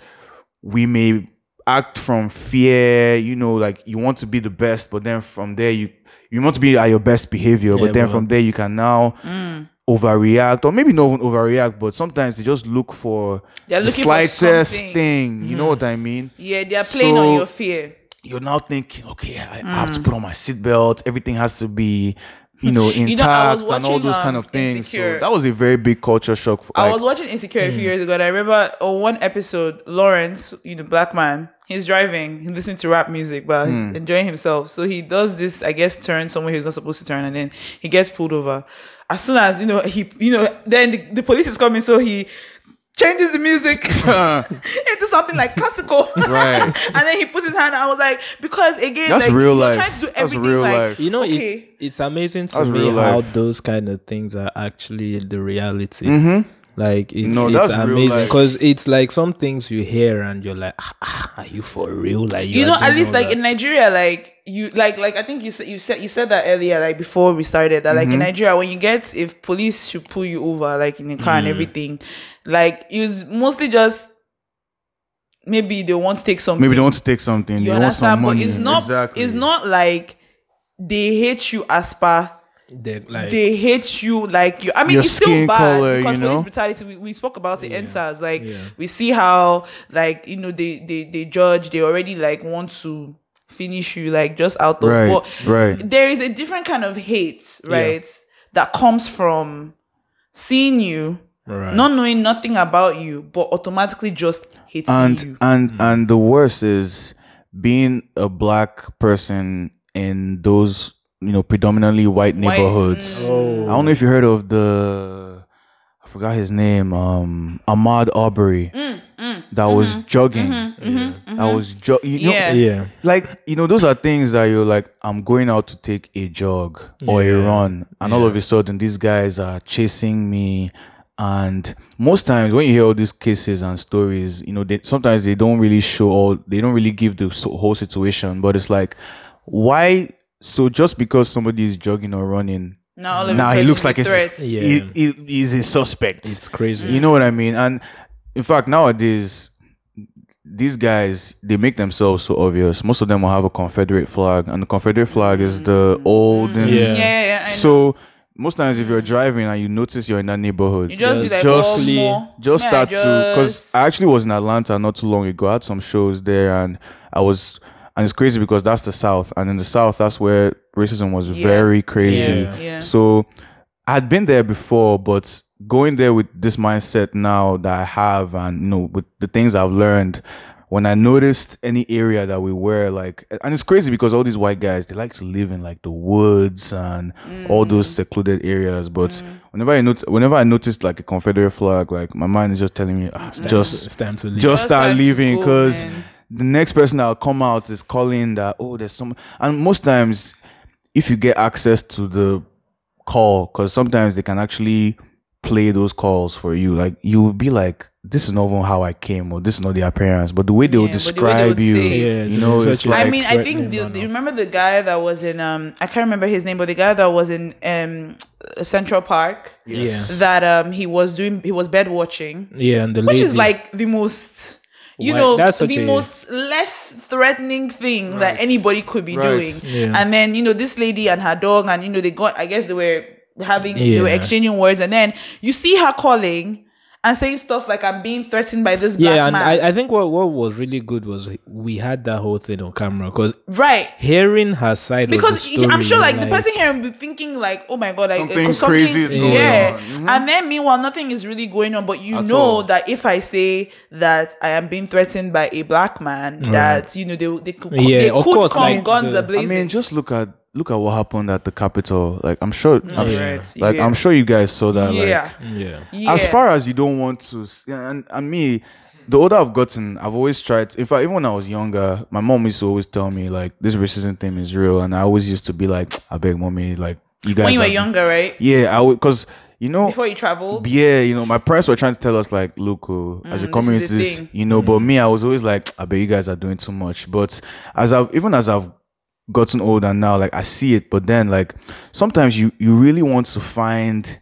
Speaker 3: we may act from fear you know like you want to be the best but then from there you you want to be at your best behavior
Speaker 2: Yeah,
Speaker 3: but then
Speaker 2: but-
Speaker 3: from there you can now
Speaker 1: Mm.
Speaker 3: overreact or maybe not even overreact but sometimes they just look for the
Speaker 1: looking for
Speaker 3: slightest thing you know what i mean
Speaker 1: yeah, they're playing on your fear.
Speaker 3: You're now thinking, okay, I, I have to put on my seatbelt. Everything has to be, you know,
Speaker 1: know,
Speaker 3: intact
Speaker 1: was
Speaker 3: and all those
Speaker 1: um,
Speaker 3: kind of things.
Speaker 1: Insecure.
Speaker 3: So that was a very big culture shock. For,
Speaker 1: I was watching Insecure a few years ago, and I remember on one episode, Lawrence, you know, black man, he's driving, he's listening to rap music, but
Speaker 3: Hmm.
Speaker 1: enjoying himself. So he does this, I guess, turn somewhere he's not supposed to turn, and then he gets pulled over. As soon as you know, he, you know, then the, the police is coming, so he changes the music into something like classical,
Speaker 3: Right.
Speaker 1: and then he puts his hand. I was like, because again,
Speaker 3: That's
Speaker 1: like,
Speaker 3: real
Speaker 1: you're
Speaker 3: life.
Speaker 1: Trying to do
Speaker 3: That's real
Speaker 1: like,
Speaker 3: life.
Speaker 2: You know,
Speaker 1: okay.
Speaker 2: it's it's amazing to
Speaker 3: That's
Speaker 2: me how those kind of things are actually the reality. Like it's,
Speaker 3: No,
Speaker 2: it's
Speaker 3: that's
Speaker 2: amazing because it's like some things you hear and you're like, ah, ah, are you for real? Like
Speaker 1: you
Speaker 2: are
Speaker 1: know at least
Speaker 2: all
Speaker 1: like
Speaker 2: that.
Speaker 1: in nigeria like you like like i think you said you said you said that earlier like before we started that like in nigeria when you get if police should pull you over like in the car and everything like it's mostly just maybe they want to take something
Speaker 3: maybe they want to take something.
Speaker 1: you
Speaker 3: they want some
Speaker 1: understand but
Speaker 3: money.
Speaker 1: it's not
Speaker 3: exactly.
Speaker 1: it's not like they hate you as per
Speaker 2: They, like
Speaker 1: they hate you like you. I mean,
Speaker 3: Your
Speaker 1: it's still
Speaker 3: skin
Speaker 1: bad
Speaker 3: color,
Speaker 1: because
Speaker 3: you know?
Speaker 1: police brutality. We, we spoke about it. End SARS, like
Speaker 2: Yeah.
Speaker 1: we see how like you know they they they judge. They already like want to finish you like just out of.
Speaker 3: Right,
Speaker 1: But
Speaker 3: right.
Speaker 1: There is a different kind of hate, right, that comes from seeing you,
Speaker 2: right.
Speaker 1: not knowing nothing about you, but automatically just hating
Speaker 3: and
Speaker 1: you.
Speaker 3: and
Speaker 2: Mm.
Speaker 3: and the worst is being a black person in those you know predominantly white neighborhoods.
Speaker 2: Oh.
Speaker 3: I don't know if you heard of the I forgot his name, um Ahmaud Arbery.
Speaker 1: Mm,
Speaker 3: that was jogging. That was jo- you know,
Speaker 1: Yeah.
Speaker 2: Yeah.
Speaker 3: like you know those are things that you're like i'm going out to take a jog or a run and all of a sudden these guys are chasing me and most times when you hear all these cases and stories you know they sometimes they don't really show all they don't really give the so- whole situation but it's like why so just because somebody is jogging or running
Speaker 1: Now all of a
Speaker 3: now he looks
Speaker 1: the
Speaker 3: like a,
Speaker 1: threat.
Speaker 2: Yeah.
Speaker 3: he, he, he's a suspect
Speaker 2: It's crazy.
Speaker 3: you know what I mean? And in fact, nowadays, these guys they make themselves so obvious. Most of them will have a Confederate flag, and the Confederate flag is the mm-hmm. old.
Speaker 2: Yeah.
Speaker 1: Yeah, yeah, yeah. I know.
Speaker 3: So most times, if you're driving and you notice you're in that neighborhood,
Speaker 1: you just be
Speaker 2: Just-
Speaker 1: like,
Speaker 3: just
Speaker 1: oh,
Speaker 2: flee.
Speaker 1: more.
Speaker 3: just
Speaker 1: May I
Speaker 3: start to because I actually was in Atlanta not too long ago. I had some shows there, and I was, and it's crazy because that's the South, and in the South, that's where racism was
Speaker 1: Yeah.
Speaker 3: very crazy.
Speaker 2: Yeah.
Speaker 1: Yeah.
Speaker 3: So I'd been there before, but going there with this mindset now that I have, and you know, with the things I've learned. When I noticed any area that we were like, and it's crazy because all these white guys they like to live in like the woods and all those secluded areas. But whenever I not- whenever I noticed like a Confederate flag, like my mind is just telling me, ah, just
Speaker 2: it's time to leave.
Speaker 3: just start leaving because
Speaker 1: man.
Speaker 3: the next person that'll come out is calling that oh there's some and most times if you get access to the call because sometimes they can actually play those calls for you like you will be like this is not even how I came or this is not the appearance but the way they will
Speaker 1: Yeah, but the way they
Speaker 3: describe
Speaker 1: would
Speaker 3: you
Speaker 1: it.
Speaker 2: Yeah,
Speaker 3: you know
Speaker 2: be
Speaker 3: it's like
Speaker 1: I mean, I think
Speaker 2: threatening
Speaker 1: the, do you remember the guy that was in um I can't remember his name, but the guy that was in um Central Park
Speaker 2: Yeah.
Speaker 1: that um he was doing he was bird watching,
Speaker 2: Yeah, and the
Speaker 1: which
Speaker 2: lady,
Speaker 1: is like the most you
Speaker 2: Why-
Speaker 1: know
Speaker 2: that's
Speaker 1: the
Speaker 2: a-
Speaker 1: most less threatening thing that anybody could be
Speaker 3: Right.
Speaker 1: doing.
Speaker 2: Yeah.
Speaker 1: And then you know this lady and her dog and you know they got I guess they were having they were exchanging words and then you see her calling and saying stuff like I'm being threatened by this black
Speaker 2: yeah, and
Speaker 1: man.
Speaker 2: I, I think what what was really good was we had that whole thing on camera because
Speaker 1: right.
Speaker 2: hearing her side
Speaker 1: because
Speaker 2: of the story,
Speaker 1: I'm sure like, the
Speaker 2: like,
Speaker 1: person here will be thinking like, oh my god, like
Speaker 3: Something
Speaker 1: uh,
Speaker 3: crazy is
Speaker 2: going
Speaker 1: yeah.
Speaker 3: on. Mhm.
Speaker 1: And then meanwhile, nothing is really going on. But you
Speaker 3: At
Speaker 1: know
Speaker 3: all.
Speaker 1: that if I say that I am being threatened by a black man, that you know they they could
Speaker 2: Yeah,
Speaker 1: they
Speaker 2: of
Speaker 1: could
Speaker 2: course,
Speaker 1: come
Speaker 2: like
Speaker 1: guns
Speaker 2: the-
Speaker 1: a blazing.
Speaker 3: I mean just look at look at what happened at the Capitol. Like I'm sure, I'm,
Speaker 1: Yeah.
Speaker 3: sure-
Speaker 1: Right,
Speaker 3: like
Speaker 1: yeah.
Speaker 3: I'm sure you guys saw that.
Speaker 1: yeah.
Speaker 2: Yeah.
Speaker 1: yeah.
Speaker 3: As far as you don't want to, and and me, the older I've gotten, I've always tried. In fact, even when I was younger, my mom used to always tell me like this racism thing is real, and I always used to be like, I beg, mommy, like you guys.
Speaker 1: when you were
Speaker 3: are-
Speaker 1: younger, right?
Speaker 3: yeah, I would because you know
Speaker 1: Before you travel
Speaker 3: yeah, you know, my parents were trying to tell us like, look, oh, as a
Speaker 1: Mm, this is the
Speaker 3: community, this,
Speaker 1: thing.
Speaker 3: you know, but me, I was always like, I bet you guys are doing too much. But as I've even as I've gotten older now, like I see it, but then like sometimes you you really want to find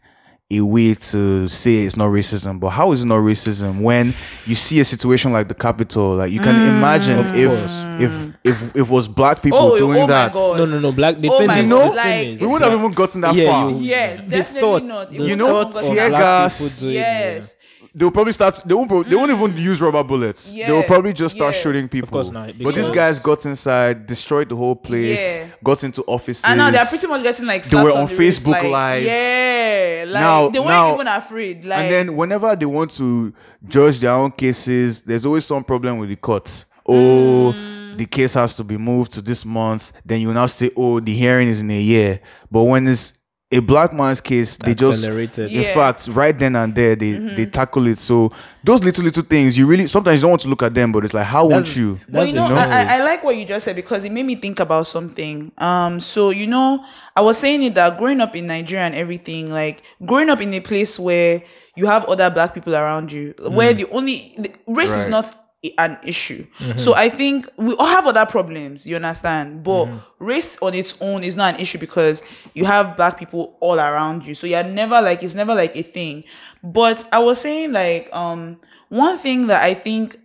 Speaker 3: a way to say it's not racism, but how is it not racism when you see a situation like the Capitol? Like you can
Speaker 1: Mm.
Speaker 3: imagine
Speaker 2: Of
Speaker 3: if, if if if it was black people
Speaker 1: Oh,
Speaker 3: doing
Speaker 1: oh
Speaker 3: that,
Speaker 2: No, no, no. Black. The
Speaker 1: Oh
Speaker 2: thing
Speaker 1: my
Speaker 2: is,
Speaker 1: God,
Speaker 2: the
Speaker 1: like-
Speaker 2: thing is,
Speaker 3: we wouldn't have even gotten that
Speaker 2: Yeah,
Speaker 3: far.
Speaker 2: you-
Speaker 1: Yeah,
Speaker 2: the
Speaker 1: definitely
Speaker 2: thought,
Speaker 1: not. It
Speaker 2: the
Speaker 1: would
Speaker 3: You know, tear
Speaker 2: black
Speaker 3: gas-
Speaker 2: people doing,
Speaker 1: Yes.
Speaker 3: They'll probably start. They won't. They won't even use rubber bullets.
Speaker 1: Yeah,
Speaker 3: They'll probably just start
Speaker 1: yeah.
Speaker 3: shooting people.
Speaker 2: Of course not,
Speaker 3: but these guys got inside, destroyed the whole place,
Speaker 1: Yeah.
Speaker 3: got into offices.
Speaker 1: And now they're pretty much getting like
Speaker 3: They
Speaker 1: slaps
Speaker 3: were
Speaker 1: on
Speaker 3: on
Speaker 1: the wrist,
Speaker 3: Facebook
Speaker 1: like,
Speaker 3: Live.
Speaker 1: Yeah, like
Speaker 3: Now-
Speaker 1: they weren't
Speaker 3: now-
Speaker 1: even afraid. Like,
Speaker 3: and then whenever they want to judge their own cases, there's always some problem with the court. Oh,
Speaker 1: Mm.
Speaker 3: the case has to be moved to this month. Then you now say, oh, the hearing is in a year. But when it's a black man's case, they just
Speaker 2: Accelerated.
Speaker 3: in
Speaker 1: Yeah.
Speaker 3: fact, right then and there, they they tackle it. So those little little things, you really sometimes you don't want to look at them, but it's like, how won't you?
Speaker 1: Well,
Speaker 2: That's
Speaker 1: you know,
Speaker 2: the
Speaker 1: I. I, I like what you just said because it made me think about something. Um, so you know, I was saying it that growing up in Nigeria and everything, like growing up in a place where you have other black people around you, where the only the, race is not i- an issue. Mm-hmm. So I think we all have other problems. You understand, but mm-hmm. race on its own is not an issue because you have black people all around you. So you're never like it's never like a thing. But I was saying like um one thing that I think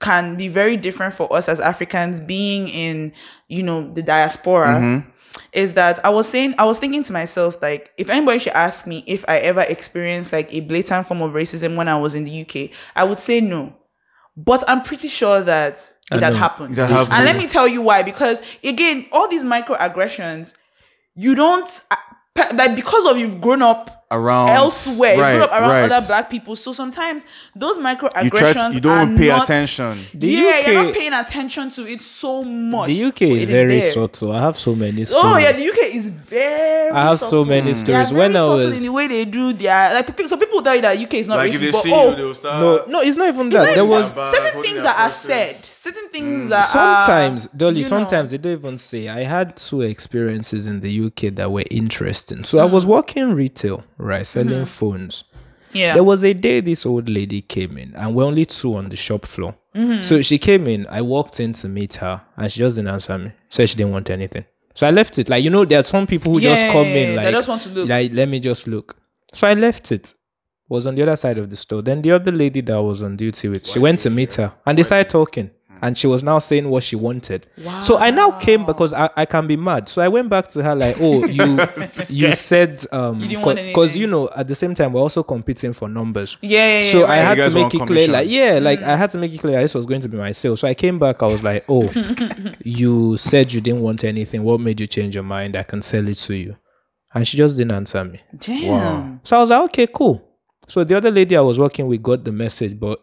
Speaker 1: can be very different for us as Africans being in, you know, the diaspora. Mm-hmm. Is that I was saying I was thinking to myself like if anybody should ask me if I ever experienced like a blatant form of racism when I was in the UK, I would say no. But I'm pretty sure that it had happened.
Speaker 3: It happened.
Speaker 1: And let me tell you why. Because again, all these microaggressions, you don't uh, pe- like because of you've grown up
Speaker 3: Around
Speaker 1: elsewhere. you
Speaker 3: right,
Speaker 1: grew up around
Speaker 3: right.
Speaker 1: other black people. So sometimes those microaggressions
Speaker 3: You to, you don't
Speaker 1: are
Speaker 3: pay
Speaker 1: not-
Speaker 3: attention.
Speaker 2: The
Speaker 1: yeah,
Speaker 2: UK
Speaker 1: you're not paying attention to it so much.
Speaker 2: The UK
Speaker 1: but
Speaker 2: is
Speaker 1: it
Speaker 2: very
Speaker 1: there.
Speaker 2: subtle. I have so many stories.
Speaker 1: Oh yeah, the UK is very.
Speaker 2: I have so
Speaker 1: subtle.
Speaker 2: many hmm.
Speaker 1: They are
Speaker 2: stories.
Speaker 1: very
Speaker 2: When I
Speaker 1: subtle
Speaker 2: was
Speaker 1: in the way they do their like people. So people tell you that UK is not
Speaker 3: Like
Speaker 1: racist,
Speaker 3: if they
Speaker 1: but oh,
Speaker 3: you, they'll start.
Speaker 2: no, no, it's not even that.
Speaker 1: not
Speaker 2: There
Speaker 1: even
Speaker 2: was
Speaker 3: bad,
Speaker 1: certain things that are said, certain things that are
Speaker 2: sometimes, Dolly.
Speaker 1: you know.
Speaker 2: Sometimes they don't even say. I had two experiences in the UK that were interesting. So I hmm. was working retail, right, selling phones.
Speaker 1: yeah.
Speaker 2: There was a day this old lady came in, and we're only two on the shop floor.
Speaker 1: Mm-hmm.
Speaker 2: So she came in. I walked in to meet her, and she just didn't answer me. Said she didn't want anything. So I left it. Like you know, there are some people who just come
Speaker 1: Yeah,
Speaker 2: in
Speaker 1: they
Speaker 2: like
Speaker 1: just want to look.
Speaker 2: Like let me just look. So I left it. Was on the other side of the store. Then the other lady that was on duty with, she went to meet her, and they started talking. And she was now saying what she wanted. Wow. So I now came because I, I can be mad. So I went back to her like, oh, you you said um because
Speaker 1: anything.
Speaker 2: you know at the same time we're also competing for numbers.
Speaker 1: yeah, yeah, yeah,
Speaker 2: So
Speaker 1: right.
Speaker 2: I had to make
Speaker 3: want
Speaker 2: it clear, like, yeah,
Speaker 1: Mm.
Speaker 2: like I had to make it clear this was going to be my sale. So I came back, I was like, oh, you said you didn't want anything. What made you change your mind? I can sell it to you. And she just didn't answer me.
Speaker 1: Damn.
Speaker 2: So I was like, okay, cool. So the other lady I was working with got the message, but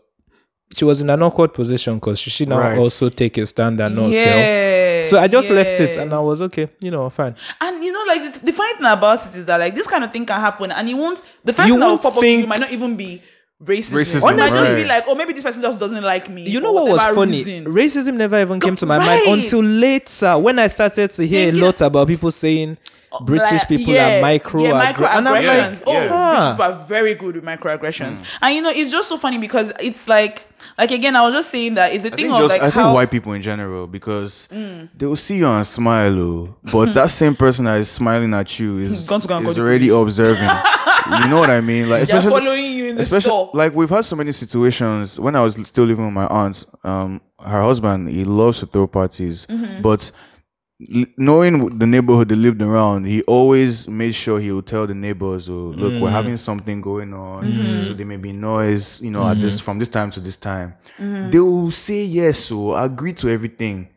Speaker 2: she was in an awkward position because she should now
Speaker 3: Right.
Speaker 2: also take a stand and not sell. So I just left it and I was okay, you know, fine.
Speaker 1: And you know, like the, the funny thing about it is that like this kind of thing can happen, and you won't. The first
Speaker 2: You
Speaker 1: thing that will pop up to you might not even be racism.
Speaker 3: Racism,
Speaker 1: It might just be
Speaker 3: right.
Speaker 1: like, oh, maybe this person just doesn't like me.
Speaker 2: You know what was funny?
Speaker 1: reason.
Speaker 2: Racism never even came to my
Speaker 1: Right.
Speaker 2: mind until later when I started to hear
Speaker 1: Thinking-
Speaker 2: a lot about people saying British
Speaker 1: Like,
Speaker 2: people
Speaker 1: yeah,
Speaker 2: are micro
Speaker 1: yeah,
Speaker 2: aggr- and I'm like,
Speaker 1: microaggressions. oh,
Speaker 3: yeah.
Speaker 2: Ah.
Speaker 1: British people are very good with microaggressions. And you know, it's just so funny because it's like, like again, I was just saying that it's the
Speaker 3: I
Speaker 1: thing
Speaker 3: think
Speaker 1: of
Speaker 3: just
Speaker 1: like
Speaker 3: I
Speaker 1: how
Speaker 3: think white people in general because they will see you and smile, oh, but that same person that is smiling at you is,
Speaker 1: Gone to go and
Speaker 3: is already
Speaker 1: police.
Speaker 3: observing. you know what I mean? Like
Speaker 1: they're
Speaker 3: especially
Speaker 1: following you in the
Speaker 3: especially
Speaker 1: store.
Speaker 3: like we've had so many situations when I was still living with my aunt. Um, her husband he loves to throw parties,
Speaker 1: Mm-hmm.
Speaker 3: but l- knowing the neighborhood they lived around, he always made sure he would tell the neighbors, "Oh, look, we're having something going on,
Speaker 1: Mm-hmm.
Speaker 3: so there may be noise, you know, at this from this time to this time."
Speaker 1: Mm-hmm.
Speaker 3: They will say yes, or agree to everything.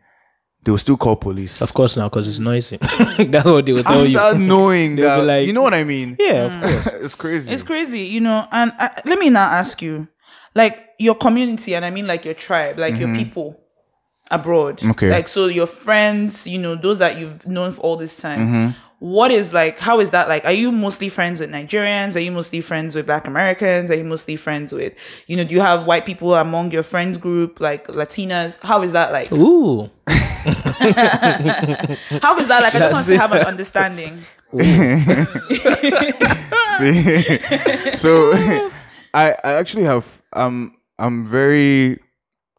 Speaker 3: They will still call police.
Speaker 2: Of course now, because it's noisy. That's what they will tell you.
Speaker 3: After knowing that,
Speaker 2: like-
Speaker 3: you know what I mean?
Speaker 2: Yeah, of course.
Speaker 3: it's crazy.
Speaker 1: It's crazy, you know. And uh, let me now ask you, like your community, and I mean like your tribe, like
Speaker 3: Mm-hmm.
Speaker 1: your people. Abroad.
Speaker 3: Okay.
Speaker 1: Like so your friends, you know, those that you've known for all this time.
Speaker 3: Mm-hmm.
Speaker 1: What is like how is that like? Are you mostly friends with Nigerians? Are you mostly friends with black Americans? Are you mostly friends with you know, do you have white people among your friend group, like Latinas? How is that like?
Speaker 2: Ooh.
Speaker 1: How is that like? I just want to have an understanding.
Speaker 3: See? so I, I actually have um I'm very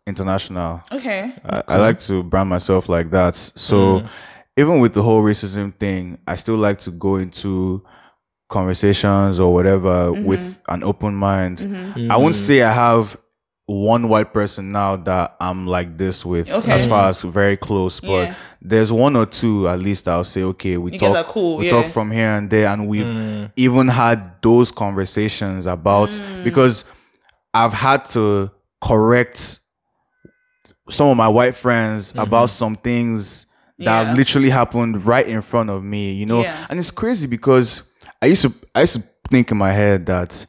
Speaker 3: international.
Speaker 1: Okay.
Speaker 3: I, I like to brand myself like that. So mm. even with the whole racism thing, I still like to go into conversations or whatever mm-hmm. with an open mind. Mm-hmm. I won't say I have one white person now that I'm like this with
Speaker 1: Okay.
Speaker 3: as far as very close, but
Speaker 1: Yeah.
Speaker 3: there's one or two at least I'll say, okay, we
Speaker 1: You
Speaker 3: talk
Speaker 1: cool,
Speaker 3: we
Speaker 1: yeah.
Speaker 3: talk from here and there and we've mm. even had those conversations about
Speaker 1: Mm.
Speaker 3: because I've had to correct some of my white friends mm-hmm. about some things that
Speaker 1: Yeah.
Speaker 3: have literally happened right in front of me, you know.
Speaker 1: Yeah.
Speaker 3: And it's crazy because I used to I used to think in my head that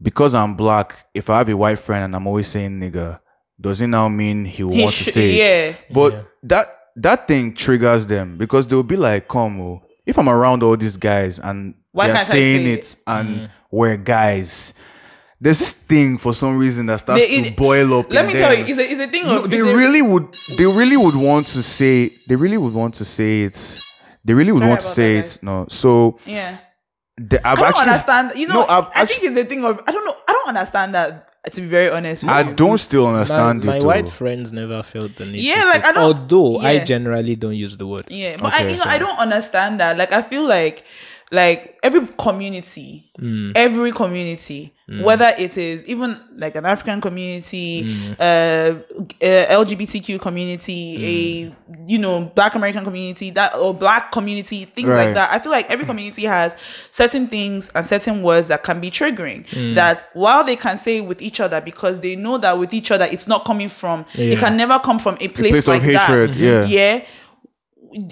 Speaker 3: because I'm black, if I have a white friend and I'm always saying nigga, does it now mean he will
Speaker 1: He
Speaker 3: want to
Speaker 1: should-
Speaker 3: say it?
Speaker 1: yeah.
Speaker 3: But
Speaker 2: Yeah.
Speaker 3: that that thing triggers them because they'll be like, come, oh, if I'm around all these guys and
Speaker 1: Why
Speaker 3: they're saying
Speaker 1: say
Speaker 3: it,
Speaker 1: it?
Speaker 3: and mm. we're guys, there's this thing for some reason that starts
Speaker 1: They-
Speaker 3: to boil up.
Speaker 1: Let
Speaker 3: in
Speaker 1: me tell you, it's a, it's a thing
Speaker 3: No,
Speaker 1: of
Speaker 3: they
Speaker 1: it's a-
Speaker 3: really would. They really would want to say. They really would want to say it. They really would
Speaker 1: Sorry
Speaker 3: want to say
Speaker 1: that,
Speaker 3: it. No, so
Speaker 1: Yeah.
Speaker 3: the, I've
Speaker 1: I don't
Speaker 3: actually.
Speaker 1: understand. You know,
Speaker 3: no, I've
Speaker 1: I
Speaker 3: actually.
Speaker 1: think it's the thing of I don't know. I don't understand that. To be very honest,
Speaker 3: I
Speaker 1: you.
Speaker 3: don't still
Speaker 2: My,
Speaker 3: understand
Speaker 2: my
Speaker 3: it.
Speaker 2: white
Speaker 3: though.
Speaker 2: friends never felt the need
Speaker 1: Yeah,
Speaker 2: to
Speaker 1: like,
Speaker 2: say-
Speaker 1: I don't-
Speaker 2: although I generally don't use the word.
Speaker 1: Yeah, but I,
Speaker 3: Okay,
Speaker 1: you know, I don't understand that. Like, I feel like, like every community,
Speaker 2: Mm.
Speaker 1: every community, whether it is even like an African community,
Speaker 2: Mm.
Speaker 1: uh, uh, LGBTQ community,
Speaker 2: Mm.
Speaker 1: a you know Black American community, that or Black community, things
Speaker 3: Right.
Speaker 1: like that. I feel like every community has certain things and certain words that can be triggering.
Speaker 2: Mm.
Speaker 1: That while they can say with each other because they know that with each other it's not coming from, it can never come from a place,
Speaker 3: place of hatred,
Speaker 1: that.
Speaker 3: yeah.
Speaker 1: yeah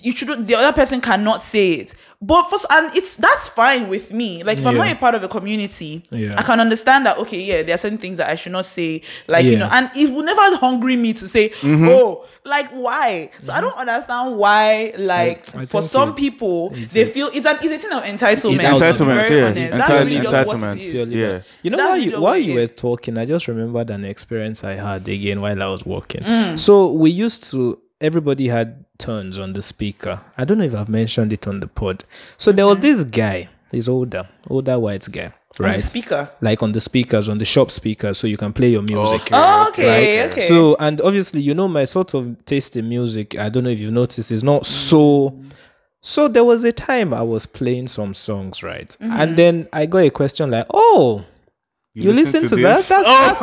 Speaker 1: you shouldn't the other person cannot say it but for and it's that's fine with me like if i'm not a part of a community
Speaker 2: Yeah.
Speaker 1: i can understand that okay yeah there are certain things that i should not say like you know and it will never hungry me to say
Speaker 3: Mm-hmm.
Speaker 1: oh like why so i don't understand why like
Speaker 2: I
Speaker 1: for some
Speaker 2: it's-
Speaker 1: people
Speaker 2: it's-
Speaker 1: they feel it's an it's a thing of entitlement
Speaker 3: Entitlement, yeah. Enti-
Speaker 1: really just what it
Speaker 3: entitlement. Yeah.
Speaker 2: You know,
Speaker 1: That's
Speaker 2: while you
Speaker 1: what
Speaker 2: while you were talking, I just remembered an experience I had again while I was walking.
Speaker 1: Mm.
Speaker 2: So we used to everybody had turns on the speaker. I don't know if I've mentioned it on the pod. So there was this guy. He's older, older white guy, right?
Speaker 1: speaker
Speaker 2: Like on the speakers, on the shop speakers, so you can play your music.
Speaker 3: Okay.
Speaker 1: oh, okay okay
Speaker 2: So, and obviously, you know, my sort of taste in music, I don't know if you've noticed, is not so. So, there was a time I was playing some songs, right?
Speaker 1: Mm-hmm.
Speaker 2: And then I got a question like, oh, you, listen, to, that?
Speaker 3: this?
Speaker 2: That's,
Speaker 3: Oh.
Speaker 2: that's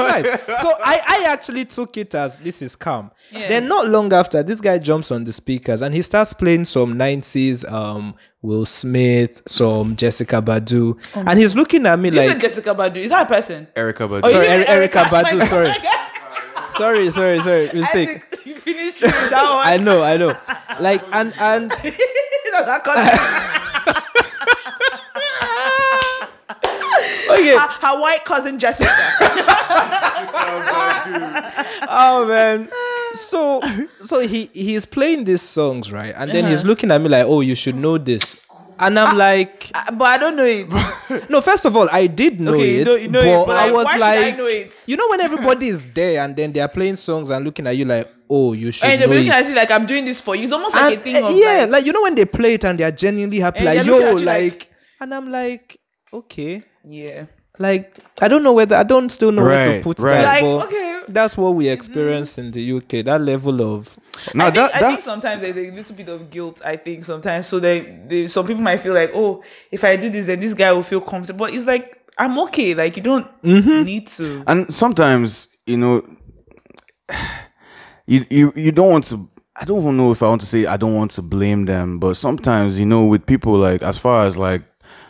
Speaker 2: nice. So, I, I actually took it as this is calm.
Speaker 1: Yeah.
Speaker 2: Then, not long after, this guy jumps on the speakers and he starts playing some 90s um, Will Smith, some Jessica Badu. and he's looking at me
Speaker 1: you
Speaker 2: like,
Speaker 1: said jessica badu is that a person
Speaker 3: Erykah, but
Speaker 1: Oh,
Speaker 2: Sorry,
Speaker 1: mean
Speaker 2: Eri- Erykah Badu,
Speaker 1: Like,
Speaker 2: sorry.
Speaker 1: oh my God.
Speaker 2: sorry, sorry, sorry,
Speaker 1: I
Speaker 2: mistake.
Speaker 1: think you finished with that one
Speaker 2: I know, I know. Like and and
Speaker 1: that concept.
Speaker 2: Okay.
Speaker 1: her, her white cousin Jessica.
Speaker 2: Oh man. So so he he's playing these songs, right? And then
Speaker 1: Uh-huh.
Speaker 2: he's looking at me like, "Oh, you should know this." And I'm like,
Speaker 1: Uh, but I don't know it.
Speaker 2: no, first of all, I did know
Speaker 1: Okay, you
Speaker 2: it,
Speaker 1: know- you know
Speaker 2: but,
Speaker 1: it, but
Speaker 2: I was like,
Speaker 1: I know it?
Speaker 2: you know, when everybody is there and then they are playing songs and looking at you like, oh, you should
Speaker 1: And they're looking at you like I'm doing this for you. It's almost like a thing
Speaker 2: uh,
Speaker 1: of
Speaker 2: yeah,
Speaker 1: like,
Speaker 2: like, you know when they play it and they are genuinely happy, like yo, like,
Speaker 1: like-
Speaker 2: and I'm like, okay,
Speaker 1: yeah.
Speaker 2: like I don't know whether I don't still know where to put
Speaker 3: right.
Speaker 2: that.
Speaker 1: Like
Speaker 2: but
Speaker 1: okay.
Speaker 2: That's what we experience in the UK. That level of
Speaker 3: now
Speaker 1: I think,
Speaker 3: that
Speaker 1: I think sometimes there's a little bit of guilt. I think sometimes so that they, some people might feel like, oh, if I do this, then this guy will feel comfortable. But it's like I'm okay. Like you don't
Speaker 2: Mm-hmm.
Speaker 1: need to.
Speaker 3: and sometimes you know you you you don't want to i don't even know if i want to say i don't want to blame them but sometimes you know with people like as far as like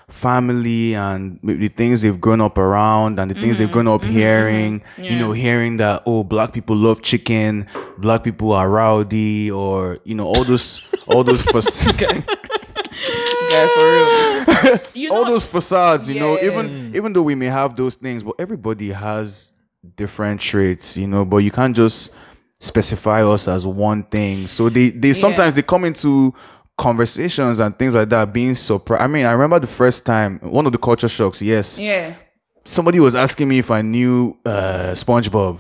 Speaker 3: family and the things they've grown up around and the things they've mm-hmm. grown up mm-hmm. hearing. Mm-hmm. You know hearing that oh black people love chicken black people are rowdy or you know all those all those fac-
Speaker 1: Yeah, for real. you know,
Speaker 3: all those facades you know even even though we may have those things but everybody has different traits you know but you can't just specify us as one thing. So they they sometimes they come into conversations and things like that being surprised. I mean, I remember the first time one of the culture shocks. Yes,
Speaker 1: Yeah.
Speaker 3: somebody was asking me if I knew uh, SpongeBob.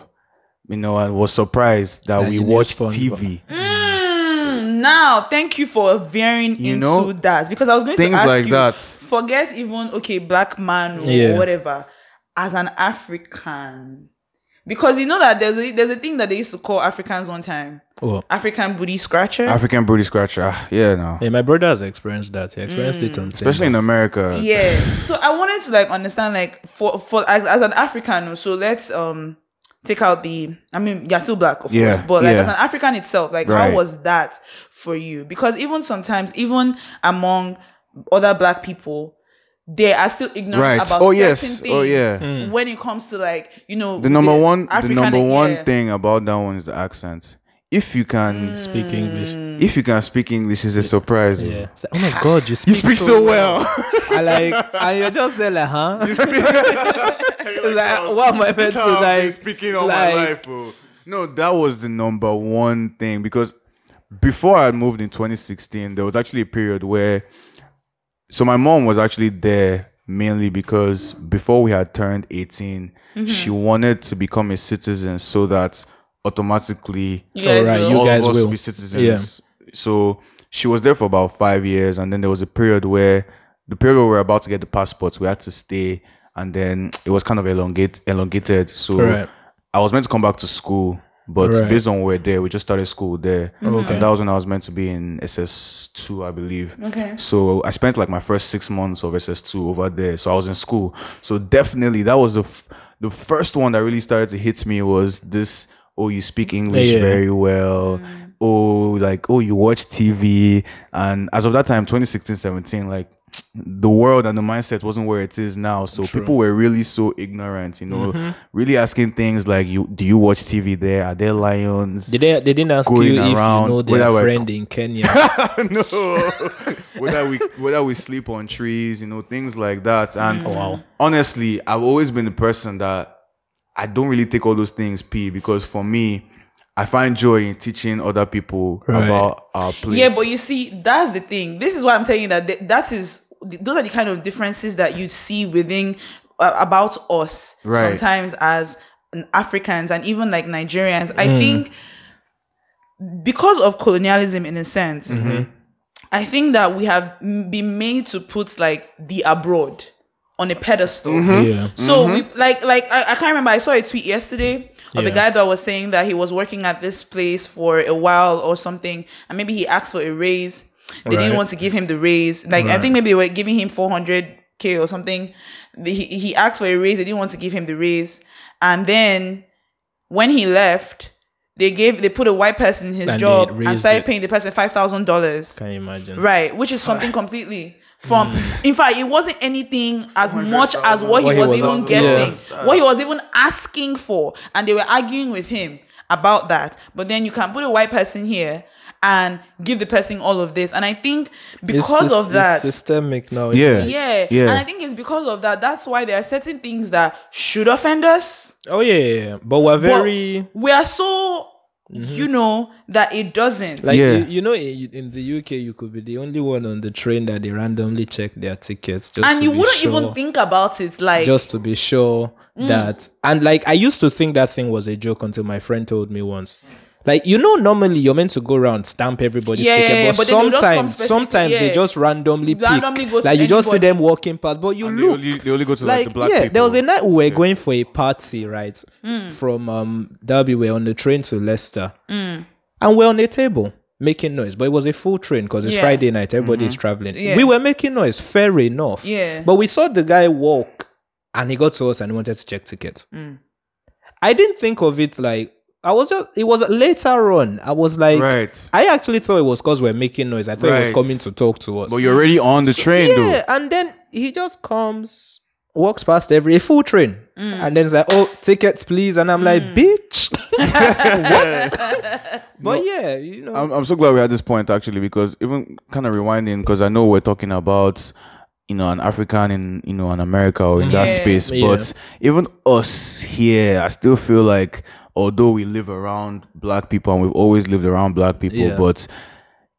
Speaker 3: You know, and was surprised that,
Speaker 2: That
Speaker 3: we watched
Speaker 2: SpongeBob.
Speaker 3: TV.
Speaker 1: Mm, now, thank you for veering
Speaker 3: You
Speaker 1: into
Speaker 3: know,
Speaker 1: that because I was going
Speaker 3: things
Speaker 1: to ask
Speaker 3: like
Speaker 1: you,
Speaker 3: that.
Speaker 1: Forget even okay, black man or
Speaker 2: Yeah.
Speaker 1: whatever. As an African, because you know that there's a there's a thing that they used to call Africans one time,
Speaker 2: Oh.
Speaker 1: African booty scratcher.
Speaker 3: African booty scratcher. Ah, Yeah, no.
Speaker 2: Hey, my brother has experienced that. He experienced it on
Speaker 3: Especially in America.
Speaker 1: yeah. So I wanted to like understand like for for as, as an African, so let's um take out the I mean you're still black of
Speaker 3: Yeah,
Speaker 1: course, but like
Speaker 3: yeah.
Speaker 1: as an African itself, like
Speaker 3: Right.
Speaker 1: how was that for you? Because even sometimes, even among other black people, they are still ignorant
Speaker 3: Right.
Speaker 1: about
Speaker 3: Oh,
Speaker 1: certain
Speaker 3: yes.
Speaker 1: things
Speaker 3: Oh, yeah. Mm.
Speaker 1: when it comes to like, you know
Speaker 3: The number one
Speaker 1: African-
Speaker 3: the number one
Speaker 1: yeah.
Speaker 3: thing about that one is the accent. If you can mm.
Speaker 2: speak English.
Speaker 3: if you can speak English, it's a surprise. bro.
Speaker 2: Yeah. It's like, oh my ah. god, you speak,
Speaker 3: You speak so well.
Speaker 2: I like, and you're just there like, huh? You speak. like, oh, what am I meant to
Speaker 3: I've been
Speaker 2: like?
Speaker 3: speaking all
Speaker 2: like-
Speaker 3: my life. oh. No, that was the number one thing because before I moved in 2016, there was actually a period where so my mom was actually there mainly because before we had turned 18, mm-hmm. she wanted to become a citizen so that automatically
Speaker 1: You guys
Speaker 2: Alright,
Speaker 1: will-
Speaker 2: you
Speaker 3: all
Speaker 2: guys
Speaker 3: of us
Speaker 2: will.
Speaker 3: will be citizens. Yeah. So she was there for about five years, and then there was a period where the period where we were about to get the passports, we had to stay, and then it was kind of elongate elongated. So
Speaker 2: Right.
Speaker 3: I was meant to come back to school, but
Speaker 2: Right.
Speaker 3: based on where there, we just started school there.
Speaker 2: Oh, okay.
Speaker 3: And that was when I was meant to be in SS two, I believe.
Speaker 1: Okay.
Speaker 3: So I spent like my first six months of SS two over there. So I was in school. So definitely that was the f- the first one that really started to hit me was this. Oh, you speak English
Speaker 2: Yeah.
Speaker 3: very well. Mm. Oh, like oh, you watch TV. And as of that time, 2016, 17, like the world and the mindset wasn't where it is now. So people were really so ignorant. You know,
Speaker 2: Mm-hmm.
Speaker 3: really asking things like, "You do you watch TV there? Are there lions?"
Speaker 2: Did they, they didn't ask you if you know their friend in Kenya.
Speaker 3: no whether we whether we sleep on trees you know things like that and
Speaker 2: wow.
Speaker 3: honestly i've always been the person that i don't really take all those things p because for me i find joy in teaching other people
Speaker 2: Right.
Speaker 3: about our place
Speaker 1: Yeah, but you see, that's the thing. This is why I'm telling you that th- that is those are the kind of differences that you see within uh, about us
Speaker 3: Right.
Speaker 1: sometimes as Africans and even like Nigerians. I think because of colonialism, in a sense, I think that we have been made to put like the abroad on a pedestal. Mm-hmm.
Speaker 2: Yeah.
Speaker 1: So we mm-hmm. like like I, I can't remember. I saw a tweet yesterday of a guy that was saying that he was working at this place for a while or something, and maybe he asked for a raise. They didn't want to give him the raise. Like I think maybe they were giving him four hundred k or something. He he asked for a raise. They didn't want to give him the raise, and then when he left. They gave they put a white person in his
Speaker 2: And
Speaker 1: job and started
Speaker 2: it.
Speaker 1: paying the person five thousand dollars.
Speaker 2: Can you imagine?
Speaker 1: Right, which is something completely from. Mm. In fact, it wasn't anything as much as what he
Speaker 2: What he
Speaker 1: was,
Speaker 2: was
Speaker 1: even
Speaker 2: asking-
Speaker 1: getting,
Speaker 3: yeah.
Speaker 1: what he was even asking for, and they were arguing with him about that. But then you can put a white person here and give the person all of this, and I think
Speaker 2: It's
Speaker 1: because
Speaker 2: sys-
Speaker 1: of that.
Speaker 2: it's systemic now.
Speaker 3: yeah
Speaker 1: yeah,
Speaker 3: Yeah.
Speaker 1: and I think it's because of that. That's why there are certain things that should offend us,
Speaker 2: Oh yeah, yeah, yeah. But we're
Speaker 1: but
Speaker 2: very
Speaker 1: we are so, Mm-hmm. you know, that it doesn't.
Speaker 2: like
Speaker 3: Yeah.
Speaker 2: you, you know in, in the UK you could be the only one on the train that they randomly check their tickets just
Speaker 1: and
Speaker 2: to
Speaker 1: you
Speaker 2: be
Speaker 1: wouldn't
Speaker 2: sure,
Speaker 1: even think about it, like
Speaker 2: just to be sure mm. that and like I used to think that thing was a joke until my friend told me once. Like you know, normally you're meant to go around stamp everybody's
Speaker 1: Yeah,
Speaker 2: ticket,
Speaker 1: yeah, yeah,
Speaker 2: but,
Speaker 1: but then they'll just come
Speaker 2: sometimes,
Speaker 1: specifically-
Speaker 2: sometimes they just randomly pick.
Speaker 1: Randomly go to
Speaker 2: like you just see them walking past, but you
Speaker 3: And they
Speaker 2: look
Speaker 3: only, they only go to like,
Speaker 2: like
Speaker 3: the black
Speaker 2: yeah,
Speaker 3: people
Speaker 2: there was a night we were going for a party, right? Hmm. From um Derby, We're on the train to Leicester, hmm. and we're on a table making noise. But it was a full train because it's
Speaker 1: Yeah.
Speaker 2: Friday night. Mm-hmm. Everybody is traveling.
Speaker 1: Yeah.
Speaker 2: We were making noise, fair enough.
Speaker 1: Yeah.
Speaker 2: But we saw the guy walk, and he got to us and he wanted to check tickets. Hmm. I didn't think of it like I was just. It was later on. I was like,
Speaker 3: right
Speaker 2: I actually thought it was because we're making noise. I thought he was coming to talk to us.
Speaker 3: but you're already on the train
Speaker 2: Yeah,
Speaker 3: though
Speaker 2: and then he just comes, walks past every full train,
Speaker 1: Mm.
Speaker 2: and then it's like, "Oh, tickets, please," and I'm like, "Bitch." what? But yeah, you know,
Speaker 3: I'm, I'm so glad we're at this point actually because even kind of rewinding because I know we're talking about you know an African in you know an America or in that space,
Speaker 2: Yeah.
Speaker 3: but even us here, I still feel like although we live around black people and we've always lived around black people,
Speaker 2: Yeah.
Speaker 3: but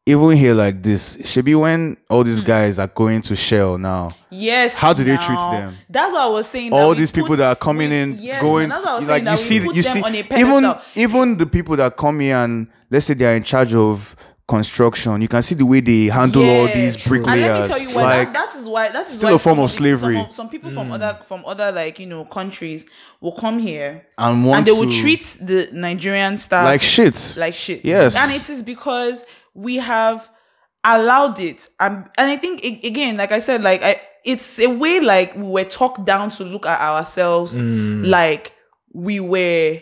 Speaker 3: even here like this, should be when all these
Speaker 1: Hmm.
Speaker 3: guys are going to Shell now.
Speaker 1: Yes.
Speaker 3: How do they treat them?
Speaker 1: That's what I was saying.
Speaker 3: all these people that are coming
Speaker 1: we-
Speaker 3: in,
Speaker 1: yes,
Speaker 3: going
Speaker 1: That's what I was
Speaker 3: like you see, you see, even even the people that come here and let's say they are in charge of construction, you can see the way they handle all these
Speaker 1: And let
Speaker 3: bricklayers.
Speaker 1: tell you why.
Speaker 3: like
Speaker 1: that, that is why. That is
Speaker 3: still
Speaker 1: why
Speaker 3: a form of slavery.
Speaker 1: Some, some people from other from other like you know countries will come here
Speaker 3: and want
Speaker 1: and they will treat the Nigerian staff
Speaker 3: like shit.
Speaker 1: like shit.
Speaker 3: Yes.
Speaker 1: and it is because we have allowed it. Um, and I think again, like I said, like I, it's a way like we were talked down to look at ourselves
Speaker 3: Mm.
Speaker 1: like we were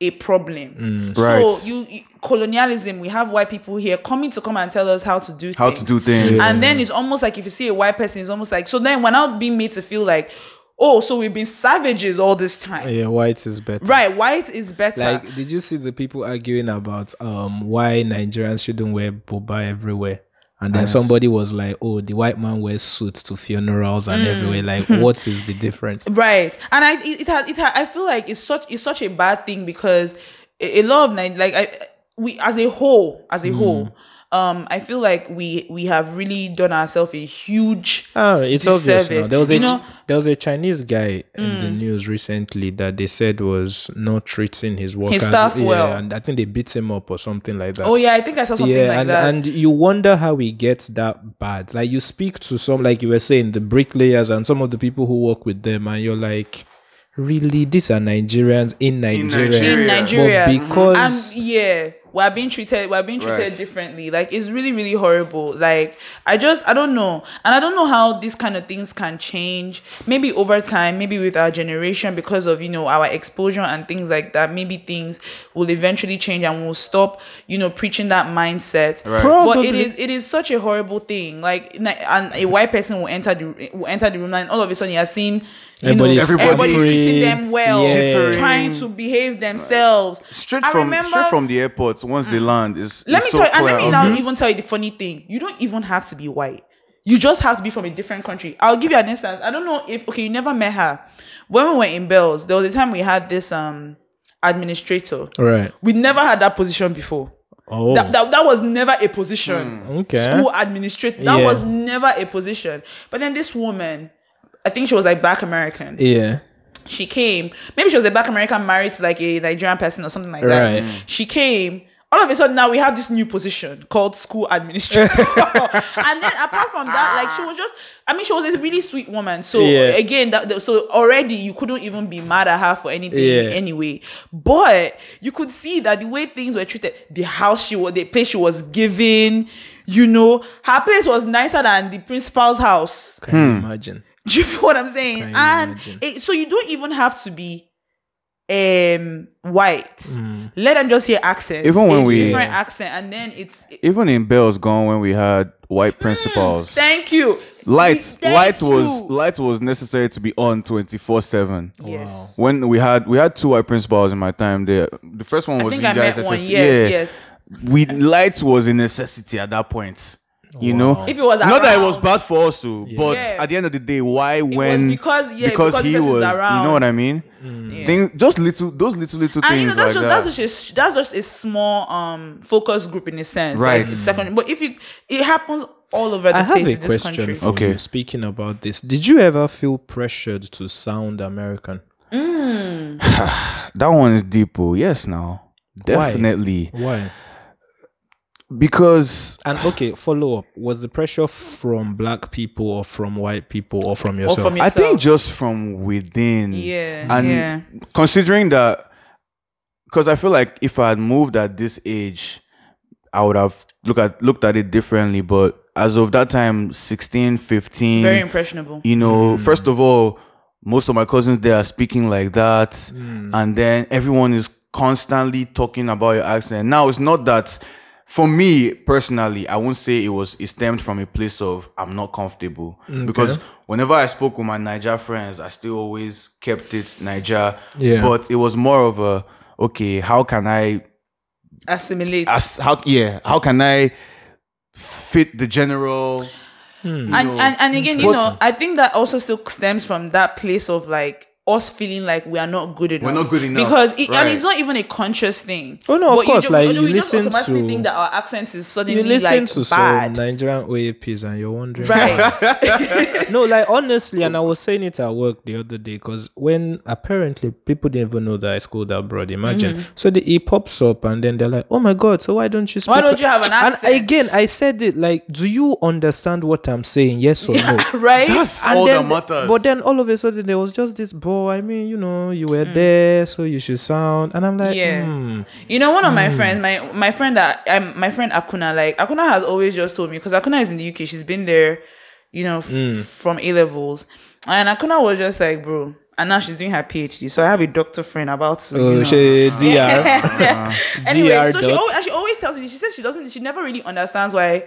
Speaker 1: a problem. So
Speaker 3: Right.
Speaker 1: you, you colonialism, we have white people here coming to come and tell us how to do
Speaker 3: how
Speaker 1: things.
Speaker 3: to do things.
Speaker 2: Yeah.
Speaker 1: And then it's almost like if you see a white person, it's almost like so then we're now being made to feel like, oh, so we've been savages all this time.
Speaker 2: Yeah, white is better.
Speaker 1: Right, white is better.
Speaker 2: Like, did you see the people arguing about um why Nigerians shouldn't wear boba everywhere? And then somebody was like, "Oh, the white man wears suits to funerals and
Speaker 1: Mm.
Speaker 2: everywhere. Like, what is the difference?"
Speaker 1: right and i it, it has it ha, i feel like it's such it's such a bad thing because a, a lot of Ni- like i we as a whole as a whole um i feel like we we have really done ourselves a huge
Speaker 2: Oh, it's obvious now. There was a
Speaker 1: You
Speaker 2: Ch-
Speaker 1: know- Mm.
Speaker 2: there was a Chinese guy in the news recently that they said was not treating his workers
Speaker 1: staff
Speaker 2: yeah,
Speaker 1: well.
Speaker 2: and I think they beat him up or something like that.
Speaker 1: oh yeah i think i saw something
Speaker 2: yeah,
Speaker 1: like
Speaker 2: and,
Speaker 1: that
Speaker 2: and you wonder how he gets that bad. Like you speak to some, like you were saying, the bricklayers and some of the people who work with them, and you're like, really, these are Nigerians in Nigeria.
Speaker 3: Nigeria.
Speaker 1: in
Speaker 3: But
Speaker 1: nigeria
Speaker 2: But because
Speaker 1: and yeah we're being treated we're being treated
Speaker 3: Right.
Speaker 1: differently like it's really really horrible like i just i don't know and i don't know how these kind of things can change maybe over time maybe with our generation because of you know our exposure and things like that maybe things will eventually change and we'll stop you know preaching that mindset
Speaker 3: Right.
Speaker 1: but it
Speaker 2: Probably.
Speaker 1: is it is such a horrible thing like and a white person will enter the will enter the room and all of a sudden you're seeing you know
Speaker 2: Everybody's
Speaker 1: everybody's
Speaker 3: Everybody-
Speaker 1: treating them well
Speaker 2: Yeah.
Speaker 1: Trying to behave themselves
Speaker 3: straight
Speaker 1: I
Speaker 3: from
Speaker 1: remember-
Speaker 3: straight from the airport once they land is
Speaker 1: let
Speaker 3: is
Speaker 1: me
Speaker 3: so
Speaker 1: tell you, and
Speaker 3: clear.
Speaker 1: let me now even tell you the funny thing. You don't even have to be white. You just have to be from a different country. I'll give you an instance. I don't know if okay, you never met her. When we were in Bells, there was a time we had this um administrator.
Speaker 2: right.
Speaker 1: We never had that position before.
Speaker 2: Oh,
Speaker 1: That, that, that was never a position.
Speaker 2: okay.
Speaker 1: School administrator. That
Speaker 2: Yeah.
Speaker 1: was never a position. But then this woman, I think she was like black American
Speaker 2: yeah.
Speaker 1: she came maybe she was a black american married to like a nigerian person or something like that
Speaker 2: Right. Mm.
Speaker 1: she came all of a sudden now we have this new position called school administrator and then apart from that like she was just i mean she was a really sweet woman so
Speaker 2: Yeah.
Speaker 1: again that, that- so already you couldn't even be mad at her for anything
Speaker 2: Yeah.
Speaker 1: anyway but you could see that the way things were treated the house she was the place she was given you know her place was nicer than the principal's house
Speaker 2: Can you imagine?
Speaker 1: do you feel what I'm saying?
Speaker 2: Can
Speaker 1: and it, so you don't even have to be um white.
Speaker 2: Mm.
Speaker 1: Let them just hear accents.
Speaker 3: Even when
Speaker 1: a
Speaker 3: we-
Speaker 1: different accent, and then it's
Speaker 3: even in Bell's gone when we had white principals.
Speaker 1: thank you.
Speaker 3: lights
Speaker 1: Thank
Speaker 3: lights
Speaker 1: you.
Speaker 3: was lights was necessary to be on 24 7
Speaker 1: Yes.
Speaker 3: when we had we had two white principals in my time there the first one
Speaker 1: I
Speaker 3: was
Speaker 1: think
Speaker 3: you
Speaker 1: I
Speaker 3: guys
Speaker 1: met one. Yes,
Speaker 3: yeah
Speaker 1: yes.
Speaker 3: we lights was a necessity at that point you know
Speaker 1: If it was
Speaker 3: not that it was bad for us too, but
Speaker 1: Yeah.
Speaker 3: at the end of the day why when
Speaker 1: because- yeah,
Speaker 3: because,
Speaker 1: because
Speaker 3: he
Speaker 1: this is
Speaker 3: was you know what i mean
Speaker 1: Yeah.
Speaker 3: things just little those little little
Speaker 1: And you know that's
Speaker 3: like
Speaker 1: just
Speaker 3: that
Speaker 1: that's just a, that's just a small um focus group in a sense,
Speaker 3: Right.
Speaker 1: Like the second, but if you it happens all over the
Speaker 2: I
Speaker 1: place
Speaker 2: have a
Speaker 1: in this
Speaker 2: question
Speaker 1: country.
Speaker 2: for
Speaker 3: Okay.
Speaker 2: you. Speaking about this, did you ever feel pressured to sound American?
Speaker 3: that one is deep oh yes now definitely
Speaker 2: Why?
Speaker 3: Because
Speaker 2: And okay, follow up. Was the pressure from black people or from white people or from
Speaker 1: Or
Speaker 2: yourself?
Speaker 3: I think just from within.
Speaker 1: Yeah,
Speaker 3: And
Speaker 1: yeah.
Speaker 3: considering that, because I feel like if I had moved at this age, I would have look at looked at it differently. But as of that time, 16, 15,
Speaker 1: very impressionable.
Speaker 3: you know, mm. first of all, most of my cousins they are speaking like that, mm. and then everyone is constantly talking about your accent. Now it's not that. For me personally, I won't say it was it stemmed from a place of I'm not comfortable because whenever I spoke with my Naija friends, I still always kept it Naija.
Speaker 2: Yeah.
Speaker 3: But it was more of a okay, how can I
Speaker 1: Assimilate.
Speaker 3: as how yeah, how can I fit the general hmm.
Speaker 1: and, and and again, you know, I think that also still stems from that place of like us feeling like we are not good enough.
Speaker 3: We're not good enough,
Speaker 1: because it, and it's not even a conscious thing.
Speaker 2: Oh, no, of
Speaker 1: But
Speaker 2: course,
Speaker 1: ju-
Speaker 2: like,
Speaker 1: we,
Speaker 2: you
Speaker 1: we just
Speaker 2: listen
Speaker 1: automatically
Speaker 2: to-
Speaker 1: think that our accent is suddenly
Speaker 2: You listen
Speaker 1: like
Speaker 2: to
Speaker 1: bad.
Speaker 2: some Nigerian OAPs and you're wondering.
Speaker 1: Right.
Speaker 2: no, like honestly, and I was saying it at work the other day because when apparently people didn't even know that I schooled abroad. Imagine.
Speaker 1: Mm-hmm.
Speaker 2: So the it pops up and then they're like, "Oh my god! So why don't you speak?
Speaker 1: Why don't you have an accent?
Speaker 2: And again, I said it like, "Do you understand what I'm saying? Yes or no?"
Speaker 1: right?
Speaker 3: That's
Speaker 2: And
Speaker 3: all
Speaker 2: then,
Speaker 3: that matters.
Speaker 2: But then all of a sudden there was just this boy. I mean, you know, you were
Speaker 1: Mm.
Speaker 2: there, so you should sound. And I'm like,
Speaker 1: Yeah.
Speaker 2: hmm.
Speaker 1: You know, one of my friends, my my friend that um, my friend Akuna, like Akuna has always just told me because Akuna is in the UK. She's been there, you know, f- from A levels, and Akuna was just like, bro. And now she's doing her PhD. So I have a doctor friend about to.
Speaker 2: Oh,
Speaker 1: you know,
Speaker 2: she DR.
Speaker 1: Yeah. anyway,
Speaker 2: DR
Speaker 1: so she
Speaker 2: dot.
Speaker 1: always, and she always tells me. She says she doesn't. She never really understands why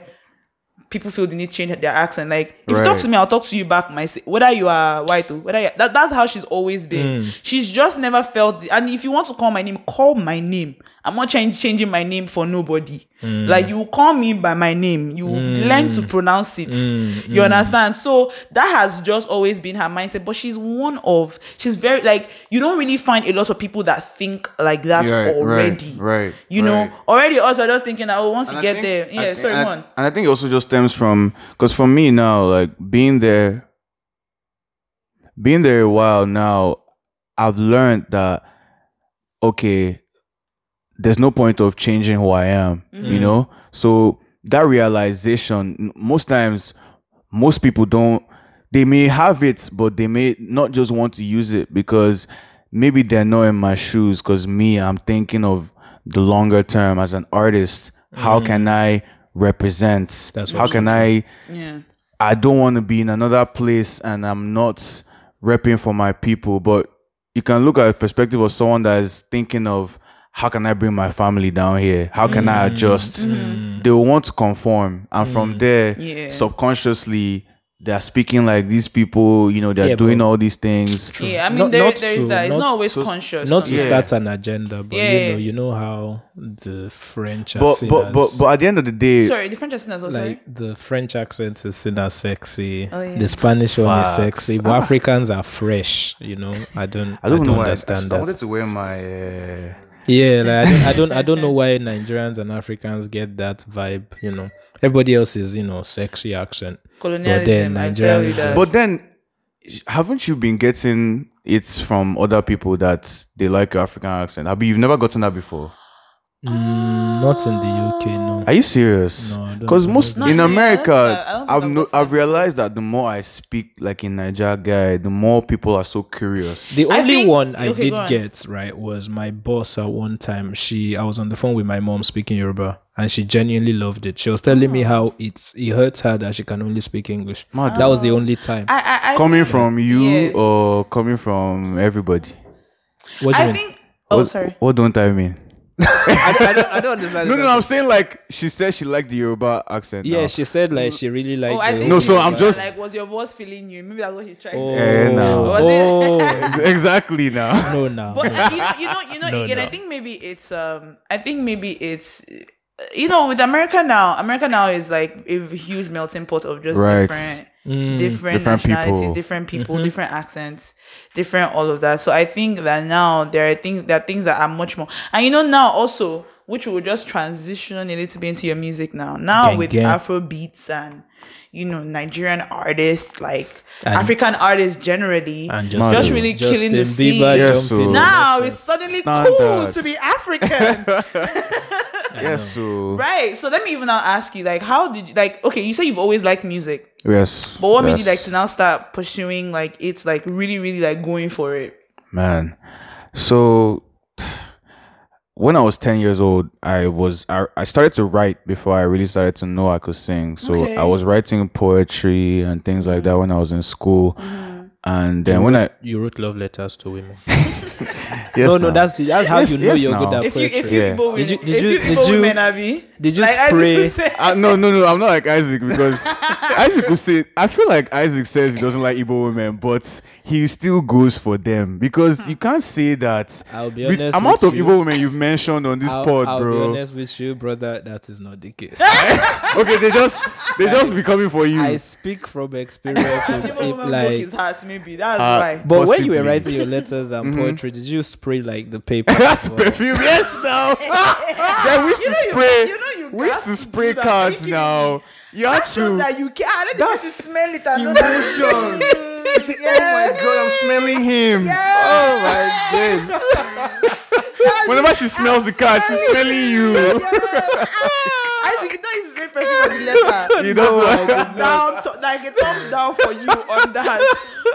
Speaker 1: people feel the need to change their accent. Like if you talk to me, I'll talk to you back. My whether you are white or whether you, that, that's how she's always been. Hmm. She's just never felt. The, and if you want to call my name, call my name. I'm not change, changing my name for nobody. Mm. Like you call me by my name, you mm. learn to pronounce it. Mm. You understand? So that has just always been her mindset. But she's one of. She's very like you don't really find a lot of people that think like that
Speaker 3: Yeah, right,
Speaker 1: already.
Speaker 3: right,
Speaker 1: You know, already also just thinking that oh once you
Speaker 3: I
Speaker 1: get
Speaker 3: think-
Speaker 1: there, yeah.
Speaker 3: think-
Speaker 1: sorry,
Speaker 3: and
Speaker 1: go
Speaker 3: I, and I think it also just stems from because for me now, like being there, being there a while now, I've learned that okay, there's no point of changing who I am. You know, so that realization, most times, most people don't. They may have it, but they may not just want to use it because maybe they're not in my shoes. Because me, I'm thinking of the longer term as an artist. How can I represent?
Speaker 2: That's
Speaker 3: how
Speaker 2: also
Speaker 3: can I?
Speaker 1: Yeah.
Speaker 3: I don't want to be in another place and I'm not repping for my people. But you can look at a perspective of someone that is thinking of how can I bring my family down here? How can I mm. adjust? Mm-hmm. Mm-hmm. They will want to conform. And from mm. there,
Speaker 1: Yeah.
Speaker 3: subconsciously, they're speaking like these people, you know, they're
Speaker 2: Yeah,
Speaker 3: doing all these things.
Speaker 1: Yeah, I mean,
Speaker 2: Not-
Speaker 1: there,
Speaker 2: not
Speaker 1: there is
Speaker 2: to-
Speaker 1: that. It's
Speaker 2: not
Speaker 1: not always
Speaker 3: so-
Speaker 1: conscious.
Speaker 2: not to
Speaker 3: Yeah.
Speaker 2: start an agenda, but
Speaker 1: Yeah.
Speaker 2: you know, you know how the French are
Speaker 3: But
Speaker 2: seen
Speaker 3: but but
Speaker 2: as-
Speaker 3: but at the end of the day,
Speaker 1: Sorry, the French accent as well. Sorry.
Speaker 2: like the French accent is seen as sexy.
Speaker 1: Oh, yeah.
Speaker 2: The Spanish one is sexy, but Africans are fresh. You know, I don't.
Speaker 3: I don't know why I,
Speaker 2: understand
Speaker 3: I
Speaker 2: that.
Speaker 3: wanted to wear my uh,
Speaker 2: Yeah, like I don't, I don't, I don't know why Nigerians and Africans get that vibe. You know, everybody else is you know sexy accent.
Speaker 1: Colonialism. I tell you
Speaker 2: Nigerians
Speaker 1: that.
Speaker 3: But then, haven't you been getting it from other people that they like your African accent? Have you you've never gotten that before?
Speaker 2: Mm, not in the UK, no.
Speaker 3: Are you serious?
Speaker 2: No,
Speaker 3: Because
Speaker 2: know.
Speaker 3: most in America,
Speaker 1: I
Speaker 3: I've
Speaker 1: I've
Speaker 3: no, I've realized that the more I speak like in Naija guy, the more people are so curious.
Speaker 2: The
Speaker 1: I
Speaker 2: only
Speaker 1: think-
Speaker 2: one I
Speaker 1: okay,
Speaker 2: did
Speaker 1: on.
Speaker 2: get right was my boss at one time. She, I was on the phone with my mom speaking Yoruba, and she genuinely loved it. She was telling me how it's it hurts her that she can only speak English.
Speaker 3: Mad.
Speaker 2: That was the only time.
Speaker 1: I, I, I
Speaker 3: coming from you
Speaker 1: Yeah.
Speaker 3: or coming from everybody?
Speaker 2: what do you
Speaker 1: I
Speaker 2: mean?
Speaker 1: think. Oh,
Speaker 3: what,
Speaker 1: sorry.
Speaker 3: What don't I mean?
Speaker 2: I, I don't, I don't understand.
Speaker 3: No, no, I'm saying like she said she liked the Yoruba accent.
Speaker 2: Yeah,
Speaker 3: now.
Speaker 2: she said like she really liked.
Speaker 1: Oh, I think
Speaker 3: No, so I'm just-
Speaker 1: like, was your boss feeling you? Maybe that's what he's trying
Speaker 2: Oh,
Speaker 1: to say.
Speaker 3: Eh, no.
Speaker 2: Oh,
Speaker 3: exactly now.
Speaker 2: no, no.
Speaker 1: But
Speaker 2: no.
Speaker 1: you know, you know, you know.
Speaker 2: No,
Speaker 1: again, I think maybe it's. Um, I think maybe it's. uh, You know, with America now, America now is like a huge melting pot of just
Speaker 3: Right.
Speaker 1: different,
Speaker 2: Mm,
Speaker 1: different,
Speaker 3: different
Speaker 1: nationalities,
Speaker 3: people.
Speaker 1: different people,
Speaker 2: Mm-hmm.
Speaker 1: different accents, different all of that. So I think that now there are things, there are things that are much more. And you know, now also, which will just transition a little bit into your music now. Now
Speaker 2: Gang,
Speaker 1: with
Speaker 2: gang.
Speaker 1: Afro beats and you know Nigerian artists, like
Speaker 2: And-
Speaker 1: African artists generally,
Speaker 2: and
Speaker 1: just,
Speaker 3: Madu.
Speaker 1: really
Speaker 2: Justin
Speaker 1: killing the scene.
Speaker 3: Yes, so-
Speaker 1: Now it's suddenly
Speaker 3: Standard.
Speaker 1: cool to be African.
Speaker 3: yes, so
Speaker 1: right. So let me even now ask you, like, how did you like okay, you say you've always liked music.
Speaker 3: yes.
Speaker 1: But what made you like to now start pursuing like it's like really, really like going for it?
Speaker 3: man so when i was 10 years old i was i, I started to write before i really started to know i could sing so
Speaker 1: Okay.
Speaker 3: i was writing poetry and things like that when i was in school
Speaker 1: Mm-hmm.
Speaker 3: and then when i
Speaker 2: you wrote love letters to women.
Speaker 3: Yes,
Speaker 2: no, no, that's that's how
Speaker 3: Yes,
Speaker 2: you know
Speaker 3: yes,
Speaker 2: you're
Speaker 3: now.
Speaker 2: good at
Speaker 1: If you
Speaker 2: poetry.
Speaker 1: if you
Speaker 3: Yeah.
Speaker 1: Igbo
Speaker 2: Did you-
Speaker 1: women-
Speaker 2: did
Speaker 1: if
Speaker 2: you-
Speaker 1: you
Speaker 2: did
Speaker 1: Igbo
Speaker 2: you-
Speaker 1: women, Abi,
Speaker 2: did you
Speaker 1: like Isaac
Speaker 2: spray-
Speaker 1: would say-
Speaker 3: Uh, no, no, no. I'm not like Isaac because Isaac will say. I feel like Isaac says he doesn't like Igbo women, but he still goes for them because you can't say that.
Speaker 2: I'll be honest.
Speaker 3: With
Speaker 2: honest
Speaker 3: amount
Speaker 2: with
Speaker 3: of
Speaker 2: you.
Speaker 3: Igbo women you've mentioned on this
Speaker 2: I'll,
Speaker 3: pod,
Speaker 2: I'll be
Speaker 3: bro.
Speaker 2: honest with you, brother. That is not the case.
Speaker 3: okay, they just they just be coming for you.
Speaker 2: I speak from experience with
Speaker 1: Igbo
Speaker 2: it,
Speaker 1: woman broke
Speaker 2: like.
Speaker 1: his heart, maybe that's
Speaker 3: Uh,
Speaker 1: why.
Speaker 2: But when you were writing your letters and
Speaker 3: Mm-hmm.
Speaker 2: poetry, did you spray like the paper? as well?
Speaker 3: Perfume, yes, now. yeah, we used to
Speaker 1: You know
Speaker 3: spray.
Speaker 1: you know you
Speaker 3: we used to spray
Speaker 1: do that.
Speaker 3: cards
Speaker 1: you-
Speaker 3: now. You had
Speaker 1: That
Speaker 3: to.
Speaker 1: that you can. Let the
Speaker 3: That's
Speaker 1: smell it and that
Speaker 3: Emotions. You say, oh my god, I'm smelling him.
Speaker 2: Oh my days!
Speaker 3: Whenever she smells the card, she's smelling you.
Speaker 1: Isaac, you know it's straight perfume on the letter.
Speaker 3: He does
Speaker 1: down, so, like a thumbs down for you on that.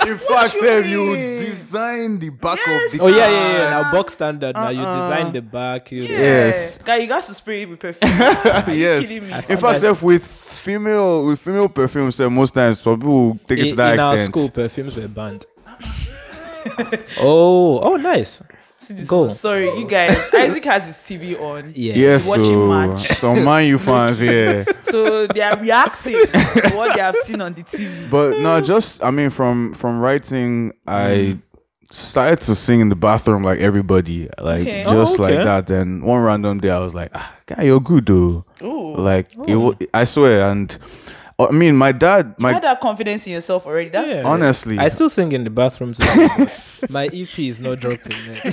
Speaker 3: In fact, Seth, you
Speaker 1: mean?
Speaker 3: design the back
Speaker 1: Yes.
Speaker 3: of the
Speaker 2: Oh yeah, yeah, yeah. Now uh-uh. box standard. Now you
Speaker 3: Uh-uh.
Speaker 2: design the back. You
Speaker 3: Yes.
Speaker 1: Guy, you got to spray it with perfume. Are you
Speaker 3: yes.
Speaker 1: kidding me?
Speaker 3: In fact, Seth, with female with female perfume, Seth, most times some people will take it
Speaker 2: in,
Speaker 3: to that
Speaker 2: in our school, perfumes were banned. oh, oh, nice.
Speaker 1: See this
Speaker 2: Go.
Speaker 1: one. Sorry, you guys. Isaac has his TV on.
Speaker 2: Yeah.
Speaker 3: Yes,
Speaker 1: Watching
Speaker 3: so
Speaker 1: match.
Speaker 3: some Man U fans, yeah.
Speaker 1: So they are reacting to what they have seen on the TV.
Speaker 3: But no, just I mean, from from writing, I started to sing in the bathroom like everybody, like
Speaker 1: Okay.
Speaker 3: just
Speaker 2: Oh, okay.
Speaker 3: like that. Then one random day, I was like, ah, guy, you're good though.
Speaker 1: Ooh.
Speaker 3: Like it, I swear, and I mean, my dad,
Speaker 1: you had that confidence in yourself already. That's
Speaker 2: Yeah.
Speaker 3: honestly,
Speaker 2: I still sing in the bathroom. Today, my EP is not dropping. Man.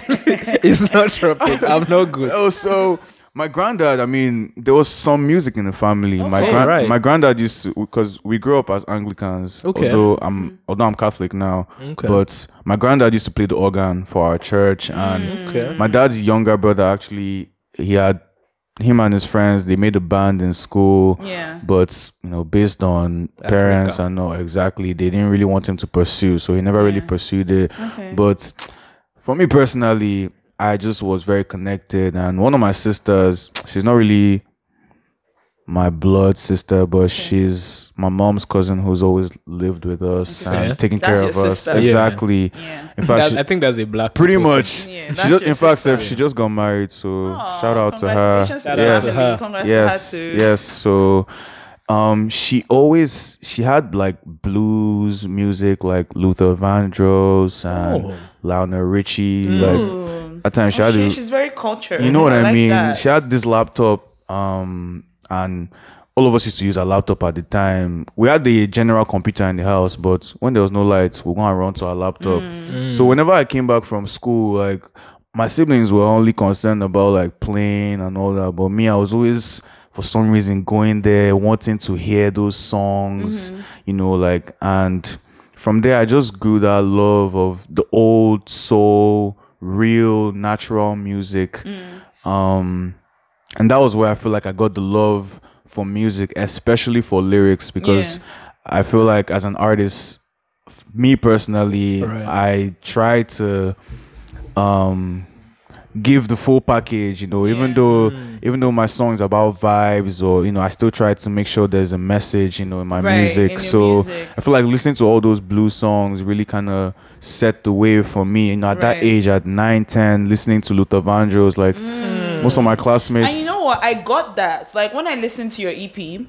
Speaker 2: it's not dropping. I'm not good.
Speaker 3: Oh, so my granddad. I mean, there was some music in the family. My grand,
Speaker 2: Right.
Speaker 3: my granddad used to because we grew up as Anglicans.
Speaker 2: Okay.
Speaker 3: Although I'm mm-hmm. although I'm Catholic now,
Speaker 2: Okay.
Speaker 3: but my granddad used to play the organ for our church, and mm.
Speaker 2: Okay.
Speaker 3: my dad's younger brother actually he had him and his friends they made a band in school.
Speaker 1: yeah.
Speaker 3: But you know, based on parents
Speaker 2: Africa.
Speaker 3: and no, exactly, they didn't really want him to pursue, so he never really pursued it.
Speaker 1: Okay.
Speaker 3: But for me personally, I just was very connected. And one of my sisters, she's not really my blood sister, but she's my mom's cousin who's always lived with us
Speaker 1: Okay.
Speaker 3: and taking
Speaker 1: That's
Speaker 3: care
Speaker 1: your
Speaker 3: of us.
Speaker 1: sister. Yeah.
Speaker 3: Exactly.
Speaker 1: yeah.
Speaker 3: In fact,
Speaker 2: That-
Speaker 3: she,
Speaker 2: I think that's a black.
Speaker 3: pretty
Speaker 2: people
Speaker 3: much.
Speaker 1: Yeah,
Speaker 3: she just,
Speaker 1: your
Speaker 3: in fact,
Speaker 1: sister.
Speaker 3: She just got married. So
Speaker 1: Aw,
Speaker 3: shout out to her.
Speaker 1: to
Speaker 2: Shout
Speaker 1: the
Speaker 2: out
Speaker 3: Yes.
Speaker 2: to her.
Speaker 3: Yes
Speaker 1: to her too.
Speaker 3: yes so um she always she had like blues music like luther vandross and
Speaker 2: Oh.
Speaker 3: lionel richie like at times she
Speaker 1: Oh,
Speaker 3: had
Speaker 1: she-
Speaker 3: a-
Speaker 1: she's very cultured.
Speaker 3: you know what i,
Speaker 1: like
Speaker 3: mean
Speaker 1: that.
Speaker 3: she had this laptop um and all of us used to use a laptop at the time we had the general computer in the house but when there was no lights we are going to run to our laptop
Speaker 1: Mm.
Speaker 3: so whenever i came back from school like my siblings were only concerned about like playing and all that but me i was always for some reason going there wanting to hear those songs
Speaker 1: Mm-hmm.
Speaker 3: you know like and from there i just grew that love of the old soul real natural music
Speaker 1: Mm.
Speaker 3: um and that was where i feel like i got the love for music especially for lyrics because i feel like as an artist me personally
Speaker 2: Right.
Speaker 3: i try to um give the full package you know even
Speaker 1: Yeah.
Speaker 3: though even though my songs about vibes or you know i still try to make sure there's a message you know in my
Speaker 1: Right,
Speaker 3: music
Speaker 1: in
Speaker 3: so
Speaker 1: music.
Speaker 3: i feel like listening to all those blues songs really kind of set the way for me you know at that age at 9 10 listening to luther vandross like most of my classmates
Speaker 1: And you know what? I got that. Like when I listened to your EP,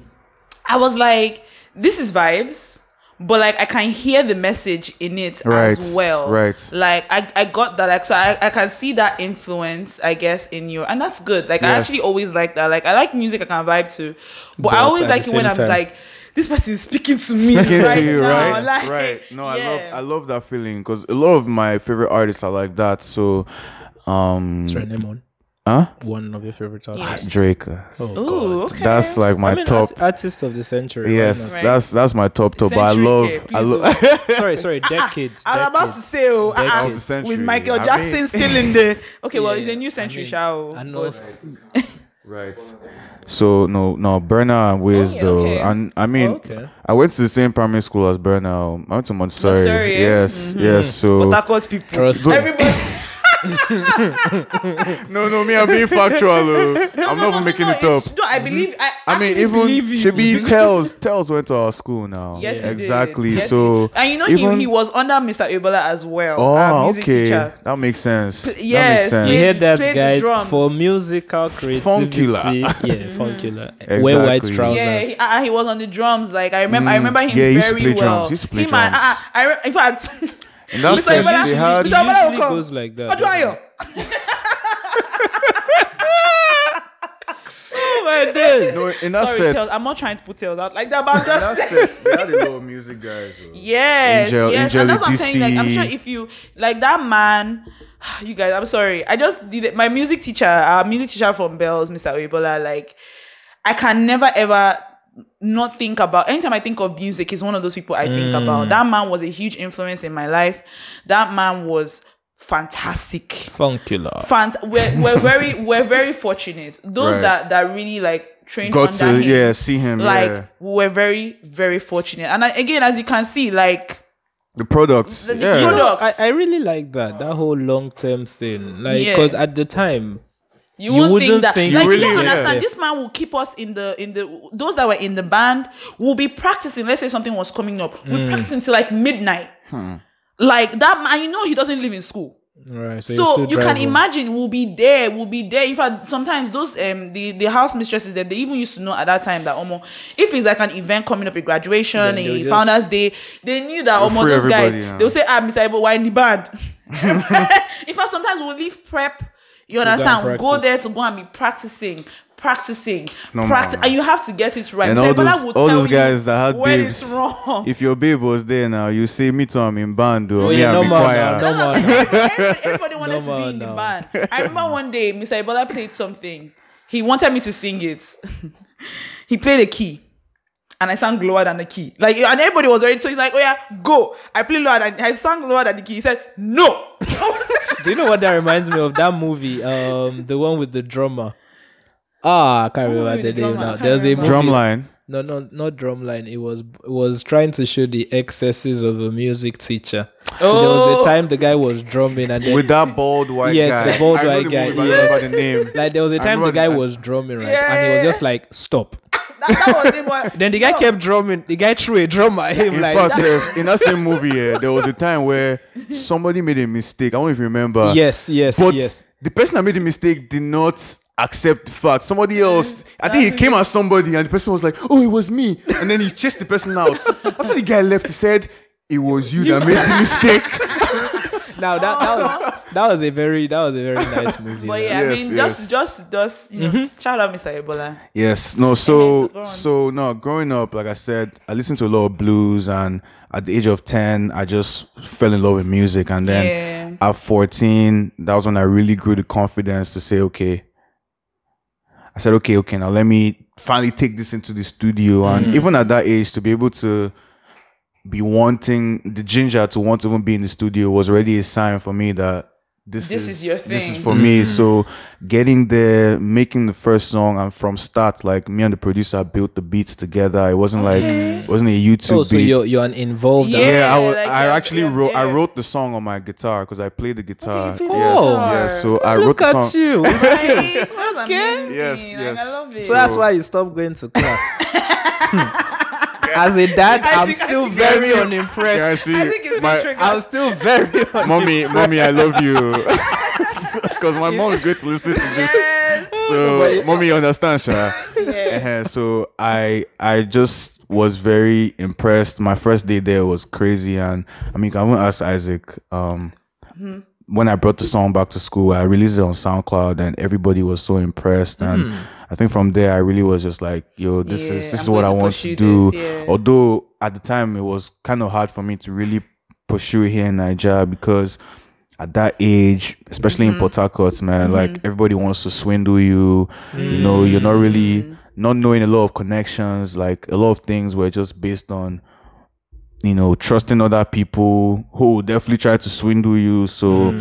Speaker 1: I was like, this is vibes, but like I can hear the message in it
Speaker 3: Right,
Speaker 1: as well.
Speaker 3: right.
Speaker 1: Like I, I got that. Like so I, I can see that influence, I guess, in you. And that's good. Like I actually always like that. Like I like music I can vibe to. But, I always like it when
Speaker 2: same
Speaker 1: I'm like, this person is speaking to me.
Speaker 3: Speaking
Speaker 1: right
Speaker 3: to you,
Speaker 1: now.
Speaker 3: right?
Speaker 1: Like,
Speaker 3: right. No, I love I love that feeling because a lot of my favorite artists are like that. So, um,
Speaker 2: Sorry, name one.
Speaker 3: Huh?
Speaker 2: One of your favorite artists.
Speaker 3: Drake. uh,
Speaker 2: Oh
Speaker 1: Ooh,
Speaker 2: God.
Speaker 1: okay.
Speaker 3: That's like my
Speaker 2: I mean,
Speaker 3: top.
Speaker 2: art- artist of the century.
Speaker 3: yes.
Speaker 1: Right.
Speaker 3: that's that's my top top. But I love
Speaker 1: K,
Speaker 3: I
Speaker 1: please,
Speaker 3: love
Speaker 2: sorry, sorry, decades.
Speaker 1: I was about to say, oh,
Speaker 2: Decades.
Speaker 3: Of the century.
Speaker 1: with Michael
Speaker 3: I
Speaker 1: Jackson
Speaker 3: mean-
Speaker 1: still in the. Okay, well, it's a new
Speaker 2: I
Speaker 1: century,
Speaker 2: mean,
Speaker 1: shall
Speaker 2: I know.
Speaker 1: but-
Speaker 3: right. So no no Burna and Wiz
Speaker 1: yeah,
Speaker 3: though,
Speaker 1: okay.
Speaker 3: and I mean
Speaker 2: okay.
Speaker 3: I went to the same primary school as Burna. I went to Montessori.
Speaker 1: Montessori, yeah.
Speaker 3: Yes,
Speaker 1: Mhm.
Speaker 3: yes. So
Speaker 1: But that got people.
Speaker 2: Trust me.
Speaker 1: Everybody.
Speaker 3: No, no, me, I'm being factual. oh. I'm not even making it up.
Speaker 1: No, I believe. I,
Speaker 3: I mean, even
Speaker 1: believe you.
Speaker 3: should be Tells. Tells went to our school now.
Speaker 1: Yes, he did.
Speaker 3: exactly.
Speaker 1: Yes, he
Speaker 3: so
Speaker 1: and you know,
Speaker 3: even,
Speaker 1: he, he was under Mr. Ebola as well. our
Speaker 3: Oh,
Speaker 1: music
Speaker 3: okay,
Speaker 1: teacher.
Speaker 3: that makes sense. that
Speaker 1: yes,
Speaker 3: makes sense.
Speaker 2: You hear that,
Speaker 1: the
Speaker 2: guys?
Speaker 1: drums.
Speaker 2: For musical creativity,
Speaker 3: Funkula.
Speaker 2: yeah, funkula. Wear white
Speaker 3: Exactly.
Speaker 2: trousers.
Speaker 1: Yeah, he, uh, he was on the drums. Like I remember, I remember him
Speaker 3: Mm. Yeah, he used to
Speaker 1: very
Speaker 3: play
Speaker 1: well.
Speaker 3: drums. He used to play
Speaker 1: him
Speaker 3: drums.
Speaker 1: uh, uh, I in fact,
Speaker 3: In that
Speaker 1: Mr.
Speaker 3: sense,
Speaker 1: Ebola-
Speaker 3: they had.
Speaker 2: It
Speaker 1: Mr. Ebola will
Speaker 2: usually
Speaker 1: come.
Speaker 2: goes like that.
Speaker 1: Oduayo.
Speaker 2: Oh my days.
Speaker 3: No, in that
Speaker 1: Sorry,
Speaker 3: set,
Speaker 1: Tales. I'm not trying to put Tales out like that, but I'm
Speaker 3: in
Speaker 1: just
Speaker 3: that
Speaker 1: saying.
Speaker 3: set, they had a lot of music guys. oh.
Speaker 1: Yes,
Speaker 3: Angel-
Speaker 1: yes,
Speaker 3: Angel
Speaker 1: and that's what I'm saying. Like, I'm
Speaker 3: DC.
Speaker 1: sure if you like that man, you guys, I'm sorry. I just did it. My music teacher, our music teacher from Bells, Mr. Oebola, like I can never ever not think about anytime I think of music, he's one of those people I think
Speaker 3: Mm.
Speaker 1: about. That man was a huge influence in my life. That man was fantastic.
Speaker 2: Funkula.
Speaker 1: Fant- we're, we're very we're very fortunate. Those
Speaker 3: Right.
Speaker 1: that that really like trained
Speaker 3: Got
Speaker 1: under
Speaker 3: to
Speaker 1: him
Speaker 3: yeah, see him.
Speaker 1: like
Speaker 3: yeah.
Speaker 1: we're very very fortunate and I, again as you can see like
Speaker 3: The products.
Speaker 1: the, the
Speaker 3: yeah.
Speaker 1: product
Speaker 2: I, I really like that that whole long term thing like
Speaker 1: Yeah.
Speaker 2: because at the time
Speaker 1: you,
Speaker 2: you
Speaker 1: won't
Speaker 2: wouldn't
Speaker 1: think that
Speaker 2: think-
Speaker 1: like
Speaker 3: You
Speaker 1: you, don't understand.
Speaker 2: Yeah.
Speaker 1: this man will keep us in the in the those that were in the band will be practicing let's say something was coming up we're
Speaker 2: Mm.
Speaker 1: practicing till like midnight. Like that man you know he doesn't live in school.
Speaker 2: Right so,
Speaker 1: so
Speaker 2: still
Speaker 1: you can imagine we'll be there we'll be there. In fact sometimes those um the the house mistresses that they even used to know at that time that almost if it's like an event coming up a graduation a
Speaker 2: they'll just-
Speaker 1: founders day they knew that
Speaker 3: They'll
Speaker 1: almost those guys
Speaker 3: everybody, yeah.
Speaker 1: they'll say ah mr Ibo, why in the band? In fact sometimes we'll leave prep you understand we'll go there to go and be practicing practicing
Speaker 3: No,
Speaker 1: practice
Speaker 3: man.
Speaker 1: and you have to get it right
Speaker 3: and
Speaker 1: Mr.
Speaker 3: all those,
Speaker 1: will
Speaker 3: all
Speaker 1: tell
Speaker 3: those guys that had
Speaker 1: when
Speaker 3: babes.
Speaker 1: wrong
Speaker 3: If your babe was there now, you say me too. I'm in band, though.
Speaker 2: oh
Speaker 3: me,
Speaker 2: yeah
Speaker 3: I'm
Speaker 2: no
Speaker 3: in
Speaker 2: more
Speaker 3: choir.
Speaker 2: now, no more now.
Speaker 1: everybody, everybody wanted to be in the band. I remember one day Mr. Ebola played something. He wanted me to sing it. he played a key. And I sang lower than the key. Like and everybody was ready. So he's like, Oh yeah, go. I played lower than I sang lower than the key. He said, No.
Speaker 2: do you know what that reminds me of that movie um the one with the drummer ah I can't remember
Speaker 1: with
Speaker 2: the
Speaker 1: the
Speaker 2: name
Speaker 1: drummer?
Speaker 2: Now there's a
Speaker 1: remember.
Speaker 2: movie,
Speaker 3: Drumline.
Speaker 2: no no not drumline it was it was trying to show the excesses of a music teacher so there was
Speaker 1: Oh.
Speaker 2: a time the guy was drumming and then
Speaker 3: With that bald white
Speaker 2: Yes,
Speaker 3: guy.
Speaker 2: the bald
Speaker 3: I
Speaker 2: white
Speaker 3: the
Speaker 2: guy,
Speaker 3: movie, I
Speaker 2: yes.
Speaker 3: the name.
Speaker 2: like there was a time the guy
Speaker 3: the-
Speaker 2: was drumming right
Speaker 1: Yeah,
Speaker 2: and he was just like stop
Speaker 1: that, that was it. But
Speaker 2: then the guy kept drumming the guy threw a drum at him
Speaker 3: In
Speaker 2: like
Speaker 3: fact, eh, in that same movie, yeah, there was a time where somebody made a mistake. I don't know if you remember.
Speaker 2: yes yes
Speaker 3: But
Speaker 2: yes
Speaker 3: the person that made the mistake did not accept the fact. Somebody else, I think he came at somebody, and the person was like, "Oh, it was me," and then he chased the person out. After the guy left, he said, "It was you, that made the mistake."
Speaker 2: now that, that was that was a very that was a very nice movie
Speaker 1: but
Speaker 2: man.
Speaker 1: yeah, I mean
Speaker 3: yes.
Speaker 1: just just just you know, shout out Mr. Ebola.
Speaker 3: Yes, no. So,
Speaker 1: so
Speaker 3: so no. Growing up, like I said, I listened to a lot of blues, and at the age of ten, I just fell in love with music. And then
Speaker 1: Yeah.
Speaker 3: at fourteen, that was when I really grew the confidence to say, okay. I said, okay, okay, now let me finally take this into the studio.
Speaker 1: Mm.
Speaker 3: And even at that age, to be able to be wanting the ginger to want to even be in the studio was already a sign for me that this,
Speaker 1: This is your
Speaker 3: This is
Speaker 1: thing.
Speaker 3: for me. Mm-hmm. So getting there, making the first song, and from start, like me and the producer built the beats together. It wasn't like it wasn't a YouTube
Speaker 2: oh so
Speaker 3: beat.
Speaker 2: you're you're an involved
Speaker 1: Yeah.
Speaker 3: yeah, I, was,
Speaker 1: like,
Speaker 3: I
Speaker 1: yeah,
Speaker 3: actually
Speaker 1: yeah,
Speaker 3: wrote. I wrote the song on my guitar because I play the guitar.
Speaker 1: play the
Speaker 3: yes,
Speaker 2: guitar.
Speaker 3: yes. So I
Speaker 2: look
Speaker 3: wrote the
Speaker 2: at
Speaker 3: song.
Speaker 2: you
Speaker 1: Nice.
Speaker 2: Okay.
Speaker 1: amazing.
Speaker 3: Yes,
Speaker 1: Like,
Speaker 3: yes.
Speaker 1: I love it.
Speaker 2: So that's why you stopped going to class. As a dad,
Speaker 1: I
Speaker 2: I'm
Speaker 1: think-
Speaker 2: still
Speaker 1: think-
Speaker 2: very
Speaker 3: Yeah,
Speaker 2: unimpressed.
Speaker 3: I see.
Speaker 1: I think it's
Speaker 3: my,
Speaker 1: trigger.
Speaker 2: I'm still very
Speaker 3: mommy, mommy, I love you. Because my mom is going to listen to this.
Speaker 1: Yes.
Speaker 3: So, mommy, you understand, Shara?
Speaker 1: Yeah.
Speaker 3: Uh-huh. So I I just was very impressed. My first day there was crazy, and I mean, I want to ask Isaac. Um,
Speaker 1: Mm-hmm.
Speaker 3: when I brought the song back to school, I released it on SoundCloud, and everybody was so impressed. And I think from there, I really was just like, "Yo, this is this is
Speaker 1: I'm
Speaker 3: what I
Speaker 1: to
Speaker 3: want to do."
Speaker 1: this, yeah.
Speaker 3: Although at the time it was kind of hard for me to really pursue here in Nigeria because at that age, especially
Speaker 1: Mm-hmm.
Speaker 3: in Port Harcourt, man, like everybody wants to swindle you. You know, you're not really
Speaker 1: Mm.
Speaker 3: not knowing a lot of connections. Like a lot of things were just based on, you know, trusting other people who definitely try to swindle you. So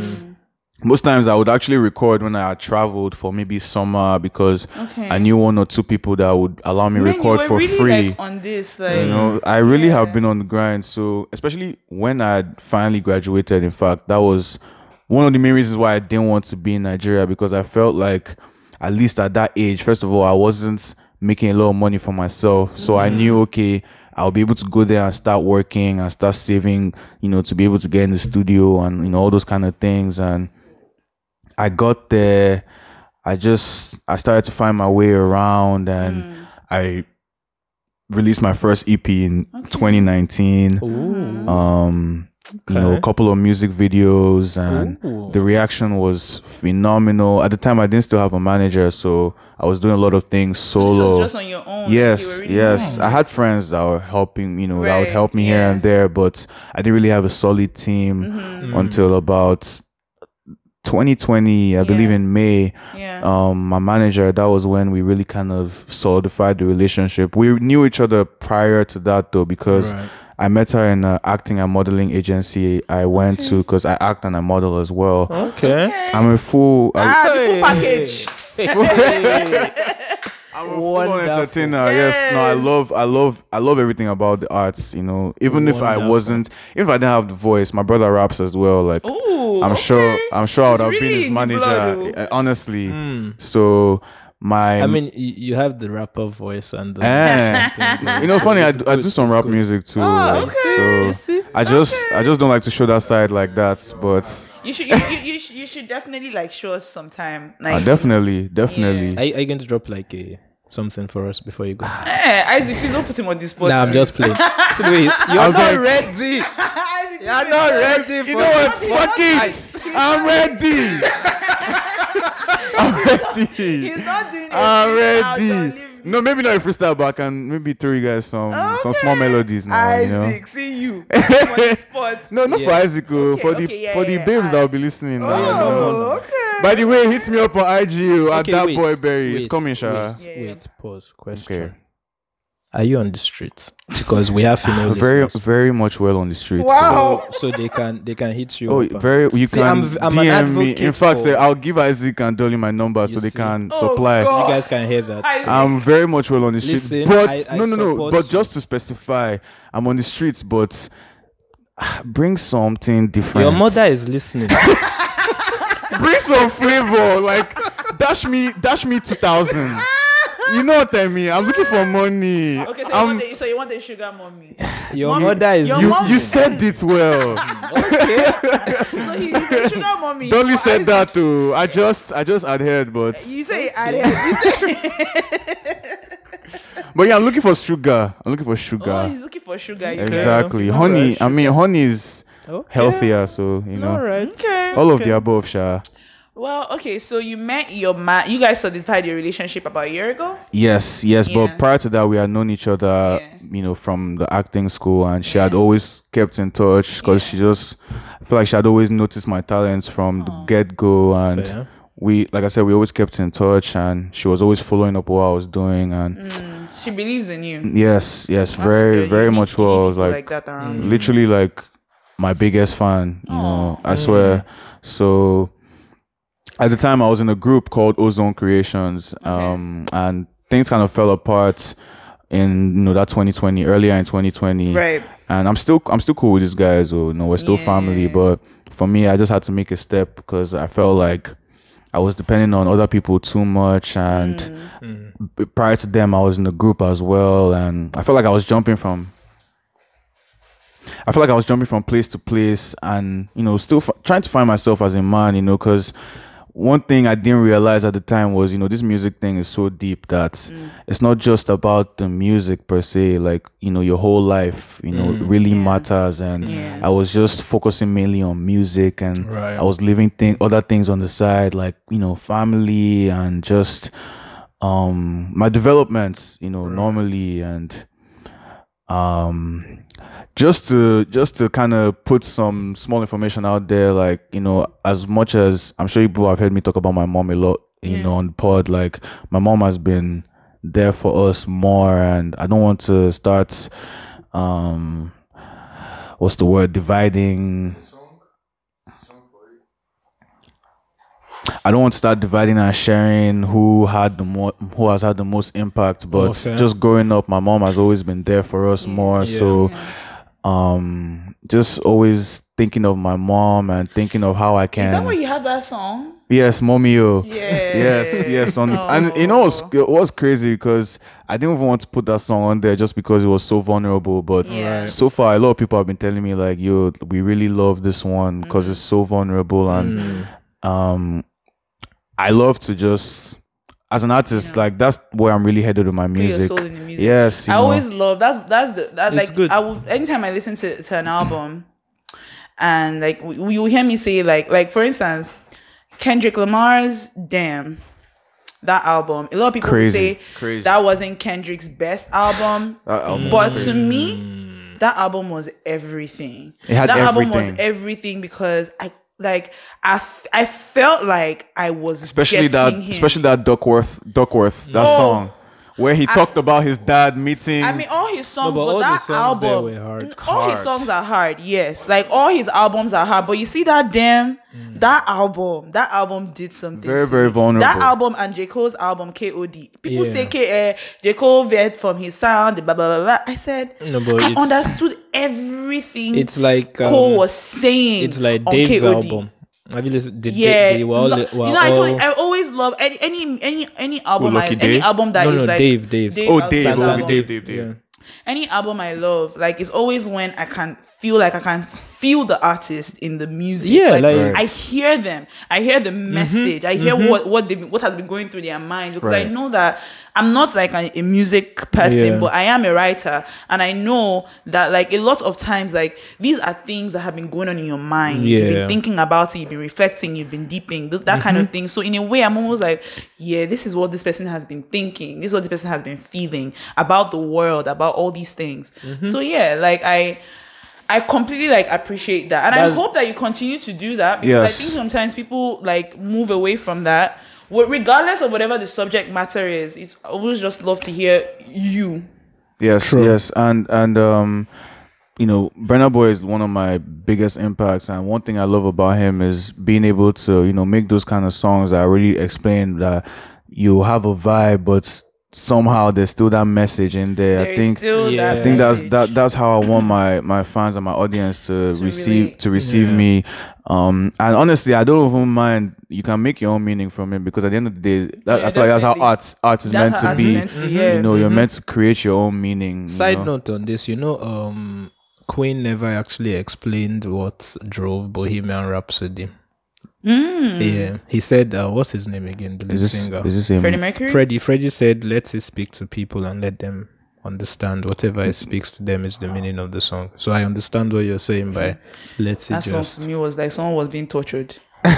Speaker 3: most times I would actually record when I had traveled for maybe summer because
Speaker 1: Okay.
Speaker 3: I knew one or two people that would allow me
Speaker 1: Man,
Speaker 3: record for
Speaker 1: really,
Speaker 3: free.
Speaker 1: Like, on this, like,
Speaker 3: You know, I really have been on the grind. So, especially when I finally graduated, in fact, that was one of the main reasons why I didn't want to be in Nigeria because I felt like at least at that age, first of all, I wasn't making a lot of money for myself. So I mm-hmm. knew okay, I'll be able to go there and start working and start saving, you know, to be able to get in the studio and you know all those kind of things. And I got there, I just I started to find my way around and I released my first EP in 2019
Speaker 2: Ooh.
Speaker 3: um you know a couple of music videos and
Speaker 2: Ooh.
Speaker 3: the reaction was phenomenal at the time i didn't still have a manager so i was doing a lot of things
Speaker 1: So
Speaker 3: solo
Speaker 1: just on your own.
Speaker 3: yes
Speaker 1: You really
Speaker 3: yes
Speaker 1: young.
Speaker 3: i had friends that were helping you know that would help me here and there but i didn't really have a solid team
Speaker 1: Mm-hmm.
Speaker 3: until about 2020 i believe in may
Speaker 1: Yeah.
Speaker 3: um my manager that was when we really kind of solidified the relationship we knew each other prior to that though because
Speaker 2: Right.
Speaker 3: i met her in an acting and modeling agency i went to because i act and i model as well
Speaker 2: Okay.
Speaker 3: i'm a full I,
Speaker 1: ah, the full
Speaker 2: Hey.
Speaker 1: package.
Speaker 3: I'm a full
Speaker 2: Wonderful.
Speaker 3: entertainer. Yes, no, I love, I love, I love everything about the arts. You know, even if I wasn't, even if I didn't have the voice, my brother raps as well. Like,
Speaker 1: Ooh,
Speaker 3: I'm sure. I'm sure I would
Speaker 1: It's
Speaker 3: have been his manager.
Speaker 1: blood, oh.
Speaker 3: uh, honestly,
Speaker 2: Mm.
Speaker 3: so my,
Speaker 2: I mean, you have the rapper voice and the.
Speaker 3: Eh. you know, funny. I,
Speaker 2: It's
Speaker 3: do- I do some
Speaker 2: it's
Speaker 3: rap
Speaker 2: good.
Speaker 3: music too.
Speaker 2: Ah,
Speaker 3: like,
Speaker 2: okay.
Speaker 3: So? I just, I just don't like to show that side like that. But
Speaker 1: You should, you, you, you, should, you should definitely like show us sometime.
Speaker 3: uh,
Speaker 1: Like,
Speaker 3: definitely, definitely.
Speaker 2: Are, you- are you going to drop like a something for us before you go?
Speaker 1: Eh, Isaac, please don't put him on this spot.
Speaker 2: Nah, I'm just playing. See, wait, you're
Speaker 3: I'm
Speaker 2: not
Speaker 3: like-
Speaker 2: ready.
Speaker 1: Isaac,
Speaker 2: You're not ready for
Speaker 3: You know what?
Speaker 2: this.
Speaker 3: Fuck it. I'm ready. I'm ready.
Speaker 1: He's not doing it.
Speaker 3: I'm ready. No, maybe not a freestyle, but I can maybe throw you guys some some small melodies now. You know?
Speaker 1: Isaac, see you. On the spot.
Speaker 3: No, not for Isaac. oh,
Speaker 1: Okay,
Speaker 3: for the
Speaker 1: yeah,
Speaker 3: for the
Speaker 1: yeah,
Speaker 3: babes
Speaker 1: alright.
Speaker 3: that will be listening. now,
Speaker 1: Oh,
Speaker 3: you know?
Speaker 1: okay.
Speaker 3: By the way, hit me up on IG oh, at
Speaker 2: Okay,
Speaker 3: that
Speaker 2: wait,
Speaker 3: boy Beri. It's coming, Sha.
Speaker 2: Wait,
Speaker 1: Yeah.
Speaker 2: wait, pause. Question.
Speaker 3: Okay.
Speaker 2: Are you on the streets? Because we have female
Speaker 3: Very
Speaker 2: listeners.
Speaker 3: very much well on the streets.
Speaker 1: Wow.
Speaker 2: So, so they can they can hit you.
Speaker 3: Oh,
Speaker 2: up
Speaker 3: very. You
Speaker 2: See,
Speaker 3: can
Speaker 2: I'm v- I'm an
Speaker 3: DM me. In fact,
Speaker 2: for-
Speaker 3: say, I'll give Isaac and Dolly my number so
Speaker 2: You
Speaker 3: they can
Speaker 1: Oh,
Speaker 3: supply.
Speaker 1: God.
Speaker 2: you guys can hear that.
Speaker 3: I'm very much well on the streets.
Speaker 2: Listen,
Speaker 3: but
Speaker 2: I- I
Speaker 3: no, no, no. But just to specify, I'm on the streets, but bring something different.
Speaker 2: Your mother is listening.
Speaker 3: bring some flavor. Like dash me, dash me two thousand. You know what I mean? I'm looking for money.
Speaker 1: Okay, so you, want the, so you want a sugar mommy.
Speaker 2: Your
Speaker 1: Mommy,
Speaker 2: mother is
Speaker 1: your
Speaker 3: you,
Speaker 1: mom-
Speaker 3: you said it well. okay.
Speaker 1: So he, he's sugar mommy.
Speaker 3: Dolly
Speaker 1: For
Speaker 3: said
Speaker 1: Isaac,
Speaker 3: that too. I just, I just adhered, but
Speaker 1: You say I You say
Speaker 3: but yeah, I'm looking for sugar. I'm looking for sugar.
Speaker 1: Oh, he's looking for sugar.
Speaker 3: exactly,
Speaker 2: Alright,
Speaker 3: honey. I mean,
Speaker 2: sugar.
Speaker 3: honey is
Speaker 2: Okay.
Speaker 3: healthier, so you know.
Speaker 2: All right.
Speaker 1: Okay.
Speaker 3: All of the above, Sha.
Speaker 1: Well, okay. So you met your man. You guys solidified your relationship about a year ago.
Speaker 3: Yes, yes.
Speaker 1: Yeah.
Speaker 3: But prior to that, we had known each other,
Speaker 1: Yeah.
Speaker 3: you know, from the acting school, and she had always kept in touch because she just, I feel like she had always noticed my talents from the get go, and
Speaker 2: Fair.
Speaker 3: we, like I said, we always kept in touch, and she was always following up what I was doing, and mm,
Speaker 1: She believes in you.
Speaker 3: yes, yes,
Speaker 1: That's
Speaker 3: very,
Speaker 1: good.
Speaker 3: very
Speaker 1: You
Speaker 3: much
Speaker 1: you
Speaker 3: well. I was
Speaker 1: people
Speaker 3: like,
Speaker 1: that around. Mm.
Speaker 3: literally like my biggest fan, you know, I swear. So at the time I was in a group called Ozone Creations, um, and things kind of fell apart in you know that 2020 earlier in 2020
Speaker 1: Right.
Speaker 3: and i'm still i'm still cool with these guys or you know we're still family but for me i just had to make a step because i felt like i was depending on other people too much and
Speaker 1: Mm.
Speaker 3: prior to them i was in the group as well and i felt like i was jumping from I feel like I was jumping from place to place and, you know, still f- trying to find myself as a man, you know, because one thing I didn't realize at the time was, you know, this music thing is so deep that
Speaker 1: Mm.
Speaker 3: it's not just about the music per se, like, you know, your whole life, you know, really matters. And
Speaker 1: Yeah.
Speaker 3: I was just focusing mainly on music and
Speaker 2: Right.
Speaker 3: I was living thing, other things on the side, like, you know, family and just um my developments, you know, normally and um just to just to kind of put some small information out there like you know as much as i'm sure you people have heard me talk about my mom a lot you know on the pod like my mom has been there for us more and i don't want to start um what's the word dividing I don't want to start dividing and sharing who had the more who has had the most impact, but
Speaker 2: Okay.
Speaker 3: just growing up, my mom has always been there for us more.
Speaker 2: Yeah.
Speaker 3: So um just always thinking of my mom and thinking of how I can.
Speaker 1: Is that
Speaker 3: can.
Speaker 1: where you have that song?
Speaker 3: yes, mommy, oh.
Speaker 1: Yeah.
Speaker 3: Yes, yes. On and you know what's,
Speaker 1: Oh.
Speaker 3: it was crazy because I didn't even want to put that song on there just because it was so vulnerable. But
Speaker 1: Yeah. Right.
Speaker 3: so far, a lot of people have been telling me like, "Yo, we really love this one because it's so vulnerable." And
Speaker 2: Mm.
Speaker 3: um, I love to just, as an artist, like that's where I'm really headed with my
Speaker 1: Put your
Speaker 3: music.
Speaker 1: soul in the music.
Speaker 3: Yes, you
Speaker 1: I
Speaker 3: know.
Speaker 1: always love that's that's the that
Speaker 2: It's
Speaker 1: like
Speaker 2: good.
Speaker 1: I will anytime I listen to, to an album and like you you hear me say like like for instance Kendrick Lamar's Damn that album a lot of people
Speaker 3: Crazy,
Speaker 1: say
Speaker 3: crazy.
Speaker 1: that wasn't Kendrick's best album
Speaker 3: That album
Speaker 1: but to me mm. that album was everything
Speaker 3: It had
Speaker 1: that album was
Speaker 3: everything.
Speaker 1: everything because I like I, f- I felt like I was
Speaker 3: especially that,
Speaker 1: him.
Speaker 3: especially that Duckworth, Duckworth, that
Speaker 1: Oh.
Speaker 3: song where he talked about his dad meeting.
Speaker 1: I mean, all his songs,
Speaker 2: but
Speaker 1: but,
Speaker 2: all
Speaker 1: that
Speaker 2: songs
Speaker 1: album,
Speaker 2: were hard.
Speaker 1: n- all his songs are hard. Yes, like all his albums are hard. But you see that damn that album, that album did something.
Speaker 3: Very, very vulnerable.
Speaker 1: That album and J Cole's album K.O.D. People
Speaker 2: Yeah.
Speaker 1: say K. Uh, J Cole vet from his sound. Blah blah blah. blah. I said
Speaker 2: No, but
Speaker 1: I understood everything.
Speaker 2: It's like um,
Speaker 1: Cole was saying.
Speaker 2: It's like
Speaker 1: on
Speaker 2: Dave's
Speaker 1: K.O.D..
Speaker 2: album. Have you listened? Did
Speaker 1: Yeah,
Speaker 2: they, they were
Speaker 1: lo-
Speaker 2: were
Speaker 1: you know, I told you,
Speaker 2: oh.
Speaker 1: I always love any any any any album, I, any album that
Speaker 2: no,
Speaker 1: is
Speaker 2: no,
Speaker 1: like
Speaker 2: Dave, Dave.
Speaker 3: Oh, Dave, oh,
Speaker 1: album.
Speaker 3: Dave, Dave, Dave.
Speaker 2: Yeah.
Speaker 1: any album I love, like it's always when I can feel like I can feel the artist in the music.
Speaker 2: Yeah,
Speaker 1: like,
Speaker 2: like-
Speaker 1: I hear them. I hear the mm-hmm. message. I hear mm-hmm. what what they what has been going through their mind because I know that I'm not like a, a music person,
Speaker 2: Yeah.
Speaker 1: but I am a writer, and I know that like a lot of times, like these are things that have been going on in your mind.
Speaker 2: Yeah.
Speaker 1: You've been thinking about it. You've been reflecting. You've been deeping th- that kind of mm-hmm. thing. So in a way, I'm almost like, yeah, this is what this person has been thinking. This is what this person has been feeling about the world, about all these things. So yeah, like I. I completely like appreciate that, and I hope that you continue to do that because I think sometimes people like move away from that. Well, regardless of whatever the subject matter is, it's I always just love to hear you.
Speaker 3: Yes,
Speaker 2: True.
Speaker 3: yes, and and um, you know, Burna Boy is one of my biggest impacts, and one thing I love about him is being able to you know make those kind of songs that really explain that you have a vibe, but somehow there's still that message in there.
Speaker 1: There
Speaker 3: I think.
Speaker 1: still
Speaker 2: Yeah.
Speaker 1: that
Speaker 3: I think that's that that's how I want my my fans and my audience to,
Speaker 1: To
Speaker 3: receive
Speaker 1: relate.
Speaker 3: to receive
Speaker 2: Yeah.
Speaker 3: me. Um and honestly I don't even mind you can make your own meaning from it because at the end of the day that,
Speaker 1: Yeah,
Speaker 3: I feel like that's how art art is
Speaker 1: That's
Speaker 3: meant to be.
Speaker 1: meant to be, yeah.
Speaker 3: You know, you're
Speaker 2: Mhm.
Speaker 3: meant to create your own meaning. you
Speaker 2: Side
Speaker 3: know?
Speaker 2: note on this, you know, um, Queen never actually explained what drove Bohemian Rhapsody.
Speaker 1: Mm.
Speaker 2: Yeah, he said, uh, "What's his name again?" The lead
Speaker 3: Is this
Speaker 2: singer,
Speaker 3: is this him?
Speaker 1: Freddie Mercury.
Speaker 2: Freddie. Freddie said, "Let's speak to people and let them understand whatever it speaks to them is the meaning of the song." So I understand what you're saying by "Let it
Speaker 1: That song
Speaker 2: just."
Speaker 1: to me was like someone was being tortured. I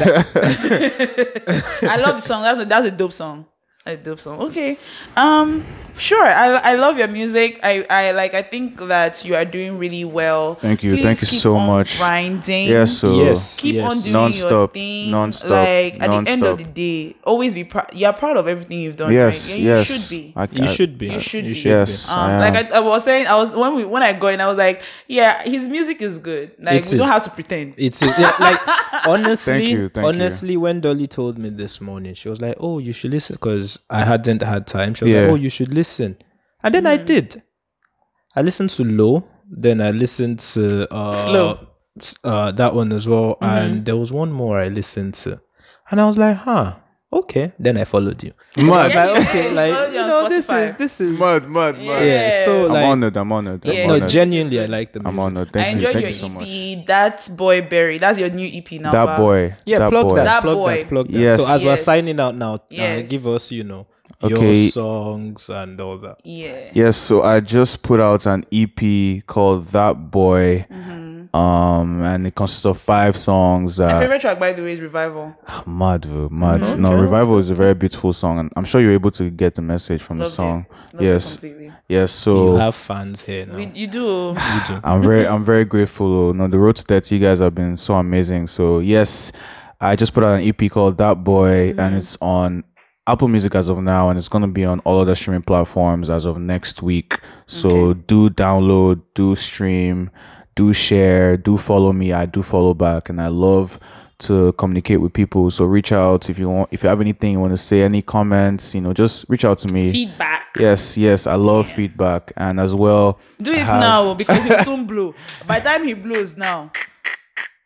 Speaker 1: love the song. That's a that's a dope song. A dope song. Okay. Um. Sure. I I love your music. I I like. I think that you are doing really well.
Speaker 3: Thank you.
Speaker 1: Please
Speaker 3: Thank you so
Speaker 1: on
Speaker 3: much.
Speaker 1: Grinding.
Speaker 3: Yes, so
Speaker 2: Yes.
Speaker 1: keep on doing your
Speaker 3: Non-stop,
Speaker 1: thing.
Speaker 3: non-stop,
Speaker 1: Like at the end of the day, always be proud. You're proud of everything you've done.
Speaker 3: yes,
Speaker 1: right? Yeah,
Speaker 3: yes.
Speaker 1: You should be.
Speaker 3: I,
Speaker 2: You should be.
Speaker 1: You should be.
Speaker 3: Yes.
Speaker 1: Um,
Speaker 3: I am.
Speaker 1: like I, I was saying, I was when we when I go in, I was like, yeah, his music is good. Like
Speaker 2: It
Speaker 1: we don't
Speaker 2: is.
Speaker 1: have to pretend.
Speaker 2: It's yeah, like honestly,
Speaker 3: Thank you, thank you.
Speaker 2: honestly, when Dolly told me this morning, she was like, "Oh, you should listen," because I hadn't had time. She was
Speaker 3: Yeah.
Speaker 2: like, "Oh, you should listen," and then I
Speaker 1: Mm.
Speaker 2: did. I listened to Low, then I listened to uh,
Speaker 1: Slow.
Speaker 2: uh, that one as well,
Speaker 1: Mm-hmm.
Speaker 2: and there was one more I listened to, and I was like, "Huh." Okay, then I followed you.
Speaker 3: Mad.
Speaker 1: Yeah,
Speaker 2: Like, okay, like
Speaker 1: Followed you
Speaker 2: you know, this is this is
Speaker 3: mad, mad, mad.
Speaker 1: Yeah.
Speaker 2: so like, I'm
Speaker 3: honored. I'm honored. I'm
Speaker 1: Yeah.
Speaker 2: no, genuinely, I like the music.
Speaker 3: I'm honored.
Speaker 1: I
Speaker 3: Thank you. Thank
Speaker 1: your
Speaker 3: you so much.
Speaker 1: EP. That boy Beri. That's your new EP now.
Speaker 3: That
Speaker 1: ba?
Speaker 3: boy.
Speaker 2: Yeah,
Speaker 3: that
Speaker 2: plug
Speaker 3: boy.
Speaker 2: that,
Speaker 1: That
Speaker 2: plug
Speaker 1: boy.
Speaker 2: that, plug that.
Speaker 3: Yes.
Speaker 2: So as we're signing out now, uh,
Speaker 1: Yes.
Speaker 2: give us, you know,
Speaker 3: Okay.
Speaker 2: your songs and all that.
Speaker 1: Yeah.
Speaker 3: Yes, so I just put out an EP called That Boy. Um, and it consists of five songs.
Speaker 1: My favorite track, by the way, is Revival.
Speaker 3: mad, bro, mad.
Speaker 1: Mm-hmm.
Speaker 3: No,
Speaker 2: Okay.
Speaker 3: Revival is a very beautiful song, and I'm sure you're able to get the message from
Speaker 1: Loved
Speaker 3: the song.
Speaker 1: it. Loved it
Speaker 3: Yes,
Speaker 1: completely.
Speaker 3: yes.
Speaker 2: you
Speaker 3: So
Speaker 2: have fans here now.
Speaker 1: We, you do.
Speaker 2: you do.
Speaker 3: I'm very, I'm very grateful. No, the road to that you guys have been so amazing. So yes, I just put out an EP called That Boy, and it's on Apple Music as of now, and it's gonna be on all other streaming platforms as of next week. So
Speaker 1: Okay.
Speaker 3: do download, do stream, do share, do follow me. I do follow back, and I love to communicate with people. So reach out if you want. If you have anything you want to say, any comments, you know, just reach out to me.
Speaker 1: Feedback.
Speaker 3: Yes, yes, I love feedback, and as well.
Speaker 1: Do it
Speaker 3: have-
Speaker 1: now because he'll soon blow. By the time he blows now,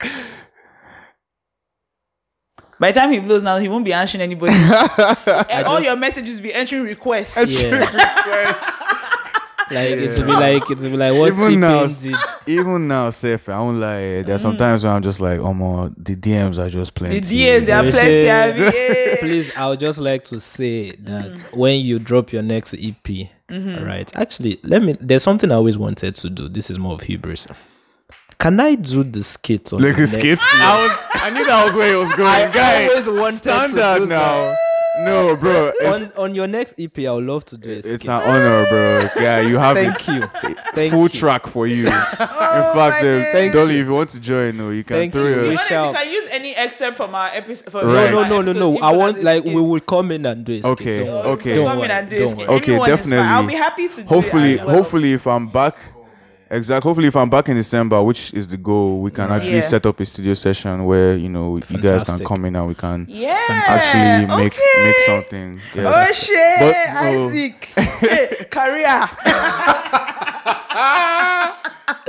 Speaker 1: By the time he blows now, he won't be answering anybody. and all your messages be entering requests.
Speaker 2: Yeah. Like it will be like it will be like what
Speaker 3: Even now,
Speaker 2: T-Pain
Speaker 3: even now, safe. I won't lie. Eh, there's sometimes mm. when I'm just like, oh my, the DMs are just plenty.
Speaker 1: The DMs, there are plenty.
Speaker 2: yeah.
Speaker 1: of it.
Speaker 2: Please, I would just like to say that
Speaker 1: Mm-hmm.
Speaker 2: when you drop your next EP, mm-hmm. right? Actually, let me. There's something I always wanted to do. This is more of hubris. Can I do the skit on
Speaker 3: Like
Speaker 2: the
Speaker 3: a
Speaker 2: next
Speaker 3: skit. I was, I knew that was where he was going.
Speaker 2: I
Speaker 3: Guy,
Speaker 2: always wanted to
Speaker 3: standard
Speaker 2: do
Speaker 3: now. No, bro. It's,
Speaker 2: on on your next EP, I would love to do a skit.
Speaker 3: it's an honor, bro. Yeah, you have
Speaker 2: Thank
Speaker 3: it.
Speaker 2: you. Thank
Speaker 3: Full
Speaker 2: you.
Speaker 3: track for you. In
Speaker 1: my
Speaker 3: fact, uh,
Speaker 1: days.
Speaker 3: Dolly, if you want to join, no, you can
Speaker 2: Thank
Speaker 3: throw
Speaker 2: you.
Speaker 1: To be
Speaker 3: your.
Speaker 2: We
Speaker 1: honest, you can use any excerpt from our episode. From
Speaker 3: Right.
Speaker 2: No,
Speaker 1: our
Speaker 2: no, no, no, no. I want like
Speaker 1: skit.
Speaker 2: we will come in and do a skit.
Speaker 3: Okay,
Speaker 2: Don't worry.
Speaker 3: okay.
Speaker 2: Don't
Speaker 1: Come in
Speaker 2: worry.
Speaker 1: and do a
Speaker 2: Don't
Speaker 1: skit.
Speaker 2: worry.
Speaker 3: Okay,
Speaker 1: Anyone
Speaker 3: definitely.
Speaker 1: I'll be happy to do
Speaker 3: Hopefully,
Speaker 1: it as well.
Speaker 3: hopefully, if I'm back, exactly. Hopefully, if I'm back in December, which is the goal, we can actually
Speaker 1: Yeah.
Speaker 3: set up a studio session where you know you guys can come in and we can
Speaker 1: Yeah.
Speaker 3: actually make
Speaker 1: okay.
Speaker 3: make something.
Speaker 1: Oh shit,
Speaker 3: But, no.
Speaker 1: Isaac. hey, career.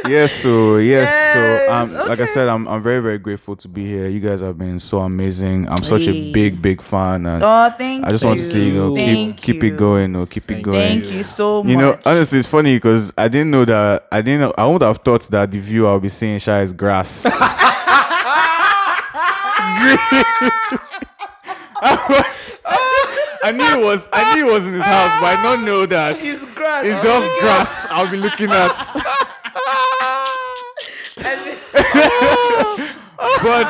Speaker 3: yes, so yes, so
Speaker 1: Yes,
Speaker 3: um, like I said, I'm I'm very very grateful to be here. You guys have been so amazing. I'm such
Speaker 1: Hey.
Speaker 3: a big big fan, and
Speaker 1: Oh, thank
Speaker 3: I just
Speaker 1: you.
Speaker 3: want to see you know
Speaker 1: Thank
Speaker 3: keep keep it going, or keep it going.
Speaker 1: Thank you so much.
Speaker 3: You know, honestly, it's funny because I didn't know that I didn't. Know, I would have thought that the view I'll be seeing Shy is grass. I, I knew it was. I knew it was in his house, but I don't know that
Speaker 1: It's grass.
Speaker 3: it's just grass. I'll be looking at. but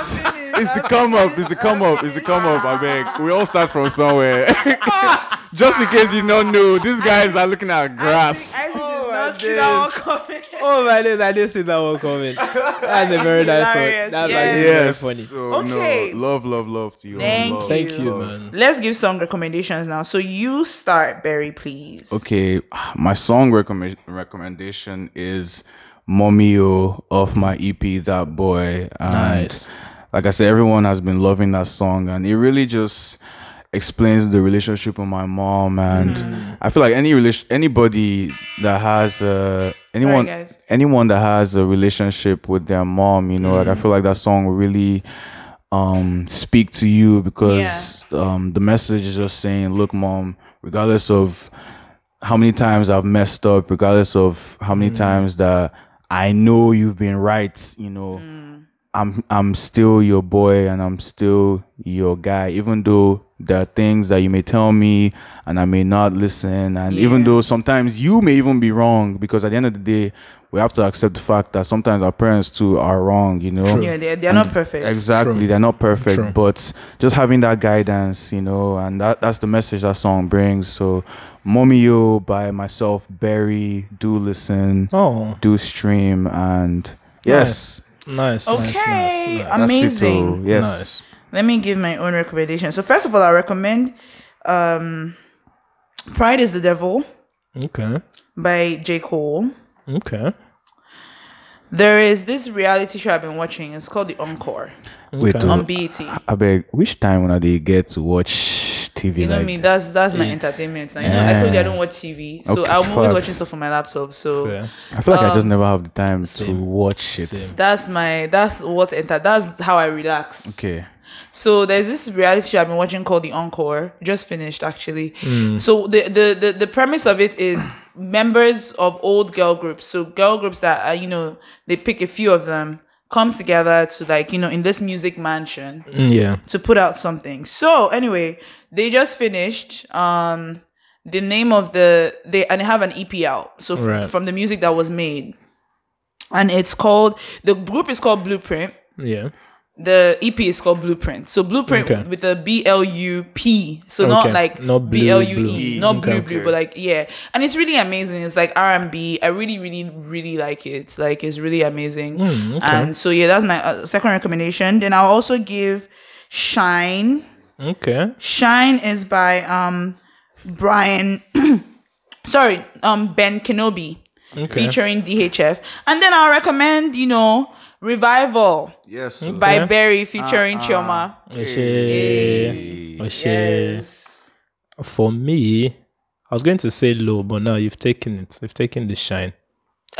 Speaker 3: it's the come up. It's the come up. It's the come up. I beg. We all start from somewhere. just in case you don't know, these guys are looking at grass.
Speaker 1: Isaac
Speaker 2: Oh,
Speaker 1: did
Speaker 2: my
Speaker 1: not see that one
Speaker 2: days.
Speaker 1: coming.
Speaker 2: Oh my days, I didn't see that one coming. That's a very nice one.
Speaker 1: Hilarious,
Speaker 2: That's
Speaker 1: yes.
Speaker 2: actually
Speaker 3: yes.
Speaker 2: very funny.
Speaker 3: Oh, so,
Speaker 1: Okay.
Speaker 3: no, love, love, love to you.
Speaker 1: Thank
Speaker 3: Love.
Speaker 2: Thank
Speaker 1: you.
Speaker 2: you, man.
Speaker 1: Let's give some recommendations now. So you start, Beri, please.
Speaker 3: Okay, my song recommend recommendation is Momio of my EP That Boy. And
Speaker 2: Nice.
Speaker 3: Like I said, everyone has been loving that song, and it really just explains the relationship with my mom. And
Speaker 1: Mm.
Speaker 3: I feel like any relation, anybody that has uh, anyone,
Speaker 1: guys.
Speaker 3: anyone that has a relationship with their mom, you know, like
Speaker 1: Mm.
Speaker 3: I feel like that song really um speak to you because um the message is just saying look mom regardless of how many times i've messed up regardless of how many times that i know you've been right you know. Mm. I'm i'm still your boy and i'm still your guy even though there are things that you may tell me and i may not listen and even though sometimes you may even be wrong because at the end of the day we have to accept the fact that sometimes our parents too are wrong you know
Speaker 1: Yeah, they're, they're not perfect.
Speaker 3: Exactly,
Speaker 2: True.
Speaker 3: they're not perfect,
Speaker 2: True.
Speaker 3: but just having that guidance, you know, and that, that's the message that song brings. So, Momio by myself, Beri, do listen,
Speaker 2: Oh,
Speaker 3: do stream, and yes,
Speaker 2: nice. nice,
Speaker 1: Okay,
Speaker 2: nice, nice.
Speaker 3: that's
Speaker 1: amazing.
Speaker 3: Yes,
Speaker 2: Nice.
Speaker 1: Let me give my own recommendation. So first of all, I recommend um, "Pride Is the Devil"
Speaker 2: Okay.
Speaker 1: by J Cole.
Speaker 2: Okay.
Speaker 1: There is this reality show I've been watching. It's called The Encore
Speaker 3: Wait,
Speaker 2: Okay.
Speaker 3: oh,
Speaker 1: on BET.
Speaker 3: I beg, which time when they get to watch TV
Speaker 1: You know
Speaker 3: like
Speaker 1: me. That's that's my
Speaker 2: It's-
Speaker 1: entertainment. And, you know, I told you I don't watch TV, so
Speaker 3: Okay,
Speaker 1: I'm always watching stuff on my laptop. So
Speaker 2: Fair.
Speaker 3: I feel like I just
Speaker 1: um,
Speaker 3: never have the time to watch it.
Speaker 2: Same.
Speaker 1: that's my that's what enter. That's how I relax.
Speaker 3: Okay,
Speaker 1: So there's this reality show I've been watching called The Encore. Just finished actually.
Speaker 3: Hmm.
Speaker 1: So the, the the the premise of it is members of old girl groups. So girl groups that are, you know they pick a few of them come together to like you know in this music mansion
Speaker 2: Mm, Yeah.
Speaker 1: to put out something. So anyway, they just finished. Um, the name of the they and they have an EP out. So f-
Speaker 2: Right.
Speaker 1: from the music that was made, and it's called the group is called Blueprint.
Speaker 2: Yeah.
Speaker 1: The EP is called Blueprint. So Blueprint
Speaker 2: Okay.
Speaker 1: with a B L U P. So not
Speaker 2: Okay.
Speaker 1: like
Speaker 2: Not blue,
Speaker 1: B L U. E, not
Speaker 2: Okay.
Speaker 1: blue blue, but like yeah. And it's really amazing. It's like R and B. I really really really like it. Like it's really amazing.
Speaker 2: Mm.
Speaker 1: And so yeah, that's my uh, second recommendation. Then I'll also give Shine.
Speaker 2: Okay.
Speaker 1: Shine is by um Brian sorry, um Ben Kenobi
Speaker 2: Okay.
Speaker 1: featuring DHF. And then I'll recommend, you know, Revival
Speaker 3: yes,
Speaker 1: by
Speaker 2: Okay.
Speaker 1: Beri featuring ah, Chioma. Ah.
Speaker 2: Oshe. Oshe.
Speaker 1: Yes.
Speaker 2: For me, I was going to say low, but now you've taken it. You've taken the shine.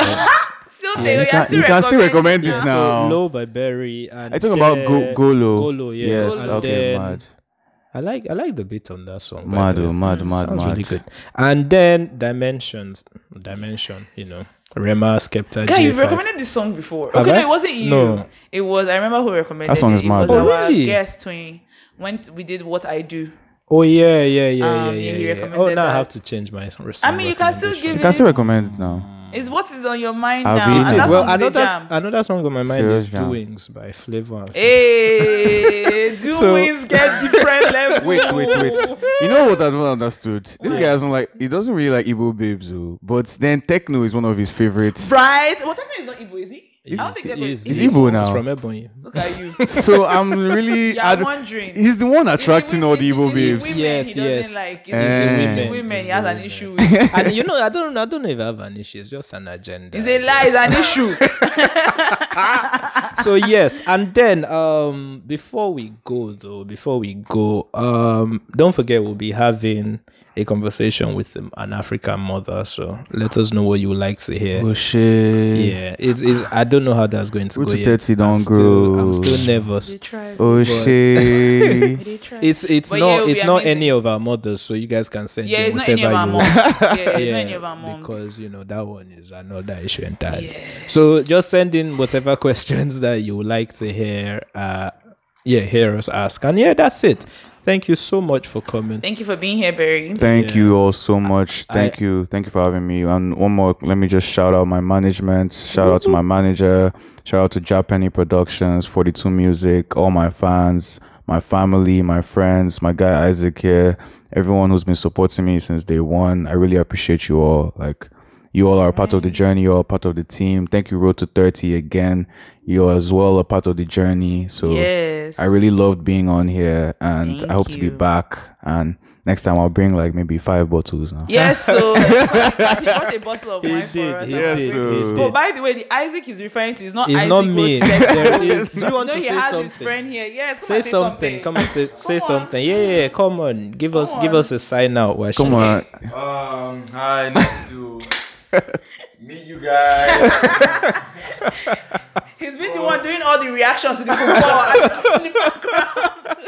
Speaker 1: Still something.
Speaker 3: you
Speaker 1: you
Speaker 3: can- you can still recommend it
Speaker 2: Yeah,
Speaker 3: now.
Speaker 2: So low by Beri. And
Speaker 3: I talk about Go- Golo.
Speaker 2: Golo, yeah.
Speaker 3: Yes,
Speaker 2: and
Speaker 3: okay,
Speaker 2: then
Speaker 3: mad.
Speaker 2: I like I like the beat on that song. by
Speaker 3: Mad,
Speaker 2: the
Speaker 3: oh,
Speaker 2: way.
Speaker 3: mad, mad,
Speaker 2: Sounds
Speaker 3: mad.
Speaker 2: really good. And then Dimensions, Dimension, you know, Rema, Skepta,
Speaker 1: Guy, you've recommended this song before.
Speaker 2: Have
Speaker 1: okay,
Speaker 2: I?
Speaker 1: no, it wasn't you.
Speaker 2: No.
Speaker 1: It was. I remember who recommended
Speaker 3: That song
Speaker 1: it.
Speaker 3: is
Speaker 1: It
Speaker 3: mad,
Speaker 1: was
Speaker 3: though.
Speaker 1: our
Speaker 2: Oh, really?
Speaker 1: guest twin. When we did what I do.
Speaker 2: Oh yeah, yeah, yeah,
Speaker 1: Um,
Speaker 2: yeah,
Speaker 1: yeah,
Speaker 2: yeah. yeah. Oh,
Speaker 1: recommended
Speaker 2: now I have to change my. Song
Speaker 1: I mean, you can still
Speaker 2: recommendation.
Speaker 1: give
Speaker 3: You can still recommend it now.
Speaker 1: It's what is on your mind
Speaker 3: I'll
Speaker 1: now.
Speaker 3: be
Speaker 1: And
Speaker 3: eating.
Speaker 1: that
Speaker 2: Well,
Speaker 1: song is
Speaker 2: another
Speaker 1: jam.
Speaker 2: another song on my mind
Speaker 3: Serious
Speaker 2: is
Speaker 3: jam.
Speaker 2: "Doings" by Flavour.
Speaker 1: Hey, do
Speaker 2: So-
Speaker 1: get different levels.
Speaker 3: Wait, wait, wait. You know what I don't understood? This guy doesn't like. He doesn't really like Igbo babes. But then Tekno is one of his favorites.
Speaker 1: Right? Well, that is not Igbo, is he? I don't
Speaker 2: He's-
Speaker 1: think
Speaker 2: he's-
Speaker 3: He's
Speaker 2: he's-
Speaker 3: Igbo now.
Speaker 2: from Ebonyi.
Speaker 1: Look at you.
Speaker 3: so I'm really.
Speaker 1: Yeah,
Speaker 3: I
Speaker 1: I'm wondering.
Speaker 3: He's the one attracting
Speaker 1: the
Speaker 3: all the
Speaker 1: evil
Speaker 3: Igbo babes.
Speaker 1: women
Speaker 2: Yes,
Speaker 1: he doesn't
Speaker 2: yes.
Speaker 1: Like. It's
Speaker 3: Eh.
Speaker 1: the
Speaker 2: women.
Speaker 1: women.
Speaker 2: It's
Speaker 1: He has
Speaker 2: the
Speaker 1: an issue with.
Speaker 2: and you know, I don't, I don't even have an issue. It's just an agenda.
Speaker 1: It's a lie. It's an issue.
Speaker 2: so yes, and then um, before we go though, before we go, um, don't forget we'll be having a conversation with an African mother. So let us know what you would like to hear.
Speaker 3: Oh shit.
Speaker 2: Yeah, it's, it's I don't know how that's going to
Speaker 3: Root
Speaker 2: go.
Speaker 3: to
Speaker 2: yet.
Speaker 3: 30 don't
Speaker 2: I'm still, I'm still nervous.
Speaker 3: Oh shit.
Speaker 2: It's it's
Speaker 1: But
Speaker 2: not
Speaker 1: yeah,
Speaker 2: it's not
Speaker 1: amazing.
Speaker 2: any of our mothers, so you guys can send
Speaker 1: Yeah,
Speaker 2: in
Speaker 1: it's not
Speaker 2: whatever
Speaker 1: any of our
Speaker 2: you
Speaker 1: moms.
Speaker 2: want.
Speaker 1: Yeah, it's not any of our moms.
Speaker 2: because you know that one is another issue entirely. So just send in whatever questions that you would like to hear. Uh, yeah, hear us ask, and yeah, that's it. Thank you so much for coming.
Speaker 1: Thank you for being here, Beri.
Speaker 3: Thank
Speaker 2: Yeah.
Speaker 3: you all so much. Thank
Speaker 2: I-
Speaker 3: you. Thank you for having me. And one more, let me just shout out my management. Shout out to my manager. Shout out to Japanese Productions, 42 Music, all my fans, my family, my friends, my guy Isaac here, everyone who's been supporting me since day one. I really appreciate you all. Like, you all are a part of the journey. You're a part of the team. Thank you, Road to 30 again. You're as well a part of the journey. So
Speaker 1: Yes.
Speaker 3: I really loved being on here and
Speaker 1: Thank
Speaker 3: I hope to be back. And next time I'll bring like maybe five bottles now.
Speaker 1: Yes, so he brought a bottle of wine
Speaker 2: did,
Speaker 1: for us.
Speaker 2: he
Speaker 1: and
Speaker 3: Yes, so-
Speaker 1: drinking.
Speaker 3: he
Speaker 2: did.
Speaker 1: by the way, the Isaac is referring to is not
Speaker 2: It's
Speaker 1: Isaac
Speaker 2: not me. There is. Do you want
Speaker 1: no,
Speaker 2: to
Speaker 1: he
Speaker 2: say
Speaker 1: has
Speaker 2: something?
Speaker 1: his friend here. Yes, come
Speaker 2: Say,
Speaker 1: and say
Speaker 2: something. Come on, say say
Speaker 1: Come on.
Speaker 2: something. Yeah, yeah, yeah. Come on. Give us
Speaker 1: Come
Speaker 2: give us a sign out.
Speaker 3: Come on.
Speaker 4: Um, hi, nice to meet you guys.
Speaker 1: He's been the one doing all the reactions to the football. in the background.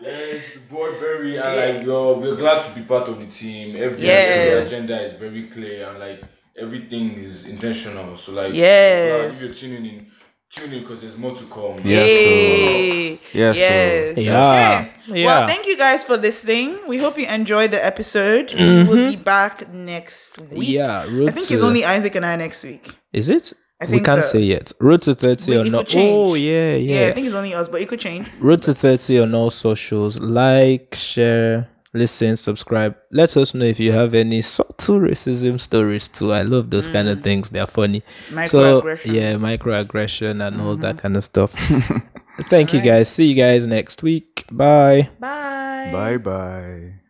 Speaker 4: yes, the boy Beri, and like yo, we're glad to be part of the team. Every
Speaker 1: Yeah.
Speaker 4: agenda is very clear, and like everything is intentional. So like,
Speaker 1: Yes.
Speaker 4: if you're tuning in, tune in because there's more to come.
Speaker 3: Yes, sir.
Speaker 1: Yay.
Speaker 3: Yes, sir.
Speaker 1: yes.
Speaker 2: Yeah.
Speaker 1: Okay.
Speaker 2: Yeah.
Speaker 1: Well, thank you guys for listening. We hope you enjoyed the episode. We mm-hmm. will be back next week.
Speaker 2: Yeah,
Speaker 1: I think
Speaker 2: to-
Speaker 1: it's only Isaac and I next week.
Speaker 2: Is it?
Speaker 1: I
Speaker 2: we can't
Speaker 1: so.
Speaker 2: say yet. Road to 30
Speaker 1: We-
Speaker 2: or
Speaker 1: it could
Speaker 2: not. Oh, yeah,
Speaker 1: Yeah.
Speaker 2: yeah.
Speaker 1: I think it's only us, but it could change.
Speaker 2: Road to 30 on all socials. Like, share, listen, subscribe. Let us know if you have any subtle racism stories too. I love those kind of mm. things. They're funny. So,
Speaker 1: Microaggression.
Speaker 2: yeah, microaggression and all that mm-hmm. kind of stuff. Thank you guys. See you guys next week. Bye.
Speaker 1: Bye.
Speaker 3: Bye bye.